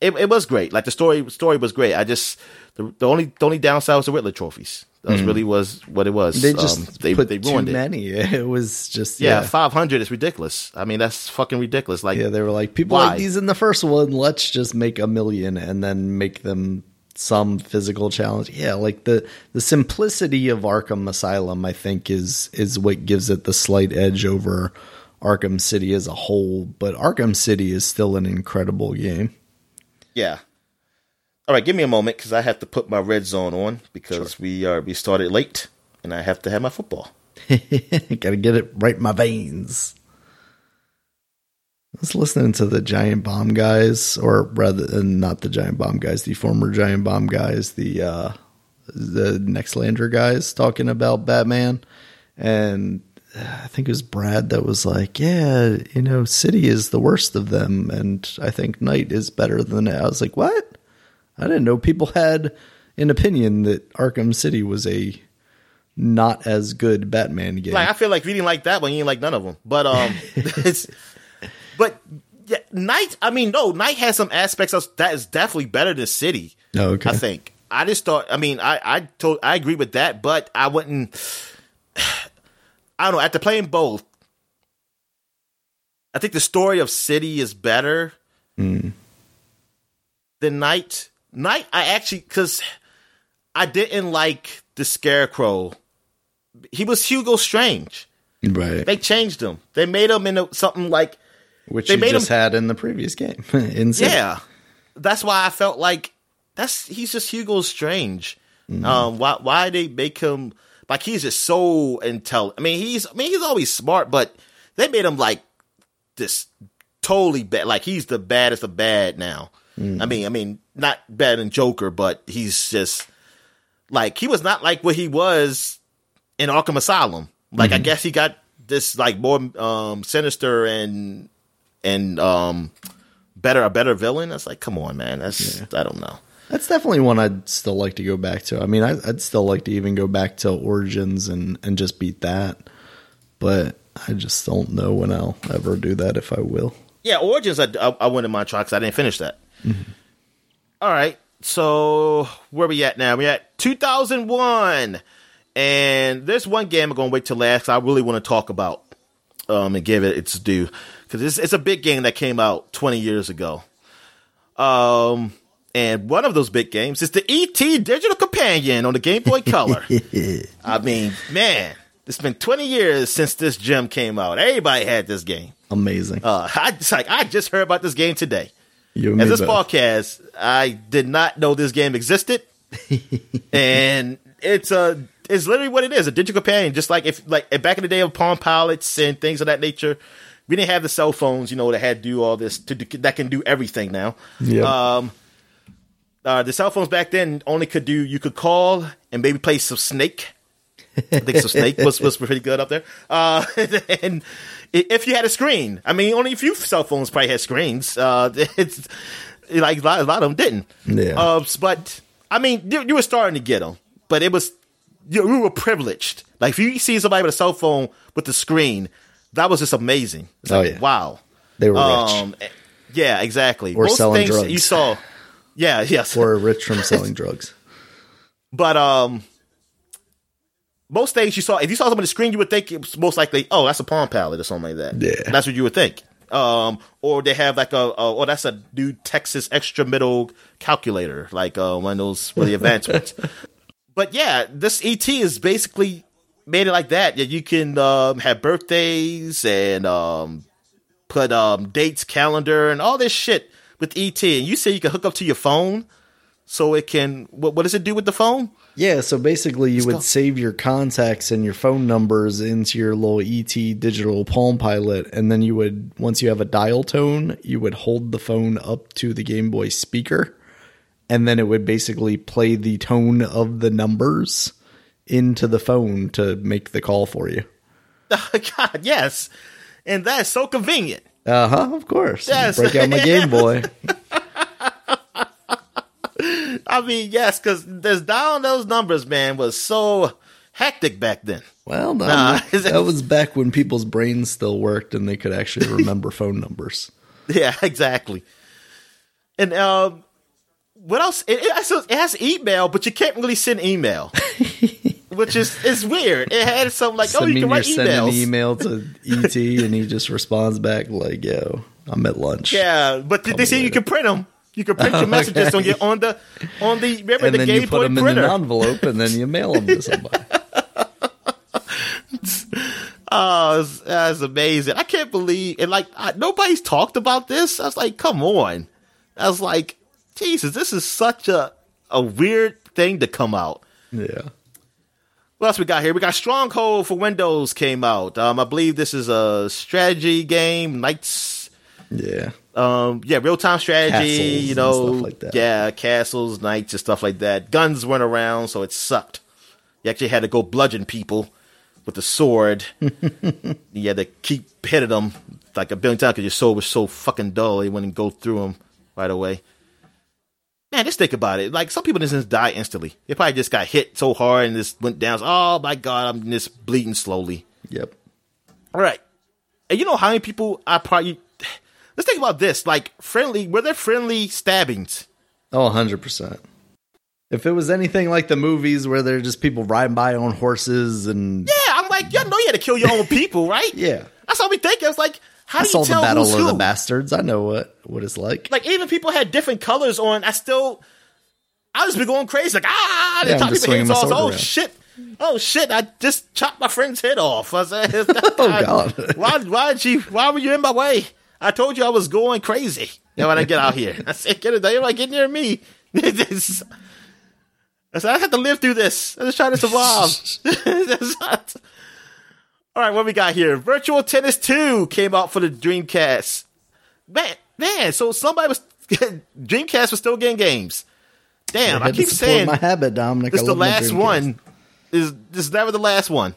Speaker 2: it it was great. Like the story story was great. I just the, the only the only downside was the Riddler trophies. That really was what it was.
Speaker 1: They just
Speaker 2: um, they
Speaker 1: put
Speaker 2: they
Speaker 1: too
Speaker 2: ruined it.
Speaker 1: It was just
Speaker 2: Yeah,
Speaker 1: yeah.
Speaker 2: five hundred is ridiculous. I mean, that's fucking ridiculous. Like,
Speaker 1: Yeah, they were like, people
Speaker 2: Why?
Speaker 1: like these in the first one. Let's just make a million and then make them some physical challenge. Yeah, like the the simplicity of Arkham Asylum, I think, is is what gives it the slight edge over Arkham City as a whole. But Arkham City is still an incredible game.
Speaker 2: Yeah. All right, give me a moment because I have to put my red zone on because we are we started late and I have to have my football.
Speaker 1: Got to get it right in my veins. I was listening to the Giant Bomb guys, or rather, uh, not the Giant Bomb guys, the former Giant Bomb guys, the uh, the Nextlander guys talking about Batman, and I think it was Brad that was like, "Yeah, you know, City is the worst of them, and I think Knight is better than it." I was like, "What? I didn't know people had an opinion that Arkham City was a not as good Batman game."
Speaker 2: Like I feel like if you didn't like that one, you didn't like none of them. But um, it's but yeah, Knight. I mean, no, Knight has some aspects of that is definitely better than City.
Speaker 1: Oh, okay.
Speaker 2: I think. I just thought. I mean, I I told I agree with that, but I wouldn't. I don't know. After playing both, I think the story of City is better
Speaker 1: Hmm.
Speaker 2: than Knight. Knight, I actually because I didn't like the Scarecrow. He was Hugo Strange.
Speaker 1: right?
Speaker 2: They changed him. They made him into something like
Speaker 1: Which
Speaker 2: they
Speaker 1: you
Speaker 2: made
Speaker 1: just
Speaker 2: him-
Speaker 1: had in the previous game.
Speaker 2: yeah. That's why I felt like that's he's just Hugo Strange.
Speaker 1: Mm-hmm.
Speaker 2: Um, why why they make him like he's just so intelligent? I mean, he's I mean he's always smart, but they made him like this totally bad. Like he's the baddest of bad now.
Speaker 1: Mm.
Speaker 2: I mean, I mean, not bad than Joker, but he's just like he was not like what he was in Arkham Asylum. Like
Speaker 1: Mm-hmm.
Speaker 2: I guess he got this like more um sinister and and um better a better villain. That's like, come on, man. That's I don't know.
Speaker 1: That's definitely one I'd still like to go back to. I mean, I, I'd still like to even go back to Origins and and just beat that, but I just don't know when I'll ever do that if I will.
Speaker 2: Yeah, Origins. I I, I wouldn't mind trying because I didn't finish that. All right, so where we at now? We at 2001, and there's one game I'm gonna wait till last I really want to talk about um and give it its due because it's it's a big game that came out 20 years ago. Um. And one of those big games is the ET Digital Companion on the Game Boy Color. I mean, man, it's been 20 years since this gem came out. Everybody had this game.
Speaker 1: Amazing.
Speaker 2: Uh, I just like I just heard about this game today.
Speaker 1: you
Speaker 2: As this podcast, I did not know this game existed, and it's a it's literally what it is—a digital companion. Just like if like back in the day of Palm Pilots and things of that nature, we didn't have the cell phones, you know, that had to do all this to do, that can do everything now.
Speaker 1: Yep.
Speaker 2: Um, uh, the cell phones back then only could do you could call and maybe play some Snake. I think some Snake was was pretty good up there. Uh, and if you had a screen, I mean, only a few cell phones probably had screens. Uh, it's like a lot, a lot of them didn't.
Speaker 1: Yeah.
Speaker 2: Uh, but I mean, you, you were starting to get them, but it was you, we were privileged. Like if you see somebody with a cell phone with the screen, that was just amazing. It's
Speaker 1: Oh, yeah.
Speaker 2: wow.
Speaker 1: They were rich.
Speaker 2: Um, eh, yeah, exactly.
Speaker 1: Or selling
Speaker 2: things
Speaker 1: drugs.
Speaker 2: you saw. Yeah, yes.
Speaker 1: or rich from selling drugs.
Speaker 2: But um, most things you saw, if you saw somebody on the screen, you would think it was most likely, oh, that's a Palm Palette or something like that.
Speaker 1: Yeah.
Speaker 2: that's what you would think. Um, or they have like a, a oh, that's a new Texas extra middle calculator, like uh, one of those really advanced ones. But yeah, this ET is basically made it like that. Yeah, you can um, have birthdays and um, put um, dates, calendar, and all this shit with ET. And you say you can hook up to your phone, so it can. What, what does it do with the phone?
Speaker 1: Yeah, so basically you would
Speaker 2: go.
Speaker 1: save your contacts and your phone numbers into your little ET digital Palm Pilot, and then you would once you have a dial tone, you would hold the phone up to the Game Boy speaker, and then it would basically play the tone of the numbers into the phone to make the call for you.
Speaker 2: God, yes, and that's so convenient.
Speaker 1: Uh huh, of course.
Speaker 2: Yes.
Speaker 1: Break out my Game Boy.
Speaker 2: I mean, yes, because there's down those numbers, man, was so hectic back then.
Speaker 1: Well, no,
Speaker 2: Nah.
Speaker 1: that was back when people's brains still worked and they could actually remember phone numbers.
Speaker 2: Yeah, exactly. And um, what else? It, it has email, but you can't really send email, which is is weird. It had something like, oh, you can write
Speaker 1: sending an email to ET and he just responds back like, "Yo, I'm at lunch."
Speaker 2: Yeah, but they
Speaker 1: me
Speaker 2: say you can print them. You can print your messages on your on the on the remember
Speaker 1: and
Speaker 2: the
Speaker 1: then
Speaker 2: Game
Speaker 1: you put
Speaker 2: Boy
Speaker 1: them
Speaker 2: printer.
Speaker 1: in an envelope and then you mail them to somebody.
Speaker 2: Oh, it's- that's amazing. I can't believe and like I, nobody's talked about this. I was like, come on. I was like, Jesus, this is such a a weird thing to come out.
Speaker 1: yeah,
Speaker 2: What else we got here? We got Stronghold for Windows came out. Um, I believe this is a strategy game, Knights.
Speaker 1: yeah.
Speaker 2: Um, yeah, real time strategy.
Speaker 1: Castles
Speaker 2: you know,
Speaker 1: stuff like that.
Speaker 2: yeah, castles, knights, and stuff like that. Guns went around, so it sucked. You actually had to go bludgeon people with the sword. you had to keep hitting them like a billion times because your sword was so fucking dull. It wouldn't go through them right away. Man, just think about it. Like some people just die instantly. They probably just got hit so hard and just went down. Oh my god, I'm just bleeding slowly.
Speaker 1: Yep.
Speaker 2: All right. And you know how many people I probably let's think about this. Like friendly were there friendly stabbings?
Speaker 1: Oh, 100%. If it was anything like the movies where they're just people riding by on horses and
Speaker 2: Yeah, I'm like, you know you had to kill your own people, right?
Speaker 1: yeah.
Speaker 2: That's how we think. I was like, how
Speaker 1: I
Speaker 2: do you
Speaker 1: saw the Battle of
Speaker 2: who?
Speaker 1: the Bastards. I know what what it's like.
Speaker 2: like even people had different colors on. I still I just be going crazy, like ah, they
Speaker 1: Yeah, just
Speaker 2: people's heads off. Oh
Speaker 1: around.
Speaker 2: shit. Oh shit! I just chopped my friend's head off. I said,
Speaker 1: Oh, God.
Speaker 2: why? Why did you? Why were you in my way? I told you I was going crazy. Then when I get out here, I said, "Get it! You're like get near me." This- I said, "I have to live through this. I'm just trying to survive." All right, what we got here? Virtua Tennis Two came out for the Dreamcast. Man, man, so somebody was Dreamcast was still getting games. Damn,
Speaker 1: I
Speaker 2: I keep saying
Speaker 1: my habit, Dominic.
Speaker 2: this
Speaker 1: I
Speaker 2: is the last one. Is this is never the last one?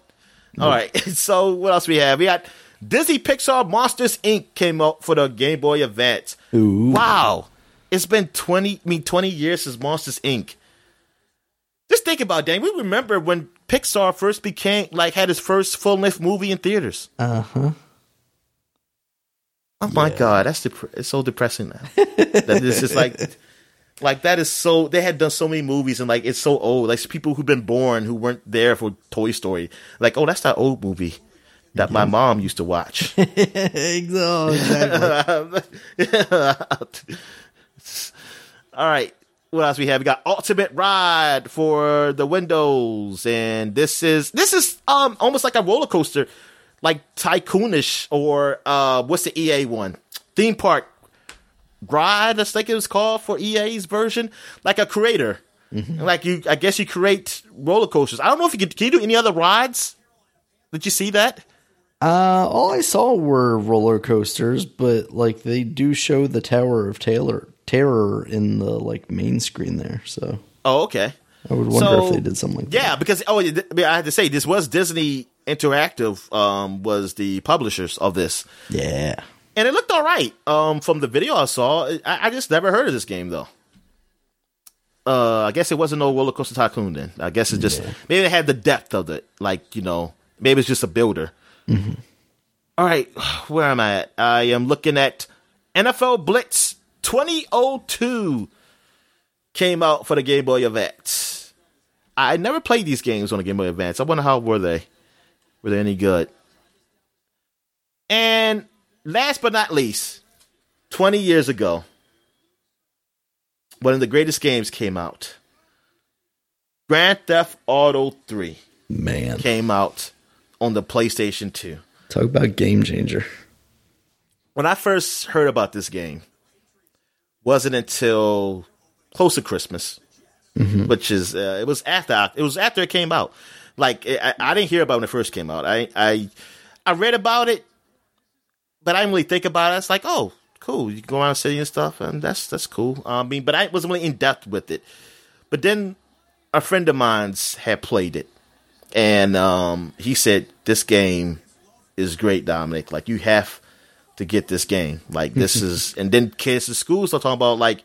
Speaker 2: All right. So what else we have? We got Disney Pixar Monsters Inc. came out for the Game Boy Advance.
Speaker 1: Ooh.
Speaker 2: Wow. It's been 20, I mean, 20 years since Monsters Inc. Just think about that. We remember when Pixar first became, like, had its first full length movie in theaters.
Speaker 1: Uh huh.
Speaker 2: Oh my God. That's dep- it's so depressing now. that this is like, like, that is so, they had done so many movies and, like, it's so old. Like, people who've been born who weren't there for Toy Story. Like, oh, that's that old movie that my mom used to watch.
Speaker 1: exactly.
Speaker 2: All right. What else we have? We got Ultimate Ride for the Windows, and this is this is um almost like a roller coaster, like tycoonish or uh what's the EA one? Theme park ride. I think it was called for EA's version, like a creator. Like you, I guess you create roller coasters. I don't know if you can. Can you do any other rides? Did you see that?
Speaker 1: Uh, all I saw were roller coasters, but like they do show the Tower of Taylor Terror in the like main screen there. So
Speaker 2: Oh, okay.
Speaker 1: I would wonder if they did something like
Speaker 2: Yeah, because oh, yeah, I had to say this was Disney Interactive um, was the publishers of this.
Speaker 1: Yeah.
Speaker 2: and it looked all right. Um, from the video I saw, I, I just never heard of this game though. Uh, I guess it wasn't no roller coaster tycoon then. I guess it just maybe it had the depth of it, like you know, maybe it's just a builder. All right, where am I at? I am looking at NFL Blitz 2002 came out for the Game Boy Advance. I never played these games on the Game Boy Advance. I wonder how were they? Were they any good? And last but not least, 20 years ago, one of the greatest games came out. Grand Theft Auto 3
Speaker 1: Man.
Speaker 2: came out on the PlayStation 2.
Speaker 1: Talk about game changer.
Speaker 2: When I first heard about this game, wasn't until close to Christmas, which is uh, it was after it was after it came out. Like I, I didn't hear about it when it first came out. I I I read about it, but I didn't really think about it. It's like, oh, cool. You can go around the city and stuff, and that's that's cool. I mean, but I wasn't really in depth with it. But then a friend of mine's had played it, and um, he said this game is great, Dominic. Like you have to get this game. Like this is, and then kids in school start talking about like,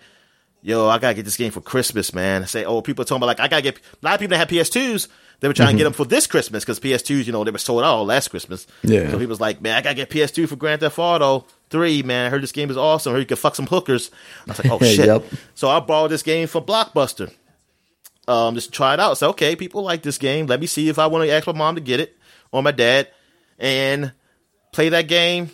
Speaker 2: yo, I gotta get this game for Christmas, man. I say, oh, people are talking about like I gotta get. A lot of people that have PS2s, they were trying to get them for this Christmas because PS2s, you know, they were sold out last Christmas.
Speaker 1: Yeah.
Speaker 2: So he was like, man, I gotta get PS2 for Grand Theft Auto Three. Man, I heard this game is awesome. I heard you can fuck some hookers. I was like, oh shit.
Speaker 1: Yep.
Speaker 2: So I borrowed this game from Blockbuster. Um, just try it out. So okay, people like this game. Let me see if I want to ask my mom to get it or my dad and play that game.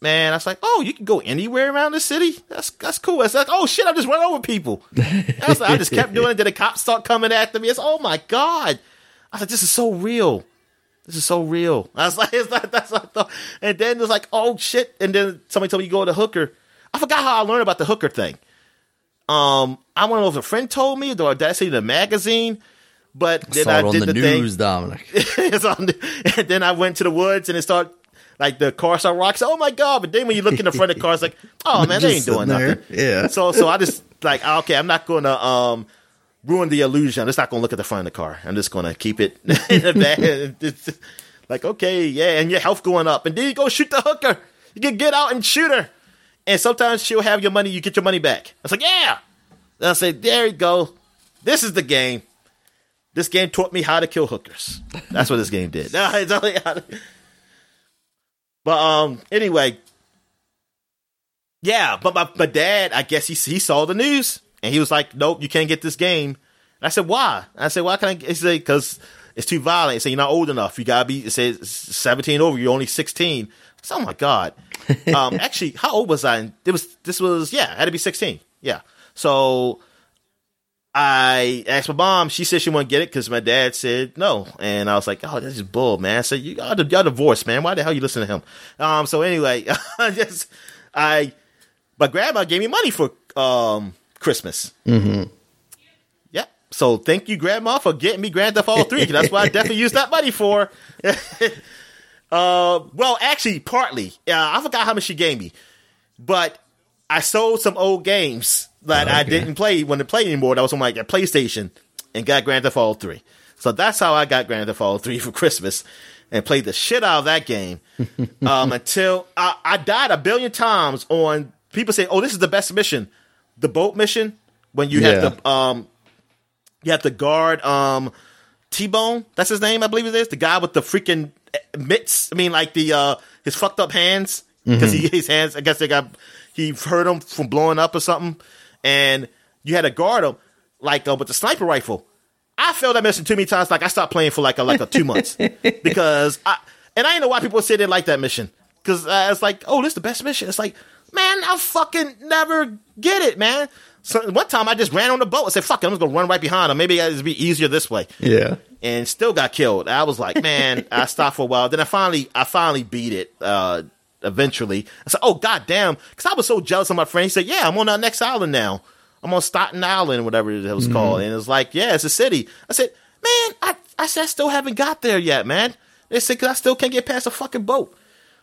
Speaker 2: Man, I was like, oh, you can go anywhere around the city. That's that's cool. It's like, oh shit, I just run over people. I, was like, I just kept doing it. Then the cops start coming after me. It's oh my god. I was like, this is so real. This is so real. I was like, it's like that's what I thought. And then it was like, oh shit. And then somebody told me you go to hooker. I forgot how I learned about the hooker thing. Um, I don't know if a friend told me or did I see in a magazine. But then
Speaker 1: Saw
Speaker 2: I
Speaker 1: it on
Speaker 2: did
Speaker 1: the,
Speaker 2: the, thing.
Speaker 1: Dominic.
Speaker 2: it's on the, and then I went to the woods and it started like the cars are rocks. Oh my god! But then when you look in the front of the car, it's like, oh man, they ain't doing
Speaker 1: there.
Speaker 2: nothing.
Speaker 1: Yeah.
Speaker 2: So so I just like okay, I'm not gonna um ruin the illusion. I'm just not gonna look at the front of the car. I'm just gonna keep it in the back. Like okay, yeah, and your health going up, and then you go shoot the hooker. You can get out and shoot her, and sometimes she'll have your money. You get your money back. I was like, yeah. And I said, there you go. This is the game. This game taught me how to kill hookers. That's what this game did. No, it's only how to- But um, anyway, yeah. But my, my dad, I guess he he saw the news and he was like, "Nope, you can't get this game." And I said, "Why?" I said, "Why can't I?" He said, "Because it's too violent." He said, "You're not old enough. You gotta be." It says 17 over. You're only 16. I said, "Oh my god." um, actually, how old was I? It was this was yeah, I had to be 16. Yeah. So I asked my mom. She said she wouldn't get it because my dad said no, and I was like, "Oh, that's just bull, man." I said, "You y'all, y'all divorced, man. Why the hell you listen to him?" Um. So anyway, I just I my grandma gave me money for um Christmas. Mm-hmm. Yep. So thank you, grandma, for getting me Grand Theft Auto Three. 'cause that's what I definitely used that money for. uh, well, actually, partly. Uh, I forgot how much she gave me, but I sold some old games that I didn't play when they played anymore. That was on like a PlayStation and got Grand Theft Auto 3. So that's how I got Grand Theft Auto 3 for Christmas and played the shit out of that game um, until I, I died a billion times on people say, "Oh, this is the best mission, the boat mission." When you
Speaker 1: Yeah.
Speaker 2: have to um, you have to guard um, T Bone. That's his name, I believe it is. The guy with the freaking mitts. I mean, like the uh, his fucked up hands because he his hands. I guess they got he hurt him from blowing up or something, and you had to guard him like uh, with the sniper rifle. I failed that mission too many times. Like I stopped playing for like a, like a two months because I and I didn't know why people say they like that mission because uh, it's like oh this is the best mission. It's like man I fucking never get it man. So one time I just ran on the boat and said fuck it I'm just gonna run right behind him. Maybe it'd be easier this way
Speaker 1: Yeah.
Speaker 2: and still got killed. I was like, man, I stopped for a while. Then I finally, I finally beat it. Uh, eventually, I said, oh god damn, because I was so jealous of my friend. He said, yeah, I'm on our next island now. I'm on Staten Island, whatever it was called, and it was like, yeah, it's a city. I said, man, I, I said, I still haven't got there yet, man. They said, because I still can't get past a fucking boat.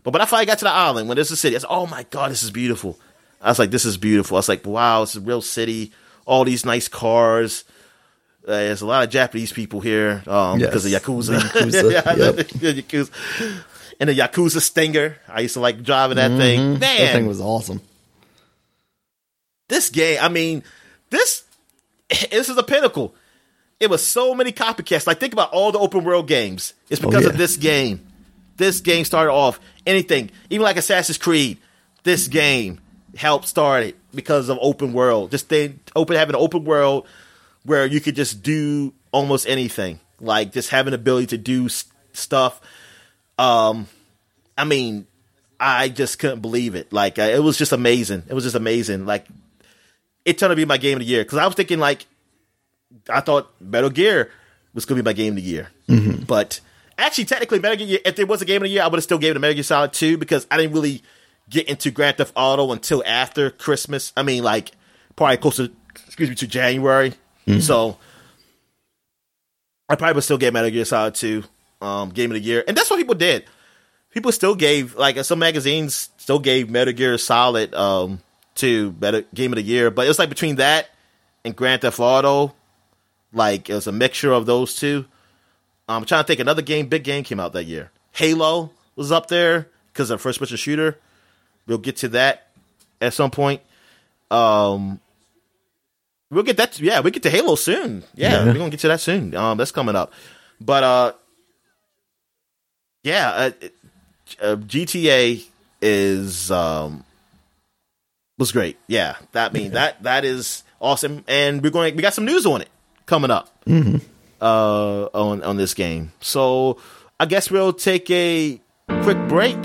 Speaker 2: But when I finally got to the island, when there's a city, I said, oh my god, this is beautiful. I was like, this is beautiful. I was like, wow, it's a real city. All these nice cars. Uh, there's a lot of Japanese people here um,
Speaker 1: Yes.
Speaker 2: because of Yakuza.
Speaker 1: The Yakuza,
Speaker 2: yeah,
Speaker 1: yep.
Speaker 2: Yakuza. And the Yakuza Stinger. I used to like driving that thing. Man,
Speaker 1: Mm-hmm. That thing was awesome.
Speaker 2: this game, I mean, this this is a pinnacle. It was so many copycats. Like think about all the open world games. It's because
Speaker 1: yeah.
Speaker 2: of this game. This game started off anything, even like Assassin's Creed. This game helped start it because of open world. Just thing, open having an open world where you could just do almost anything. Like just having the ability to do s- stuff. Um, I mean, I just couldn't believe it. Like uh, it was just amazing. It was just amazing. Like it turned to be my game of the year because I was thinking like I thought Metal Gear was going to be my game of the year, but actually, technically, Metal Gear. If there was a game of the year, I would have still gave it a Metal Gear Solid Two because I didn't really get into Grand Theft Auto until after Christmas. I mean, like probably close to excuse me to January. So I probably would still get Metal Gear Solid Two um, game of the year, and that's what people did. People still gave like some magazines still gave Metal Gear Solid um, to better game of the year, but it was like between that and Grand Theft Auto, like it was a mixture of those two. Um, I'm trying to think another game, big game came out that year. Halo was up there because of first person shooter. We'll get to that at some point. Um, we'll get that. Yeah, we will get to Halo soon. Yeah,
Speaker 1: Yeah.
Speaker 2: we're gonna get to that soon. Um, that's coming up. But uh, yeah, uh, uh, GTA is um was great. Yeah, that mean that that is awesome, and we're going. We got some news on it coming up uh, on on this game. So I guess we'll take a quick break,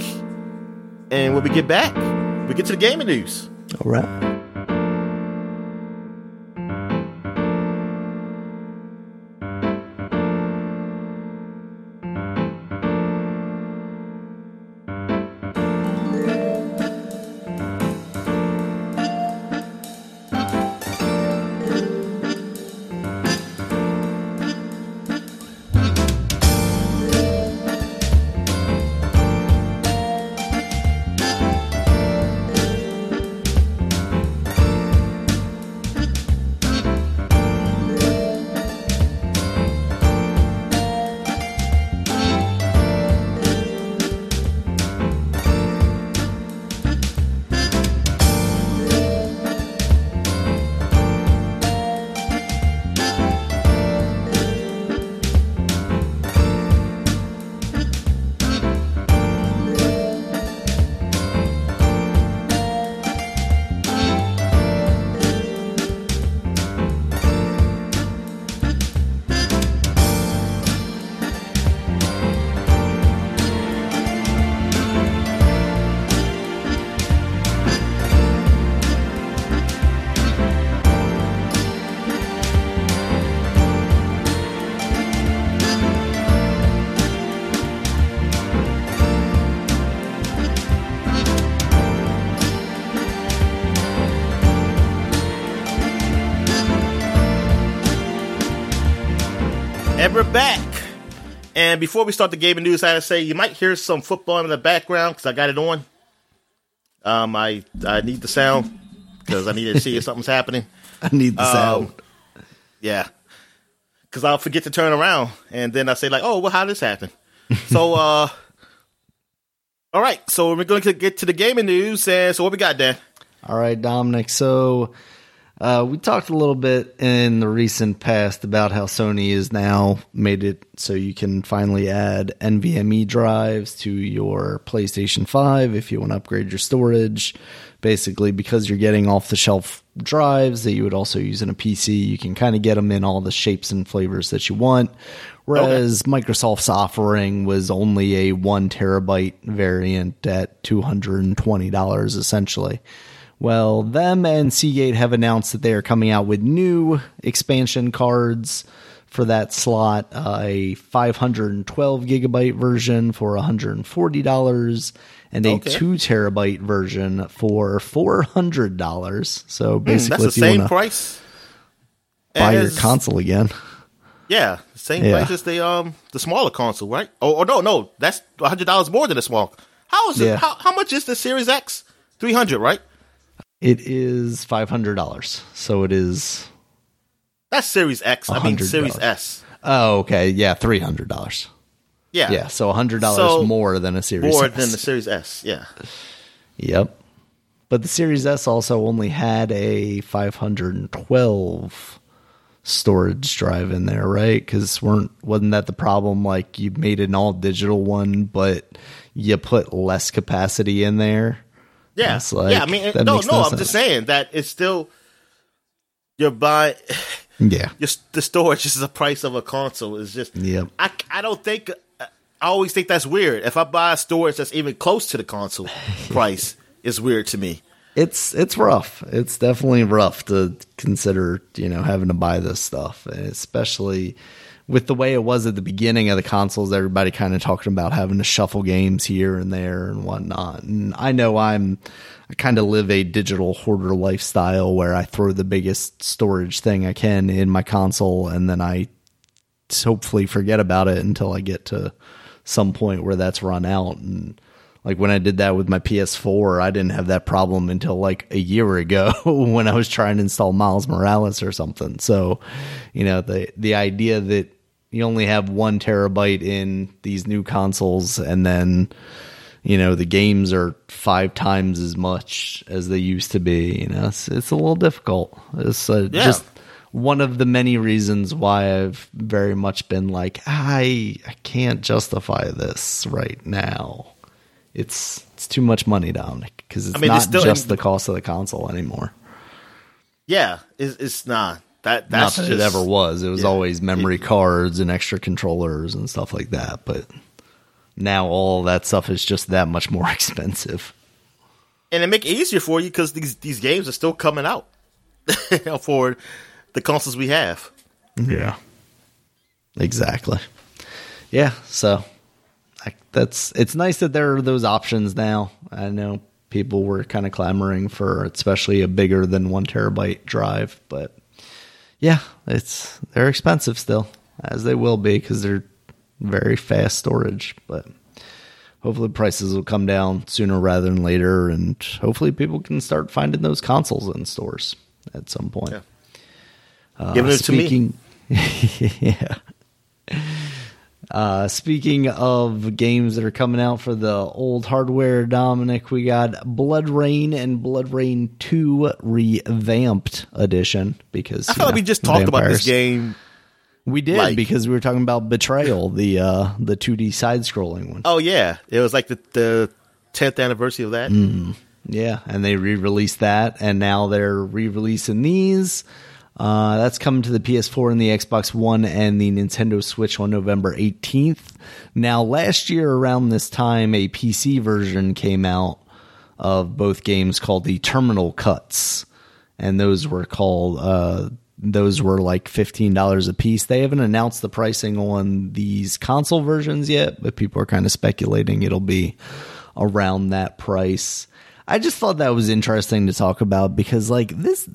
Speaker 2: and when we get back, we get to the gaming news.
Speaker 1: All right.
Speaker 2: And before we start the gaming news, I to say you might hear some football in the background because I got it on. Um, I I need the sound because I need to see if something's happening.
Speaker 1: I need the
Speaker 2: Um,
Speaker 1: sound.
Speaker 2: Yeah, because I'll forget to turn around, and then I say like, "Oh, well, how did this happen?" so, uh, all right, so we're going to get to the gaming news, and so what we got, Dan?
Speaker 1: All right, Dominic. So uh, we talked a little bit in the recent past about how Sony has now made it so you can finally add NVMe drives to your PlayStation 5 if you want to upgrade your storage. Basically, because you're getting off the shelf drives that you would also use in a PC, you can kind of get them in all the shapes and flavors that you want. Whereas okay. Microsoft's offering was only a one terabyte variant at $220 essentially. Well, them and Seagate have announced that they are coming out with new expansion cards for that slot uh, a 512 gigabyte version for $140 and a okay. 2 terabyte version for $400. So basically, mm,
Speaker 2: that's the same price.
Speaker 1: Buy as, your console again.
Speaker 2: Yeah, same yeah. price as the um the smaller console, right? Oh, oh no, no, that's hundred dollars more than the small. How is it? Yeah. How, how much is the Series X? Three hundred, right?
Speaker 1: It is five hundred dollars. So it is.
Speaker 2: That's Series X. I mean Series S.
Speaker 1: Oh, okay. Yeah, three hundred dollars.
Speaker 2: Yeah.
Speaker 1: Yeah. So hundred dollars so, more than a Series S
Speaker 2: more
Speaker 1: S.
Speaker 2: than the Series S. Yeah.
Speaker 1: Yep. But the Series S also only had a 512 storage drive in there, right? Because weren't wasn't that the problem? Like you made an all digital one, but you put less capacity in there.
Speaker 2: Yeah, like, yeah. I mean, no, no. no I'm just saying that it's still you're buying.
Speaker 1: Yeah,
Speaker 2: just the storage is the price of a console. Is just
Speaker 1: yeah.
Speaker 2: I I don't think. I always think that's weird. If I buy a storage that's even close to the console price, it's weird to me.
Speaker 1: It's it's rough. It's definitely rough to consider, you know, having to buy this stuff, especially with the way it was at the beginning of the consoles, everybody kind of talking about having to shuffle games here and there and whatnot. And I know I'm, I kind of live a digital hoarder lifestyle where I throw the biggest storage thing I can in my console and then I hopefully forget about it until I get to some point where that's run out. And like when I did that with my PS4, I didn't have that problem until like a year ago when I was trying to install Miles Morales or something. So, you know, the the idea that you only have one terabyte in these new consoles, and then you know the games are five times as much as they used to be. You know, it's, it's a little difficult. It's uh, yeah. just one of the many reasons why I've very much been like, I I can't justify this right now. It's it's too much money, Dominic, because it's I mean, not it's just the cost of the console anymore.
Speaker 2: Yeah, it's, it's not. That that's
Speaker 1: not
Speaker 2: that just,
Speaker 1: it ever was. It was yeah, always memory it, cards and extra controllers and stuff like that. But now all that stuff is just that much more expensive.
Speaker 2: And it make it easier for you because these these games are still coming out for the consoles we have.
Speaker 1: Yeah, exactly. Yeah, so I, that's it's nice that there are those options now. I know people were kind of clamoring for, especially a bigger than one terabyte drive, but yeah, it's they're expensive still, as they will be because they're very fast storage. But hopefully, prices will come down sooner rather than later, and hopefully, people can start finding those consoles in stores at some point. Yeah.
Speaker 2: Uh, Giving it speaking, to
Speaker 1: me. yeah. Uh, speaking of games that are coming out for the old hardware, Dominic, we got BloodRayne and BloodRayne 2 revamped edition because
Speaker 2: I thought we just talked vampires. about this game.
Speaker 1: We did like, because we were talking about Betrayal, the uh, the 2D side scrolling one.
Speaker 2: Oh yeah, it was like the the 10th anniversary of that.
Speaker 1: Mm, yeah, and they re-released that, and now they're re-releasing these. Uh, that's coming to the PS4 and the Xbox One and the Nintendo Switch on November 18th. Now, last year around this time, a PC version came out of both games called the Terminal Cuts, and those were called uh, those were like fifteen dollars a piece. They haven't announced the pricing on these console versions yet, but people are kind of speculating it'll be around that price. I just thought that was interesting to talk about because like this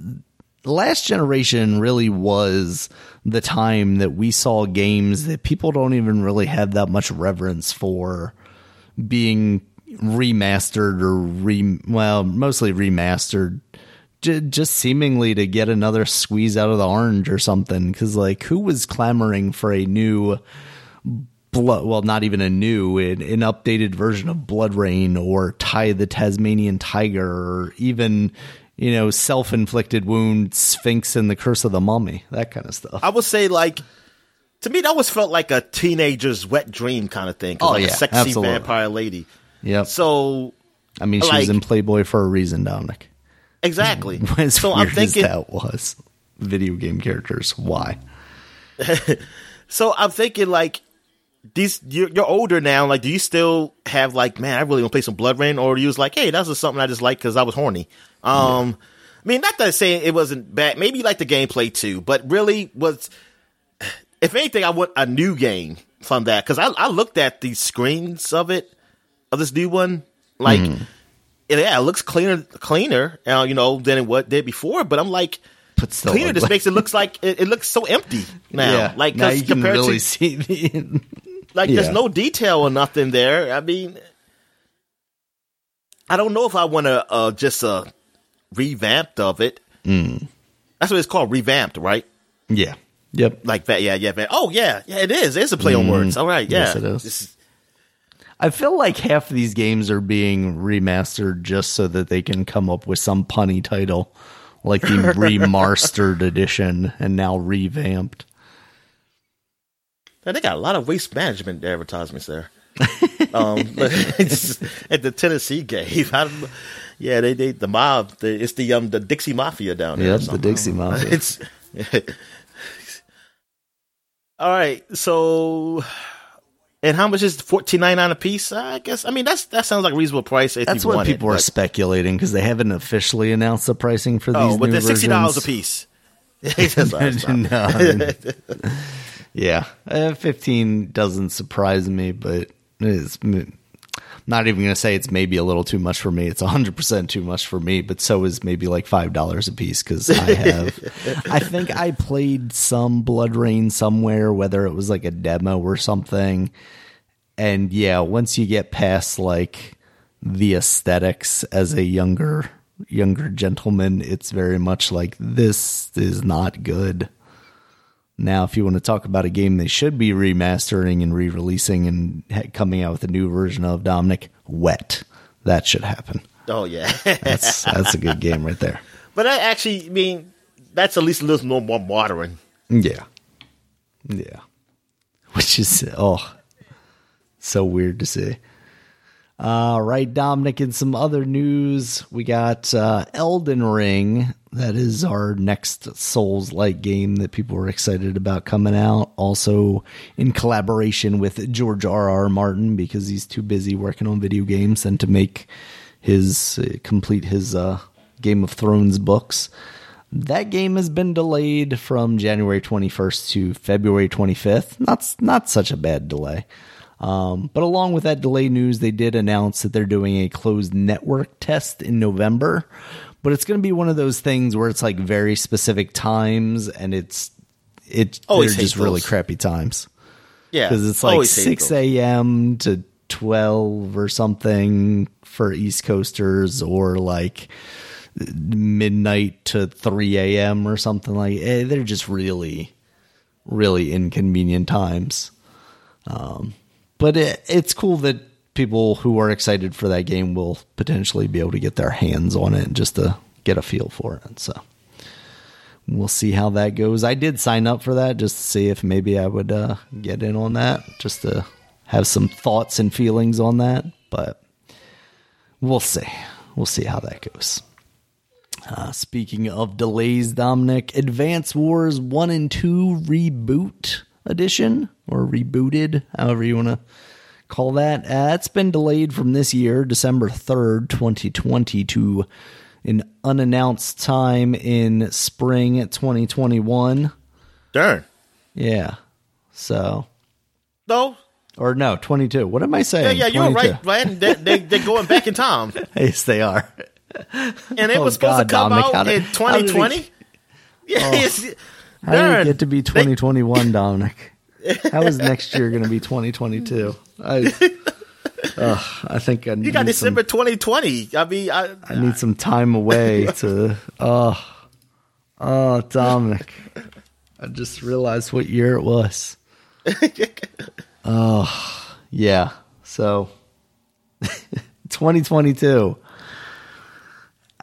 Speaker 1: last generation really was the time that we saw games that people don't even really have that much reverence for being remastered or re well mostly remastered j- just seemingly to get another squeeze out of the orange or something. Because like, who was clamoring for a new blood? Well, not even a new, an, an updated version of BloodRayne or Ty the Tasmanian Tiger, or even you know self-inflicted wound Sphinx and the Curse of the Mummy, that kind of stuff.
Speaker 2: I would say like to me that always felt like a teenager's wet dream kind of thing.
Speaker 1: Oh,
Speaker 2: like
Speaker 1: yeah,
Speaker 2: a sexy
Speaker 1: absolutely.
Speaker 2: vampire lady.
Speaker 1: Yep.
Speaker 2: So
Speaker 1: I mean, she was in Playboy for a reason, Dominic.
Speaker 2: exactly.
Speaker 1: As
Speaker 2: so
Speaker 1: weird
Speaker 2: I'm thinking.
Speaker 1: as that was. Video game characters, why?
Speaker 2: So I'm thinking like these. You're, you're older now. Like, do you still have like, man, I really want to play some BloodRayne, or you was like, hey, that's just something I just like because I was horny. Um, I mean, not that saying it wasn't bad. Maybe you like the gameplay too, but really was. If anything, I want a new game from that because I, I looked at the screens of it of this new one, like.
Speaker 1: Mm-hmm.
Speaker 2: Yeah, it looks cleaner, cleaner, uh, you know, than it what did before. But I'm like,
Speaker 1: But still
Speaker 2: cleaner just makes it looks like it, it looks so empty now.
Speaker 1: yeah,
Speaker 2: Like
Speaker 1: now you can really
Speaker 2: to
Speaker 1: see the.
Speaker 2: Like
Speaker 1: Yeah.
Speaker 2: there's no detail or nothing there. I mean, I don't know if I want to uh, just uh, revamped of it.
Speaker 1: Mm.
Speaker 2: That's what it's called, revamped, right?
Speaker 1: yeah. Yep.
Speaker 2: Like that, yeah, yeah. va- Oh, yeah, yeah. It is. It's a play on words. All right, yeah.
Speaker 1: Mm. Yes, it is.
Speaker 2: This
Speaker 1: I feel like half of these games are being remastered just so that they can come up with some punny title, like the remastered edition and now revamped.
Speaker 2: They got a lot of waste management advertisements there. um, but at the Tennessee game, I yeah, they, they the mob, the, it's the um the Dixie Mafia down there. Yeah,
Speaker 1: Yep, the. Dixie Mafia.
Speaker 2: It's all right. So, and how much is fourteen ninety nine a piece? I guess. I mean, that's that sounds like a reasonable price. If
Speaker 1: That's
Speaker 2: you
Speaker 1: what people
Speaker 2: it,
Speaker 1: are
Speaker 2: but-
Speaker 1: speculating because they haven't officially announced the pricing for these
Speaker 2: Oh, but they're sixty dollars a piece. That's all right, stop.
Speaker 1: no. Yeah, uh, fifteen doesn't surprise me, but it's not even going to say it's maybe a little too much for me. It's hundred percent too much for me, but so is maybe like five dollars a piece because I have. I think I played some BloodRayne somewhere, whether it was like a demo or something, and yeah, once you get past like the aesthetics as a younger younger gentleman, it's very much like this is not good. Now, if you want to talk about a game they should be remastering and re-releasing and coming out with a new version of Dominic, Wet, that should happen.
Speaker 2: Oh yeah,
Speaker 1: That's that's a good game right there.
Speaker 2: but I actually I mean that's at least a little more modern.
Speaker 1: Yeah, yeah. Which is oh, so weird to see. All right, Dominic, in some other news, we got uh, Elden Ring. That is our next Souls like game that people are excited about coming out. Also, in collaboration with George R. R. Martin because he's too busy working on video games and to make his complete his uh, Game of Thrones books. That game has been delayed from January 21st to February 25th. Not not such a bad delay. Um, but along with that delay news, they did announce that they're doing a closed network test in November. But it's going to be one of those things where it's like very specific times, and it's it
Speaker 2: Always
Speaker 1: they're just really crappy times
Speaker 2: Yeah,
Speaker 1: because it's like
Speaker 2: Always
Speaker 1: six a.m. to twelve or something for East Coasters, or like midnight to three a.m. or something like. Eh, they're just really, really inconvenient times. Um, but it, it's cool that people who are excited for that game will potentially be able to get their hands on it just to get a feel for it. So we'll see how that goes. I did sign up for that just to see if maybe I would uh, get in on that, just to have some thoughts and feelings on that. But we'll see. We'll see how that goes. Uh, speaking of delays, Dominic, Advance Wars 1 and 2 Reboot Edition, or rebooted, however you want to call that. Uh, it's been delayed from this year, December 3rd, 2020, to an unannounced time in spring 2021.
Speaker 2: Darn.
Speaker 1: Yeah. So,
Speaker 2: No.
Speaker 1: or no, 22. What am I saying?
Speaker 2: Yeah, yeah, you're
Speaker 1: 22.
Speaker 2: right. They, they, they're going back in time,
Speaker 1: Yes, they are.
Speaker 2: and it
Speaker 1: Oh,
Speaker 2: was supposed
Speaker 1: God,
Speaker 2: to come
Speaker 1: Dominic,
Speaker 2: out in
Speaker 1: how did it-
Speaker 2: 2020. Yeah,
Speaker 1: How did it get to be 2021, Dominic? How is next year going to be 2022? I, I think I
Speaker 2: You
Speaker 1: need
Speaker 2: got
Speaker 1: some,
Speaker 2: December 2020. I mean, I,
Speaker 1: I need some time away to. Oh, oh, Dominic! I just realized what year it was. Oh, yeah. So, 2022.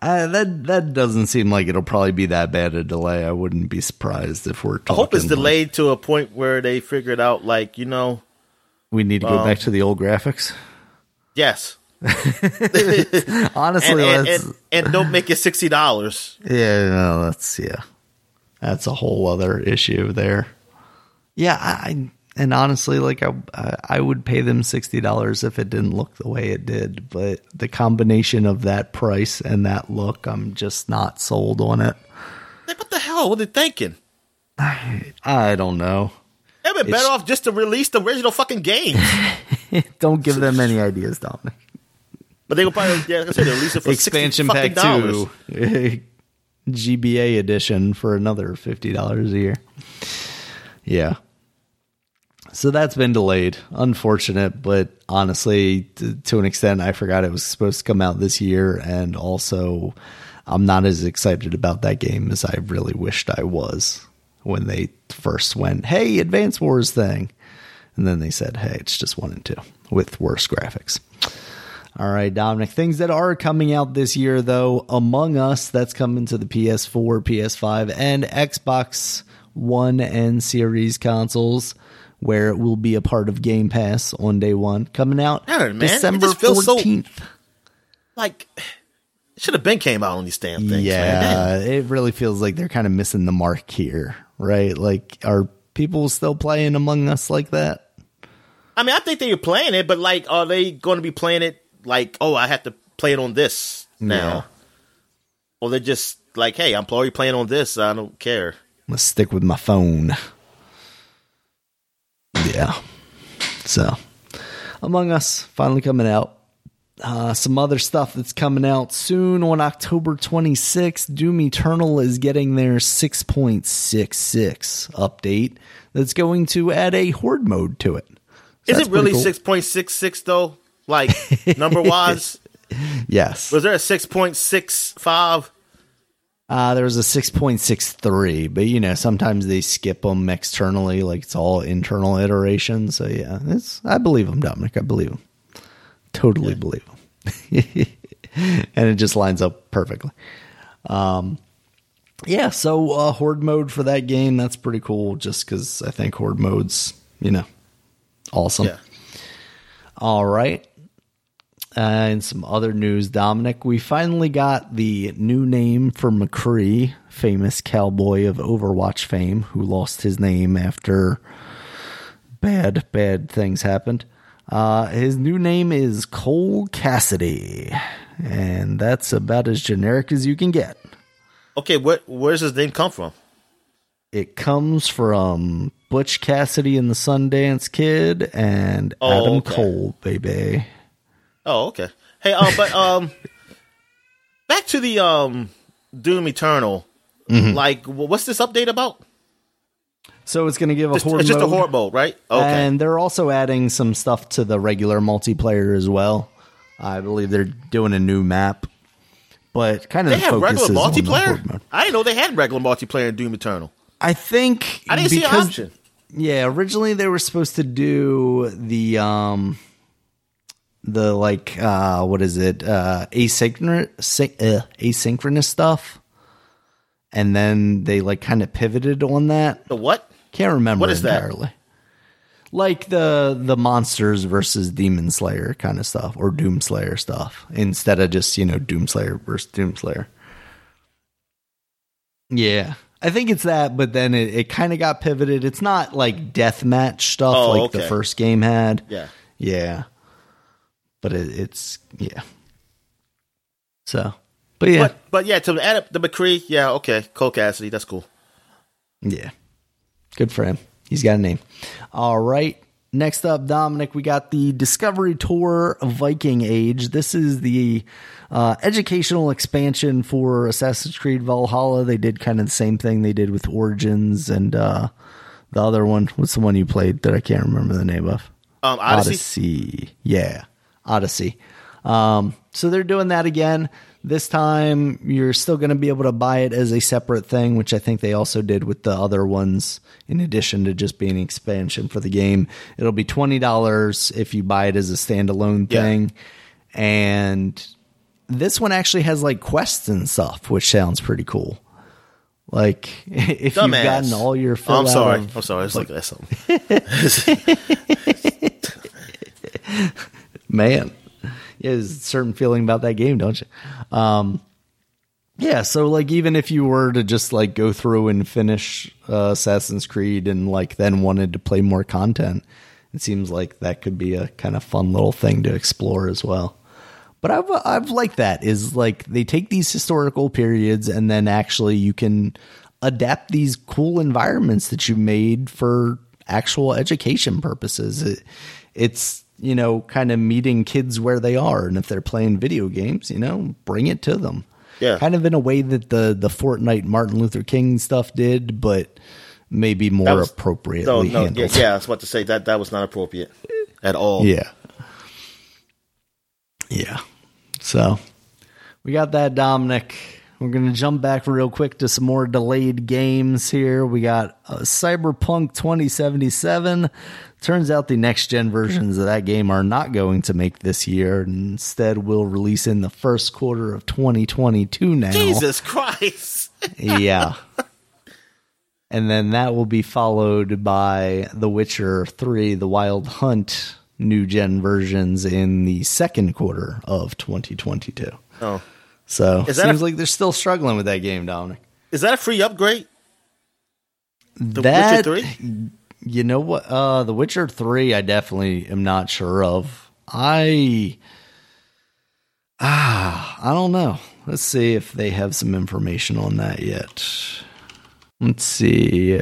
Speaker 1: Uh, that that doesn't seem like it'll probably be that bad a delay. I wouldn't be surprised if we're
Speaker 2: I hope it's
Speaker 1: like,
Speaker 2: delayed to a point where they figured out, like, you know,
Speaker 1: we need to go
Speaker 2: Um,
Speaker 1: back to the old graphics.
Speaker 2: yes.
Speaker 1: Honestly,
Speaker 2: And, and, and, don't make it $60.
Speaker 1: yeah, no, that's yeah, that's a whole other issue there. Yeah, I, I and honestly, like I, I would pay them sixty dollars if it didn't look the way it did, but the combination of that price and that look, I'm just not sold on it.
Speaker 2: Like, what the hell? Are they thinking?
Speaker 1: I I don't know.
Speaker 2: They'd be better
Speaker 1: It's-
Speaker 2: off just to release the original fucking game.
Speaker 1: Don't give them any ideas, Dominic.
Speaker 2: But they will probably, yeah, like I said, they'll release it for
Speaker 1: Expansion
Speaker 2: 60
Speaker 1: pack two, GBA edition for another fifty dollars a year. Yeah. So that's been delayed. Unfortunate, but honestly, to, to an extent, I forgot it was supposed to come out this year, and also, I'm not as excited about that game as I really wished I was when they first went, "Hey, Advance Wars thing," and then they said, "Hey, it's just one and two with worse graphics." All right, Dominic. Things that are coming out this year, though, Among Us, that's coming to the PS4, PS5, and Xbox One and Series consoles, where it will be a part of Game Pass on day one, coming out
Speaker 2: Darn, man.
Speaker 1: December
Speaker 2: feels so-
Speaker 1: 14th.
Speaker 2: Like, it should have been came out on these damn things. man.
Speaker 1: yeah, it really feels like they're kind of missing the mark here, right? Like, are people still playing Among Us like that?
Speaker 2: I mean, I think they were playing it, but like, are they going to be playing it like, oh, I have to play it on this now?
Speaker 1: Yeah.
Speaker 2: Or they're just like, hey, I'm already playing on this. I don't care.
Speaker 1: I'm gonna stick with my phone. Yeah. So, Among Us finally coming out. Uh, some other stuff that's coming out soon on October 26th. Doom Eternal is getting their 6.66 update that's going to add a horde mode to it. So
Speaker 2: Is it really
Speaker 1: cool.
Speaker 2: six point six six though? Like number wise,
Speaker 1: Yes.
Speaker 2: was there a six point six five?
Speaker 1: Uh, there was a 6.63, but you know, sometimes they skip them externally, like it's all internal iteration. So yeah, it's, I believe them, Dominic. I believe them. Totally believe them. and it just lines up perfectly. Um, yeah, so uh, horde mode for that game, that's pretty cool just because I think horde mode's, you know, awesome.
Speaker 2: Yeah.
Speaker 1: All right. Uh, and some other news, Dominic. We finally got the new name for McCree, famous cowboy of Overwatch fame, who lost his name after bad, bad things happened. Uh, his new name is Cole Cassidy, and that's about as generic as you can get.
Speaker 2: Okay, what where's his name come from?
Speaker 1: It comes from Butch Cassidy and the Sundance Kid and
Speaker 2: Oh,
Speaker 1: Adam
Speaker 2: okay.
Speaker 1: Cole, baby.
Speaker 2: Oh, okay. Hey, um, but um, back to the um Doom Eternal.
Speaker 1: Mm-hmm.
Speaker 2: Like, what's this update about?
Speaker 1: So it's going to give a
Speaker 2: It's,
Speaker 1: horde
Speaker 2: it's just a horde mode, right? Okay.
Speaker 1: And they're also adding some stuff to the regular multiplayer as well. I believe they're doing a new map, but kind of
Speaker 2: they
Speaker 1: the
Speaker 2: have
Speaker 1: focus
Speaker 2: regular
Speaker 1: is on the
Speaker 2: multiplayer. I didn't know they had regular multiplayer in Doom Eternal.
Speaker 1: I think
Speaker 2: I didn't see an
Speaker 1: because-
Speaker 2: option.
Speaker 1: Yeah, originally they were supposed to do the um the like uh what is it? Uh asynchronous uh, asynchronous stuff. And then they like kind of pivoted on that.
Speaker 2: The what?
Speaker 1: Can't remember
Speaker 2: What is that?
Speaker 1: Like the the monsters versus Demon Slayer kind of stuff, or Doom Slayer stuff, instead of just you know Doom Slayer versus Doom Slayer. Yeah, I think it's that, but then it, it kind of got pivoted. It's not like deathmatch stuff
Speaker 2: Oh,
Speaker 1: like the first game had.
Speaker 2: Yeah.
Speaker 1: yeah, but it, it's yeah. So, but yeah,
Speaker 2: But but yeah, to add up the McCree, yeah, okay, Cole Cassidy, that's cool.
Speaker 1: Yeah. Good for him. He's got a name. All right. Next up, Dominic, we got the Discovery Tour Viking Age. This is the uh, educational expansion for Assassin's Creed Valhalla. They did kind of the same thing they did with Origins and uh, the other one. What's the one you played that I can't remember the name of?
Speaker 2: Um, Odyssey.
Speaker 1: Odyssey. Yeah. Odyssey. Um, so they're doing that again. This time, you're still going to be able to buy it as a separate thing, which I think they also did with the other ones. In addition to just being an expansion for the game, it'll be twenty dollars if you buy it as a standalone
Speaker 2: Yeah.
Speaker 1: thing, and this one actually has like quests and stuff, which sounds pretty cool. Like if
Speaker 2: Dumbass.
Speaker 1: you've gotten all your fill
Speaker 2: I'm sorry.
Speaker 1: of-
Speaker 2: I'm sorry. I was looking at something.
Speaker 1: Man. Yeah, there's a certain feeling about that game don't you? Um yeah so like even if you were to just like go through and finish uh, assassin's creed and like then wanted to play more content it seems like that could be a kind of fun little thing to explore as well. But I've I've liked that is like they take these historical periods and then actually you can adapt these cool environments that you made for actual education purposes. It, it's you know kind of meeting kids where they are, and if they're playing video games, you know, bring it to them.
Speaker 2: Yeah.
Speaker 1: kind of in a way that the the Fortnite Martin Luther King stuff did, but maybe more
Speaker 2: was-
Speaker 1: appropriately
Speaker 2: No, no, yeah,
Speaker 1: handled.
Speaker 2: yeah, I was about to say that that was not appropriate at all.
Speaker 1: Yeah. Yeah. So we got that, Dominic. We're going to jump back real quick to some more delayed games here. We got uh, Cyberpunk 2077. Turns out the next gen versions of that game are not going to make this year. Instead, will release in the first quarter of 2022 now
Speaker 2: Jesus Christ!
Speaker 1: yeah. And then that will be followed by The Witcher 3, The Wild Hunt new gen versions in the second quarter of 2022.
Speaker 2: Oh,
Speaker 1: So
Speaker 2: Is that
Speaker 1: seems
Speaker 2: a-
Speaker 1: like they're still struggling with that game, Dominic.
Speaker 2: is that a free upgrade? The
Speaker 1: that
Speaker 2: Witcher Three.
Speaker 1: you know what? Uh, The Witcher 3, I definitely am not sure of. I ah, I don't know. Let's see if they have some information on that yet. Let's see.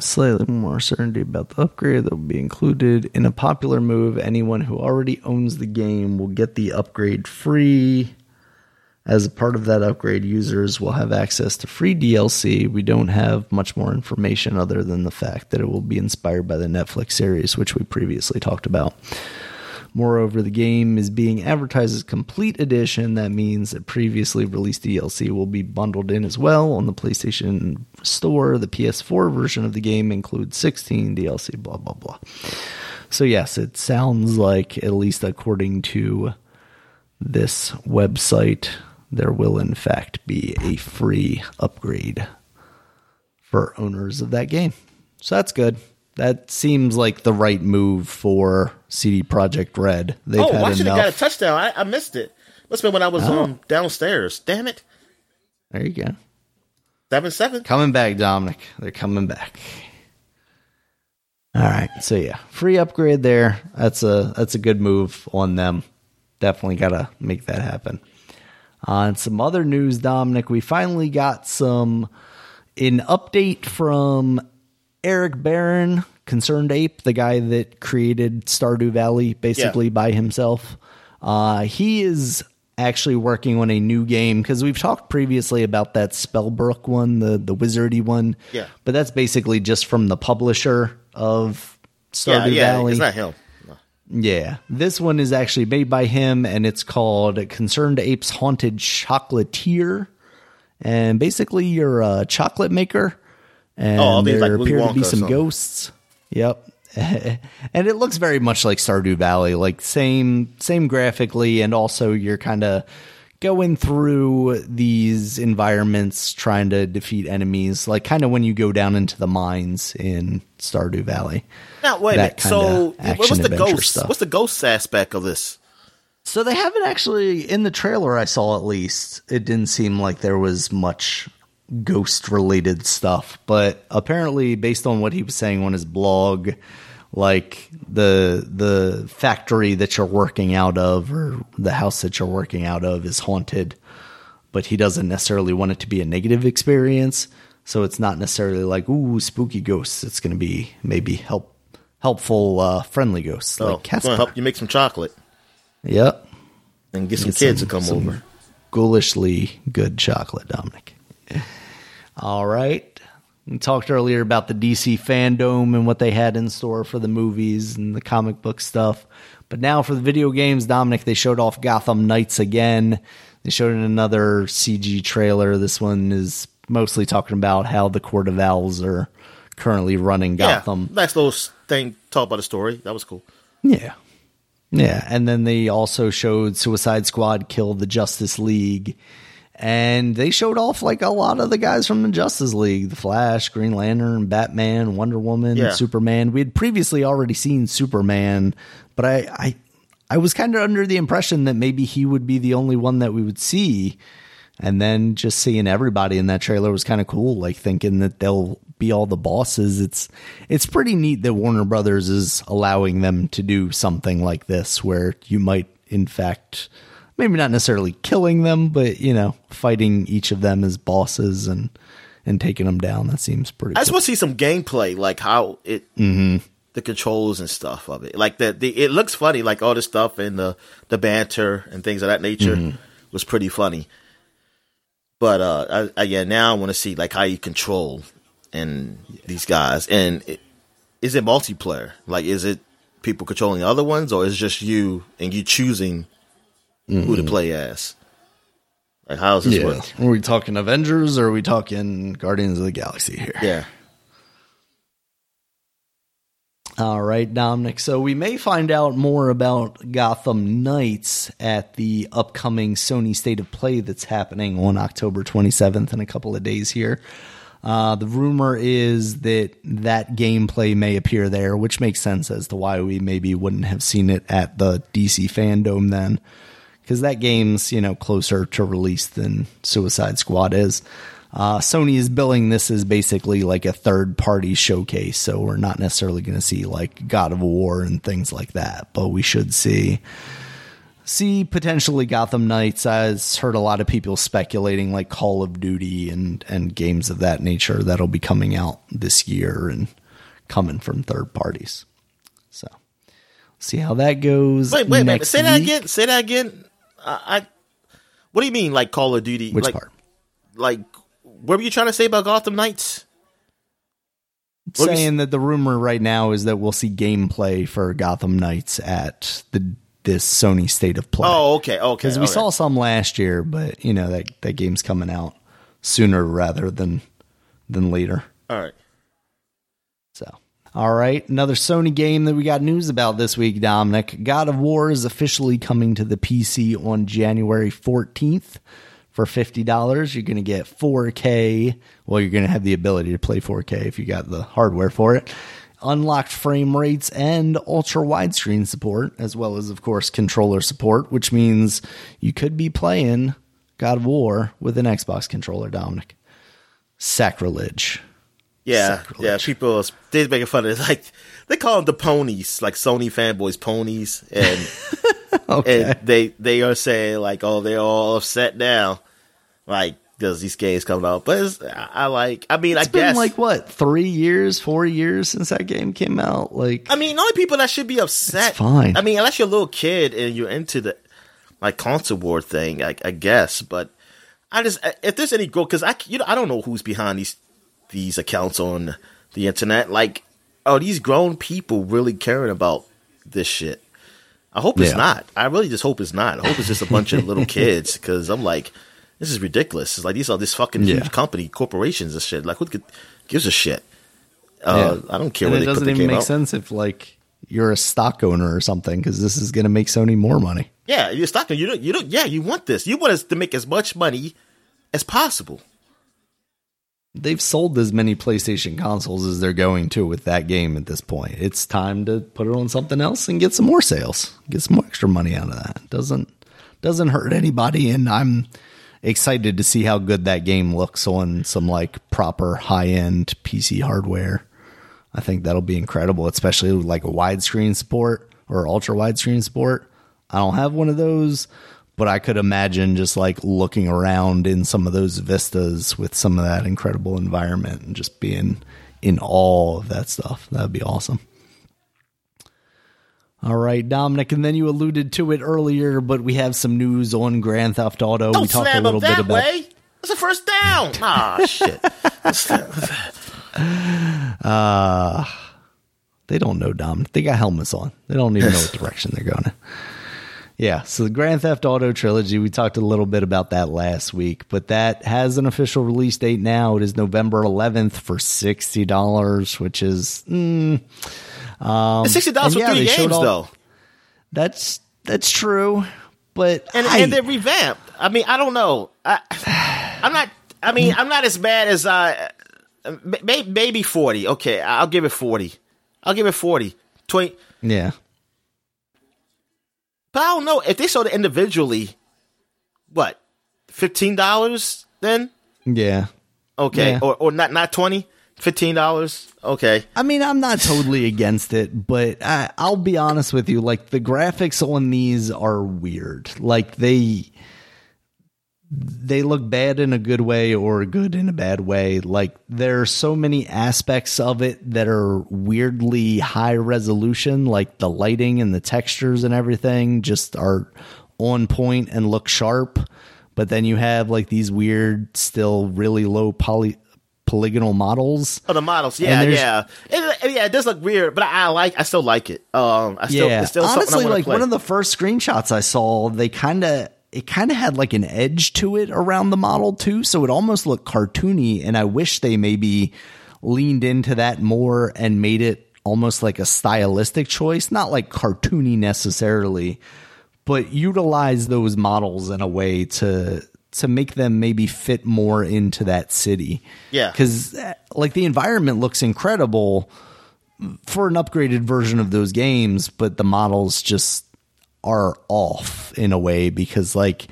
Speaker 1: Slightly more certainty about the upgrade that will be included in a popular move. Anyone who already owns the game will get the upgrade free. As a part of that upgrade, users will have access to free DLC. We don't have much more information other than the fact that it will be inspired by the Netflix series, which we previously talked about. Moreover, the game is being advertised as complete edition. That means that previously released DLC will be bundled in as well on the PlayStation Store. The PS4 version of the game includes 16 DLC, blah, blah, blah. So, yes, it sounds like, at least according to this website, there will in fact be a free upgrade for owners of that game. So that's good. That seems like the right move for CD Projekt Red. They've
Speaker 2: Oh,
Speaker 1: had
Speaker 2: why should have got a touchdown? I, I missed it. Must have been when I was
Speaker 1: Oh.
Speaker 2: um downstairs. Damn it.
Speaker 1: there you go.
Speaker 2: Seven seven.
Speaker 1: Coming back, Dominic. They're coming back. All right. So yeah, free upgrade there. That's a that's a good move on them. Definitely got to make that happen. On some other news, Dominic, we finally got some an update from Eric Barone, Concerned Ape, the guy that created Stardew Valley basically
Speaker 2: Yeah.
Speaker 1: by himself. Uh, he is actually working on a new game because we've talked previously about that Spellbrook one, the the wizardy one.
Speaker 2: Yeah.
Speaker 1: but that's basically just from the publisher of
Speaker 2: Yeah,
Speaker 1: Stardew
Speaker 2: yeah.
Speaker 1: Valley.
Speaker 2: It's not him. No.
Speaker 1: Yeah, this one is actually made by him, and it's called Concerned Apes Haunted Chocolatier. And basically, you're a chocolate maker, and
Speaker 2: Oh,
Speaker 1: there
Speaker 2: like
Speaker 1: appear to be some
Speaker 2: something.
Speaker 1: ghosts. Yep, and it looks very much like Stardew Valley, like same same graphically, and also you're kind of going through these environments trying to defeat enemies, like kind of when you go down into the mines in Stardew Valley.
Speaker 2: Now wait
Speaker 1: That.
Speaker 2: So what- what's the ghost?
Speaker 1: stuff.
Speaker 2: What's the ghost aspect of this?
Speaker 1: So they haven't actually in the trailer I saw at least. It didn't seem like there was much ghost related stuff, but apparently based on what he was saying on his blog, like the the factory that you're working out of or the house that you're working out of is haunted, but he doesn't necessarily want it to be a negative experience. So it's not necessarily like ooh spooky ghosts. It's going to be maybe help helpful uh, friendly ghosts
Speaker 2: Oh,
Speaker 1: like Casper.
Speaker 2: help you make some chocolate
Speaker 1: Yep.
Speaker 2: and get some
Speaker 1: Get
Speaker 2: kids
Speaker 1: some-
Speaker 2: to come over.
Speaker 1: Ghoulishly good chocolate, Dominic. All right. We talked earlier about the DC FanDome and what they had in store for the movies and the comic book stuff. But now for the video games, Dominic, they showed off Gotham Knights again. They showed in another CG trailer. This one is mostly talking about how the Court of Owls are currently running Gotham.
Speaker 2: Yeah, nice little thing. Talk about the story. That was cool.
Speaker 1: Yeah. Yeah. And then they also showed Suicide Squad kill the Justice League. And they showed off like a lot of the guys from the Justice League the Flash, Green Lantern, Batman, Wonder Woman,
Speaker 2: Yeah.
Speaker 1: Superman. We had previously already seen Superman, but I, I, I was kind of under the impression that maybe he would be the only one that we would see. And then just seeing everybody in that trailer was kind of cool, like thinking that they'll be all the bosses. It's it's pretty neat that Warner Brothers is allowing them to do something like this where you might in fact maybe not necessarily killing them, but you know, fighting each of them as bosses and and taking them down. That seems pretty
Speaker 2: I just
Speaker 1: cool.
Speaker 2: want to see some gameplay, like how it, the controls and stuff of it. Like the, the it looks funny, like all the stuff and the the banter and things of that nature was pretty funny. But uh, I, I, yeah, now I want to see like how you control and these guys, and it, is it multiplayer? Like, is it people controlling other ones, or is it just you and you choosing who to play as? Like, how does this
Speaker 1: Yeah.
Speaker 2: work?
Speaker 1: Are we talking Avengers or are we talking Guardians of the Galaxy here?
Speaker 2: Yeah.
Speaker 1: All right, Dominic. So we may find out more about Gotham Knights at the upcoming Sony State of Play that's happening on October 27th in a couple of days here. Uh, the rumor is that that gameplay may appear there, which makes sense as to why we maybe wouldn't have seen it at the DC FanDome then, because that game's you know closer to release than Suicide Squad is. Uh, Sony is billing this as basically like a third party showcase, so we're not necessarily going to see like God of War and things like that, but we should see see potentially Gotham Knights. I've heard a lot of people speculating like Call of Duty and and games of that nature that'll be coming out this year and coming from third parties. So see how that goes.
Speaker 2: Wait, wait, wait. Say that again. Say that again. I, I. What do you mean, like Call of Duty?
Speaker 1: Which
Speaker 2: like,
Speaker 1: part?
Speaker 2: Like, what were you trying to say about Gotham Knights? What
Speaker 1: saying that the rumor right now is that we'll see gameplay for Gotham Knights at the this Sony State of Play.
Speaker 2: Oh, okay, okay.
Speaker 1: because we
Speaker 2: all
Speaker 1: saw some last year, but you know that that game's coming out sooner rather than than later.
Speaker 2: All right.
Speaker 1: All right, another Sony game that we got news about this week, Dominic. God of War is officially coming to the PC on January 14th for $50. You're going to get 4K. Well, you're going to have the ability to play 4K if you got the hardware for it. Unlocked frame rates and ultra widescreen support, as well as, of course, controller support, which means you could be playing God of War with an Xbox controller, Dominic. Sacrilege.
Speaker 2: Yeah,
Speaker 1: Sacrilege.
Speaker 2: yeah. People they're making fun of it. Like they call them the ponies, like Sony fanboys, ponies, and
Speaker 1: Okay.
Speaker 2: and they they are saying like, oh, they're all upset now, like because these games coming out? But it's, I I like. I mean,
Speaker 1: It's
Speaker 2: I
Speaker 1: been
Speaker 2: guess
Speaker 1: like what three years, four years since that game came out. Like,
Speaker 2: I mean, the only people that should be upset.
Speaker 1: It's fine.
Speaker 2: I mean, unless you're a little kid and you're into the like console war thing, I, I guess. But I just if there's any growth, because I you know I don't know who's behind these these accounts on the internet. Like, are these grown people really caring about this shit? I hope it's not. I really just hope it's not. I hope it's just a bunch of little kids because I'm like, this is ridiculous. It's like these are this fucking
Speaker 1: Yeah.
Speaker 2: huge company, corporations and shit. Like, who gives a shit? Uh, I don't care
Speaker 1: and it doesn't even make
Speaker 2: out.
Speaker 1: sense if like you're a stock owner or something because this is going to make Sony more money.
Speaker 2: Yeah, you're stocking. You don't. You don't. Yeah, you want this. You want us to make as much money as possible.
Speaker 1: They've sold as many PlayStation consoles as they're going to with that game at this point. It's time to put it on something else and get some more sales, get some extra money out of that. Doesn't doesn't hurt anybody, and I'm excited to see how good that game looks on some like proper high end PC hardware. I think that'll be incredible, especially with like a widescreen support or ultra widescreen support. I don't have one of those, but I could imagine just like looking around in some of those vistas with some of that incredible environment and just being in awe of that stuff. That would be awesome. All right, Dominic, and then you alluded to it earlier, but we have some news on Grand Theft Auto.
Speaker 2: Don't
Speaker 1: we talked a little bit about
Speaker 2: way. That's a first down. Ah, shit.
Speaker 1: Uh they don't know Dominic. They got helmets on. They don't even know what direction they're going in. Yeah, so the Grand Theft Auto trilogy, we talked a little bit about that last week, but that has an official release date now. It is November 11th for $60, which is mm,
Speaker 2: sixty dollars for
Speaker 1: yeah,
Speaker 2: three games
Speaker 1: all-
Speaker 2: though,
Speaker 1: that's that's true. But
Speaker 2: and
Speaker 1: I,
Speaker 2: and they're revamped. I mean, I don't know. I, I'm not. I mean, I'm not as bad as I. Uh, maybe forty. Okay, I'll give it forty. I'll give it forty. Twenty.
Speaker 1: yeah.
Speaker 2: But I don't know if they sold it individually. What, fifteen dollars? Then
Speaker 1: Yeah.
Speaker 2: okay,
Speaker 1: Yeah.
Speaker 2: or or not not twenty. Fifteen dollars. Okay.
Speaker 1: I mean, I'm not totally against it, but I, I'll be honest with you. Like the graphics on these are weird. Like they they look bad in a good way or good in a bad way. Like there are so many aspects of it that are weirdly high resolution, like the lighting and the textures and everything just are on point and look sharp. But then you have like these weird, still really low poly polygonal models.
Speaker 2: Oh, the models. Yeah, yeah, it, yeah. It does look weird, but I, I like. I still like it. Um, I still,
Speaker 1: yeah,
Speaker 2: it's still
Speaker 1: honestly, like
Speaker 2: play.
Speaker 1: one of the first screenshots I saw, they kind of it kind of had like an edge to it around the model too, so it almost looked cartoony. And I wish they maybe leaned into that more and made it almost like a stylistic choice, not like cartoony necessarily, but utilize those models in a way to to make them maybe fit more into that city.
Speaker 2: Yeah.
Speaker 1: because uh, like the environment looks incredible for an upgraded version of those games, but the models just are off in a way because like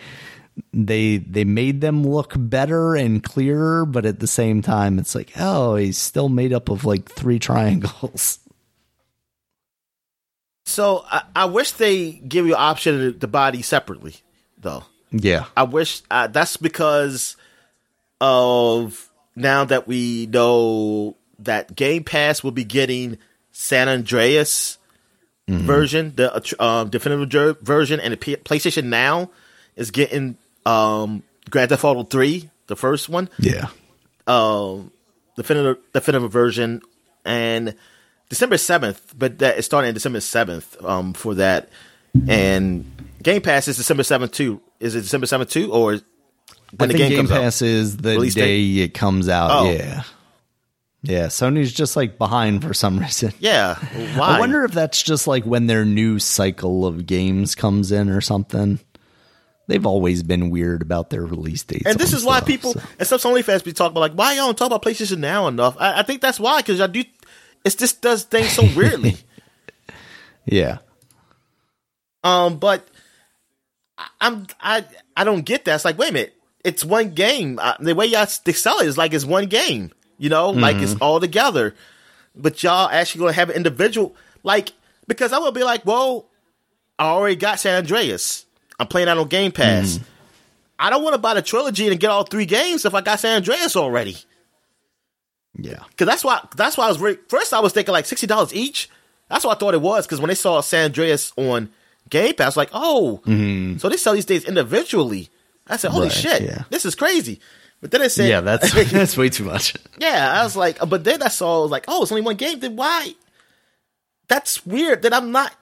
Speaker 1: they they made them look better and clearer, but at the same time it's like, oh, he's still made up of like three triangles.
Speaker 2: So I, I wish they give you option to, buy these separately, though.
Speaker 1: Yeah.
Speaker 2: I wish uh, that's because of now that we know that Game Pass will be getting San Andreas version, the uh, um, definitive jer- version, and the P- PlayStation Now is getting um, Grand Theft Auto Three, the first one,
Speaker 1: Yeah.
Speaker 2: um, definitive definitive version, and December seventh. But that is starting December seventh um, for that, and Game Pass is December seventh too. Is it December seventh too, or when
Speaker 1: I
Speaker 2: the game,
Speaker 1: Game
Speaker 2: comes out?
Speaker 1: Pass is the
Speaker 2: Release
Speaker 1: day it comes out.
Speaker 2: Oh.
Speaker 1: Yeah. Yeah, Sony's just like behind for some reason.
Speaker 2: Yeah, why?
Speaker 1: I wonder if that's just like when their new cycle of games comes in or something. They've always been weird about their release dates.
Speaker 2: And this is why people
Speaker 1: so.
Speaker 2: and some Sony fans be talking about like, why y'all don't talk about PlayStation Now enough? I, I think that's why because I do. It's just does things so weirdly.
Speaker 1: Yeah.
Speaker 2: Um, but I, I'm I I don't get that. It's like, wait a minute, it's one game. Uh, the way y'all they sell it is like it's one game. You know, like it's all together. But y'all actually gonna have an individual like because I would be like, well, I already got San Andreas. I'm playing that on Game Pass. I don't want to buy the trilogy and get all three games if I got San Andreas already.
Speaker 1: Yeah.
Speaker 2: Cause that's why that's why I was re- first I was thinking like sixty dollars each. That's what I thought it was. Cause when they saw San Andreas on Game Pass, like oh, so they sell these days individually. I said, holy
Speaker 1: Mm-hmm. Right,
Speaker 2: shit,
Speaker 1: yeah.
Speaker 2: this is crazy. But then I said,
Speaker 1: Yeah, that's that's way too much.
Speaker 2: yeah. I was like, but then I saw I was like, oh, it's only one game. Then why? That's weird. That I'm not.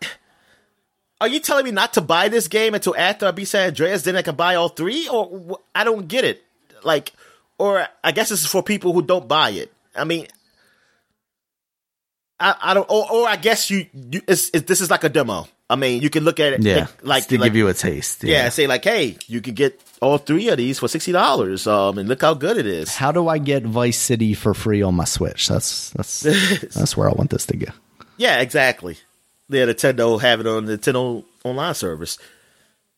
Speaker 2: Are you telling me not to buy this game until after I beat San Andreas? Then I can buy all three, or I don't get it. Like, or I guess this is for people who don't buy it. I mean, I, I don't, or, or I guess you, you it's, it, this is like a demo. I mean, you can look at it,
Speaker 1: Yeah.
Speaker 2: like, like,
Speaker 1: to
Speaker 2: like-
Speaker 1: give you a taste.
Speaker 2: yeah, say like, hey, you can get all three of these for sixty dollars. Um, and look how good it is.
Speaker 1: How do I get Vice City for free on my Switch? That's that's that's where I want this to go.
Speaker 2: Yeah, exactly. Yeah, Nintendo have it on the Nintendo online service.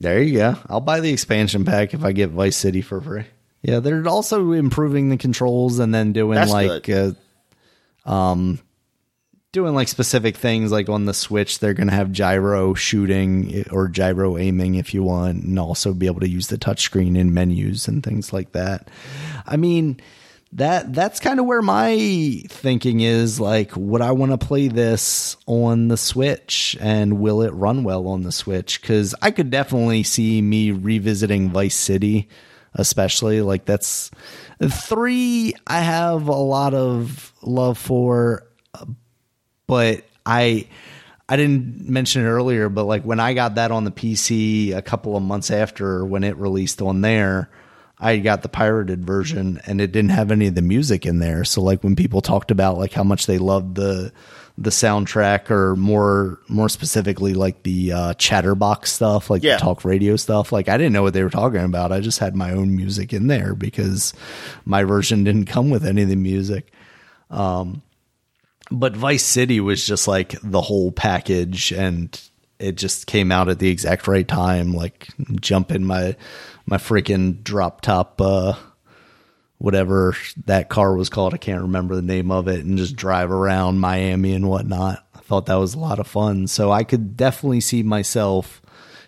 Speaker 1: There you go. I'll buy the expansion pack if I get Vice City for free. Yeah, they're also improving the controls and then doing
Speaker 2: That's
Speaker 1: like uh, um doing like specific things like on the Switch they're going to have gyro shooting eh, or gyro aiming if you want and also be able to use the touchscreen in menus and things like that. I mean, that that's kind of where my thinking is like would I want to play this on the Switch and will it run well on the Switch cuz I could definitely see me revisiting Vice City especially like that's three. I have a lot of love for, but I I didn't mention it earlier, but like when I got that on the PC a couple of months after when it released on there, I got the pirated version and it didn't have any of the music in there. So like when people talked about like how much they loved the the soundtrack or more more specifically like the uh, chatterbox stuff, like
Speaker 2: Yeah.
Speaker 1: the talk radio stuff, like I didn't know what they were talking about. I just had my own music in there because my version didn't come with any of the music but Vice City was just like the whole package and it just came out at the exact right time like jump in my my freaking drop top uh whatever that car was called. I can't remember the name of it and just drive around Miami and whatnot. I thought that was a lot of fun. So I could definitely see myself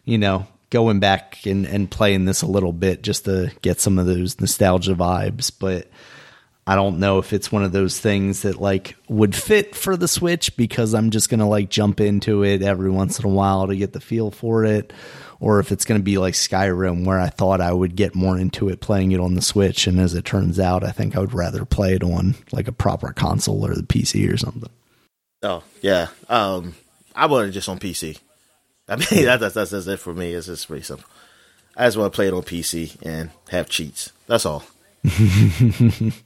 Speaker 1: you know going back and, and playing this a little bit just to get some of those nostalgia vibes. But I don't know if it's one of those things that like would fit for the Switch because I'm just gonna like jump into it every once in a while to get the feel for it, or if it's gonna be like Skyrim where I thought I would get more into it playing it on the Switch, and as it turns out, I think I would rather play it on like a proper console or the PC or something.
Speaker 2: Oh yeah. Um, I want it just on PC. I mean, that, that's, that's that's it for me. It's just pretty simple. I just want to play it on PC and have cheats. That's all.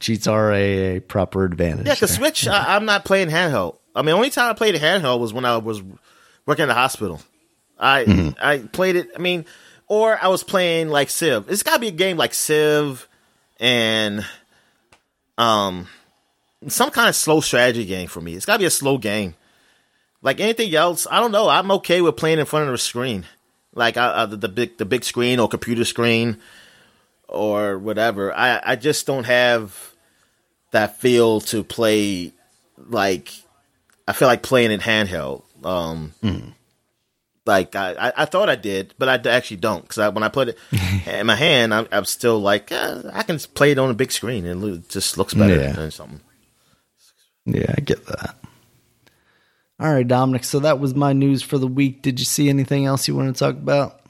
Speaker 1: Cheats are a, a proper advantage.
Speaker 2: Yeah, because. Switch, I, I'm not playing handheld. I mean, only time I played a handheld was when I was working in the hospital. I I played it. I mean, or I was playing like Civ. It's got to be a game like Civ and um some kind of slow strategy game for me. It's got to be a slow game. Like anything else, I don't know. I'm okay with playing in front of a screen, like uh, the, the big the big screen or computer screen or whatever. I I just don't have that feel to play like I feel like playing in handheld. Um, Like I, I, thought I did, but I actually don't because I, when I put it in my hand, I'm, I'm still like eh, I can play it on a big screen and it just looks better
Speaker 1: Yeah.
Speaker 2: than something.
Speaker 1: Yeah, I get that. All right, Dominic. So that was my news for the week. Did you see anything else you want to talk about?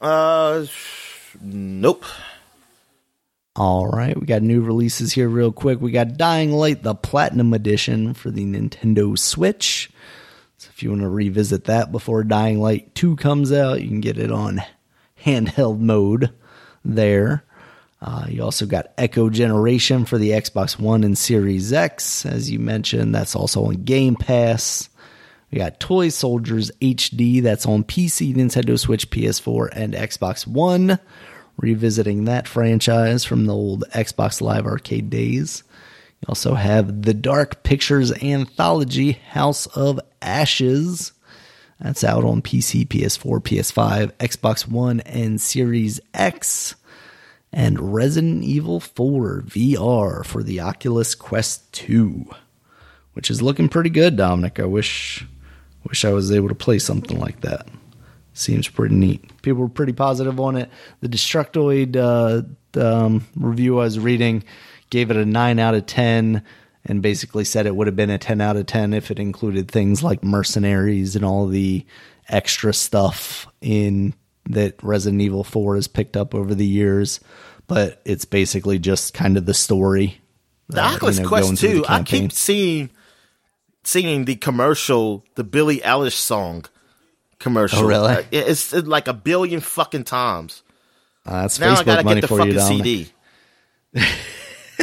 Speaker 2: Uh, nope.
Speaker 1: All right, we got new releases here real quick. We got Dying Light, the Platinum Edition for the Nintendo Switch. So if you want to revisit that before Dying Light 2 comes out, you can get it on handheld mode there. Uh, you also got Echo Generation for the Xbox One and Series X. As you mentioned, that's also on Game Pass. We got Toy Soldiers HD, that's on PC, Nintendo Switch, PS4, and Xbox One. Revisiting that franchise from the old Xbox Live Arcade days. You also have the Dark Pictures Anthology House of Ashes. That's out on PC, PS4, PS5, Xbox One, and Series X. And Resident Evil 4 VR for the Oculus Quest 2, which is looking pretty good, Dominic. I wish wish I was able to play something like that. Seems pretty neat. People were pretty positive on it. The Destructoid uh, um, review I was reading gave it a 9 out of 10 and basically said it would have been a 10 out of 10 if it included things like mercenaries and all the extra stuff in that Resident Evil 4 has picked up over the years. But it's basically just kind of the story.
Speaker 2: The
Speaker 1: uh,
Speaker 2: Oculus
Speaker 1: you know,
Speaker 2: Quest
Speaker 1: through the
Speaker 2: 2, I keep seeing seeing the commercial, the Billie Eilish song commercial.
Speaker 1: Oh, really?
Speaker 2: Uh, It's, it's like a billion fucking times.
Speaker 1: Uh, that's
Speaker 2: Now I gotta
Speaker 1: money
Speaker 2: get the
Speaker 1: for you,
Speaker 2: fucking CD.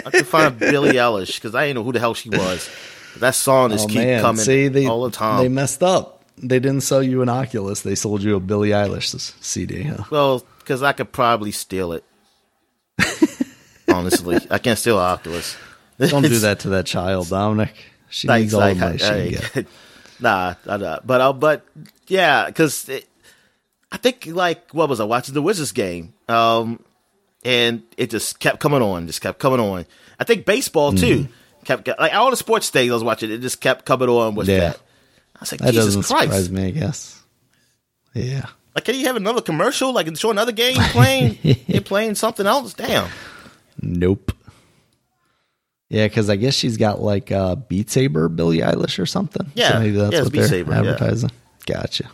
Speaker 2: I can find Billie Eilish because I didn't know who the hell she was. But that song is
Speaker 1: Oh,
Speaker 2: keep
Speaker 1: man.
Speaker 2: coming
Speaker 1: See, they,
Speaker 2: all the time.
Speaker 1: They messed up. They didn't sell you an Oculus. They sold you a Billie Eilish CD. Huh?
Speaker 2: well, because I could probably steal it. Honestly, I can't steal an Oculus.
Speaker 1: Don't do that to that child, Dominic. She
Speaker 2: Like,
Speaker 1: needs all
Speaker 2: like,
Speaker 1: the money she
Speaker 2: hey,
Speaker 1: can get.
Speaker 2: nah, nah, nah. but uh, but yeah, because I think like what was I watching the Wizards game, um, and it just kept coming on, just kept coming on. I think baseball too
Speaker 1: Mm-hmm.
Speaker 2: kept like all the sports things I was watching, it just kept coming on with
Speaker 1: Yeah.
Speaker 2: that. I was like,
Speaker 1: That
Speaker 2: Jesus
Speaker 1: doesn't
Speaker 2: Christ!
Speaker 1: surprise me, I guess. Yeah.
Speaker 2: Like, can you have another commercial? Like, show another game playing? They're playing something else. Damn.
Speaker 1: Nope. Yeah, because I guess she's got like uh, Beat Saber, Billie Eilish, or something.
Speaker 2: Yeah.
Speaker 1: maybe that's
Speaker 2: Yeah,
Speaker 1: what
Speaker 2: Beat
Speaker 1: they're
Speaker 2: Saber, yeah.
Speaker 1: advertising. Gotcha.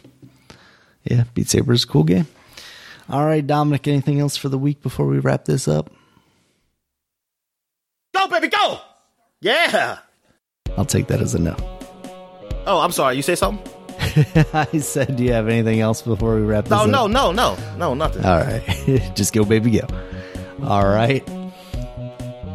Speaker 1: Yeah, Beat Saber is a cool game. All right, Dominic, anything else for the week before we wrap this up?
Speaker 2: Go, baby, go! Yeah.
Speaker 1: I'll take that as a no.
Speaker 2: Oh, I'm sorry. You say something?
Speaker 1: I said, do you have anything else before we wrap this
Speaker 2: No,
Speaker 1: up?
Speaker 2: no, no, no, no, nothing.
Speaker 1: All right. Just go, baby, go. All right.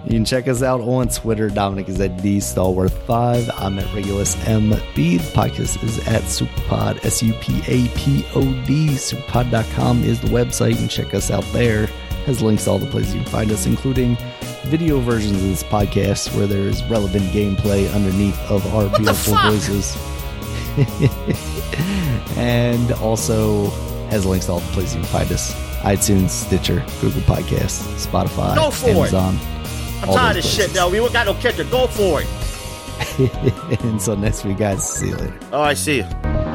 Speaker 1: You can check us out on Twitter. Dominic is at D Stallworth5. I'm at Regulus MB. The podcast is at Supapod, S U P A P O D. Supapod.com is the website. You can check us out there. Has links to all the places you can find us, including video versions of this podcast where there is relevant gameplay underneath of our
Speaker 2: the
Speaker 1: beautiful voices. and also has links to all the places you can find us iTunes, Stitcher, Google Podcasts, Spotify,
Speaker 2: for it. I'm
Speaker 1: all
Speaker 2: tired of shit now. We got no kicker. Go for it.
Speaker 1: Until next week, guys. See you later.
Speaker 2: All right, see you.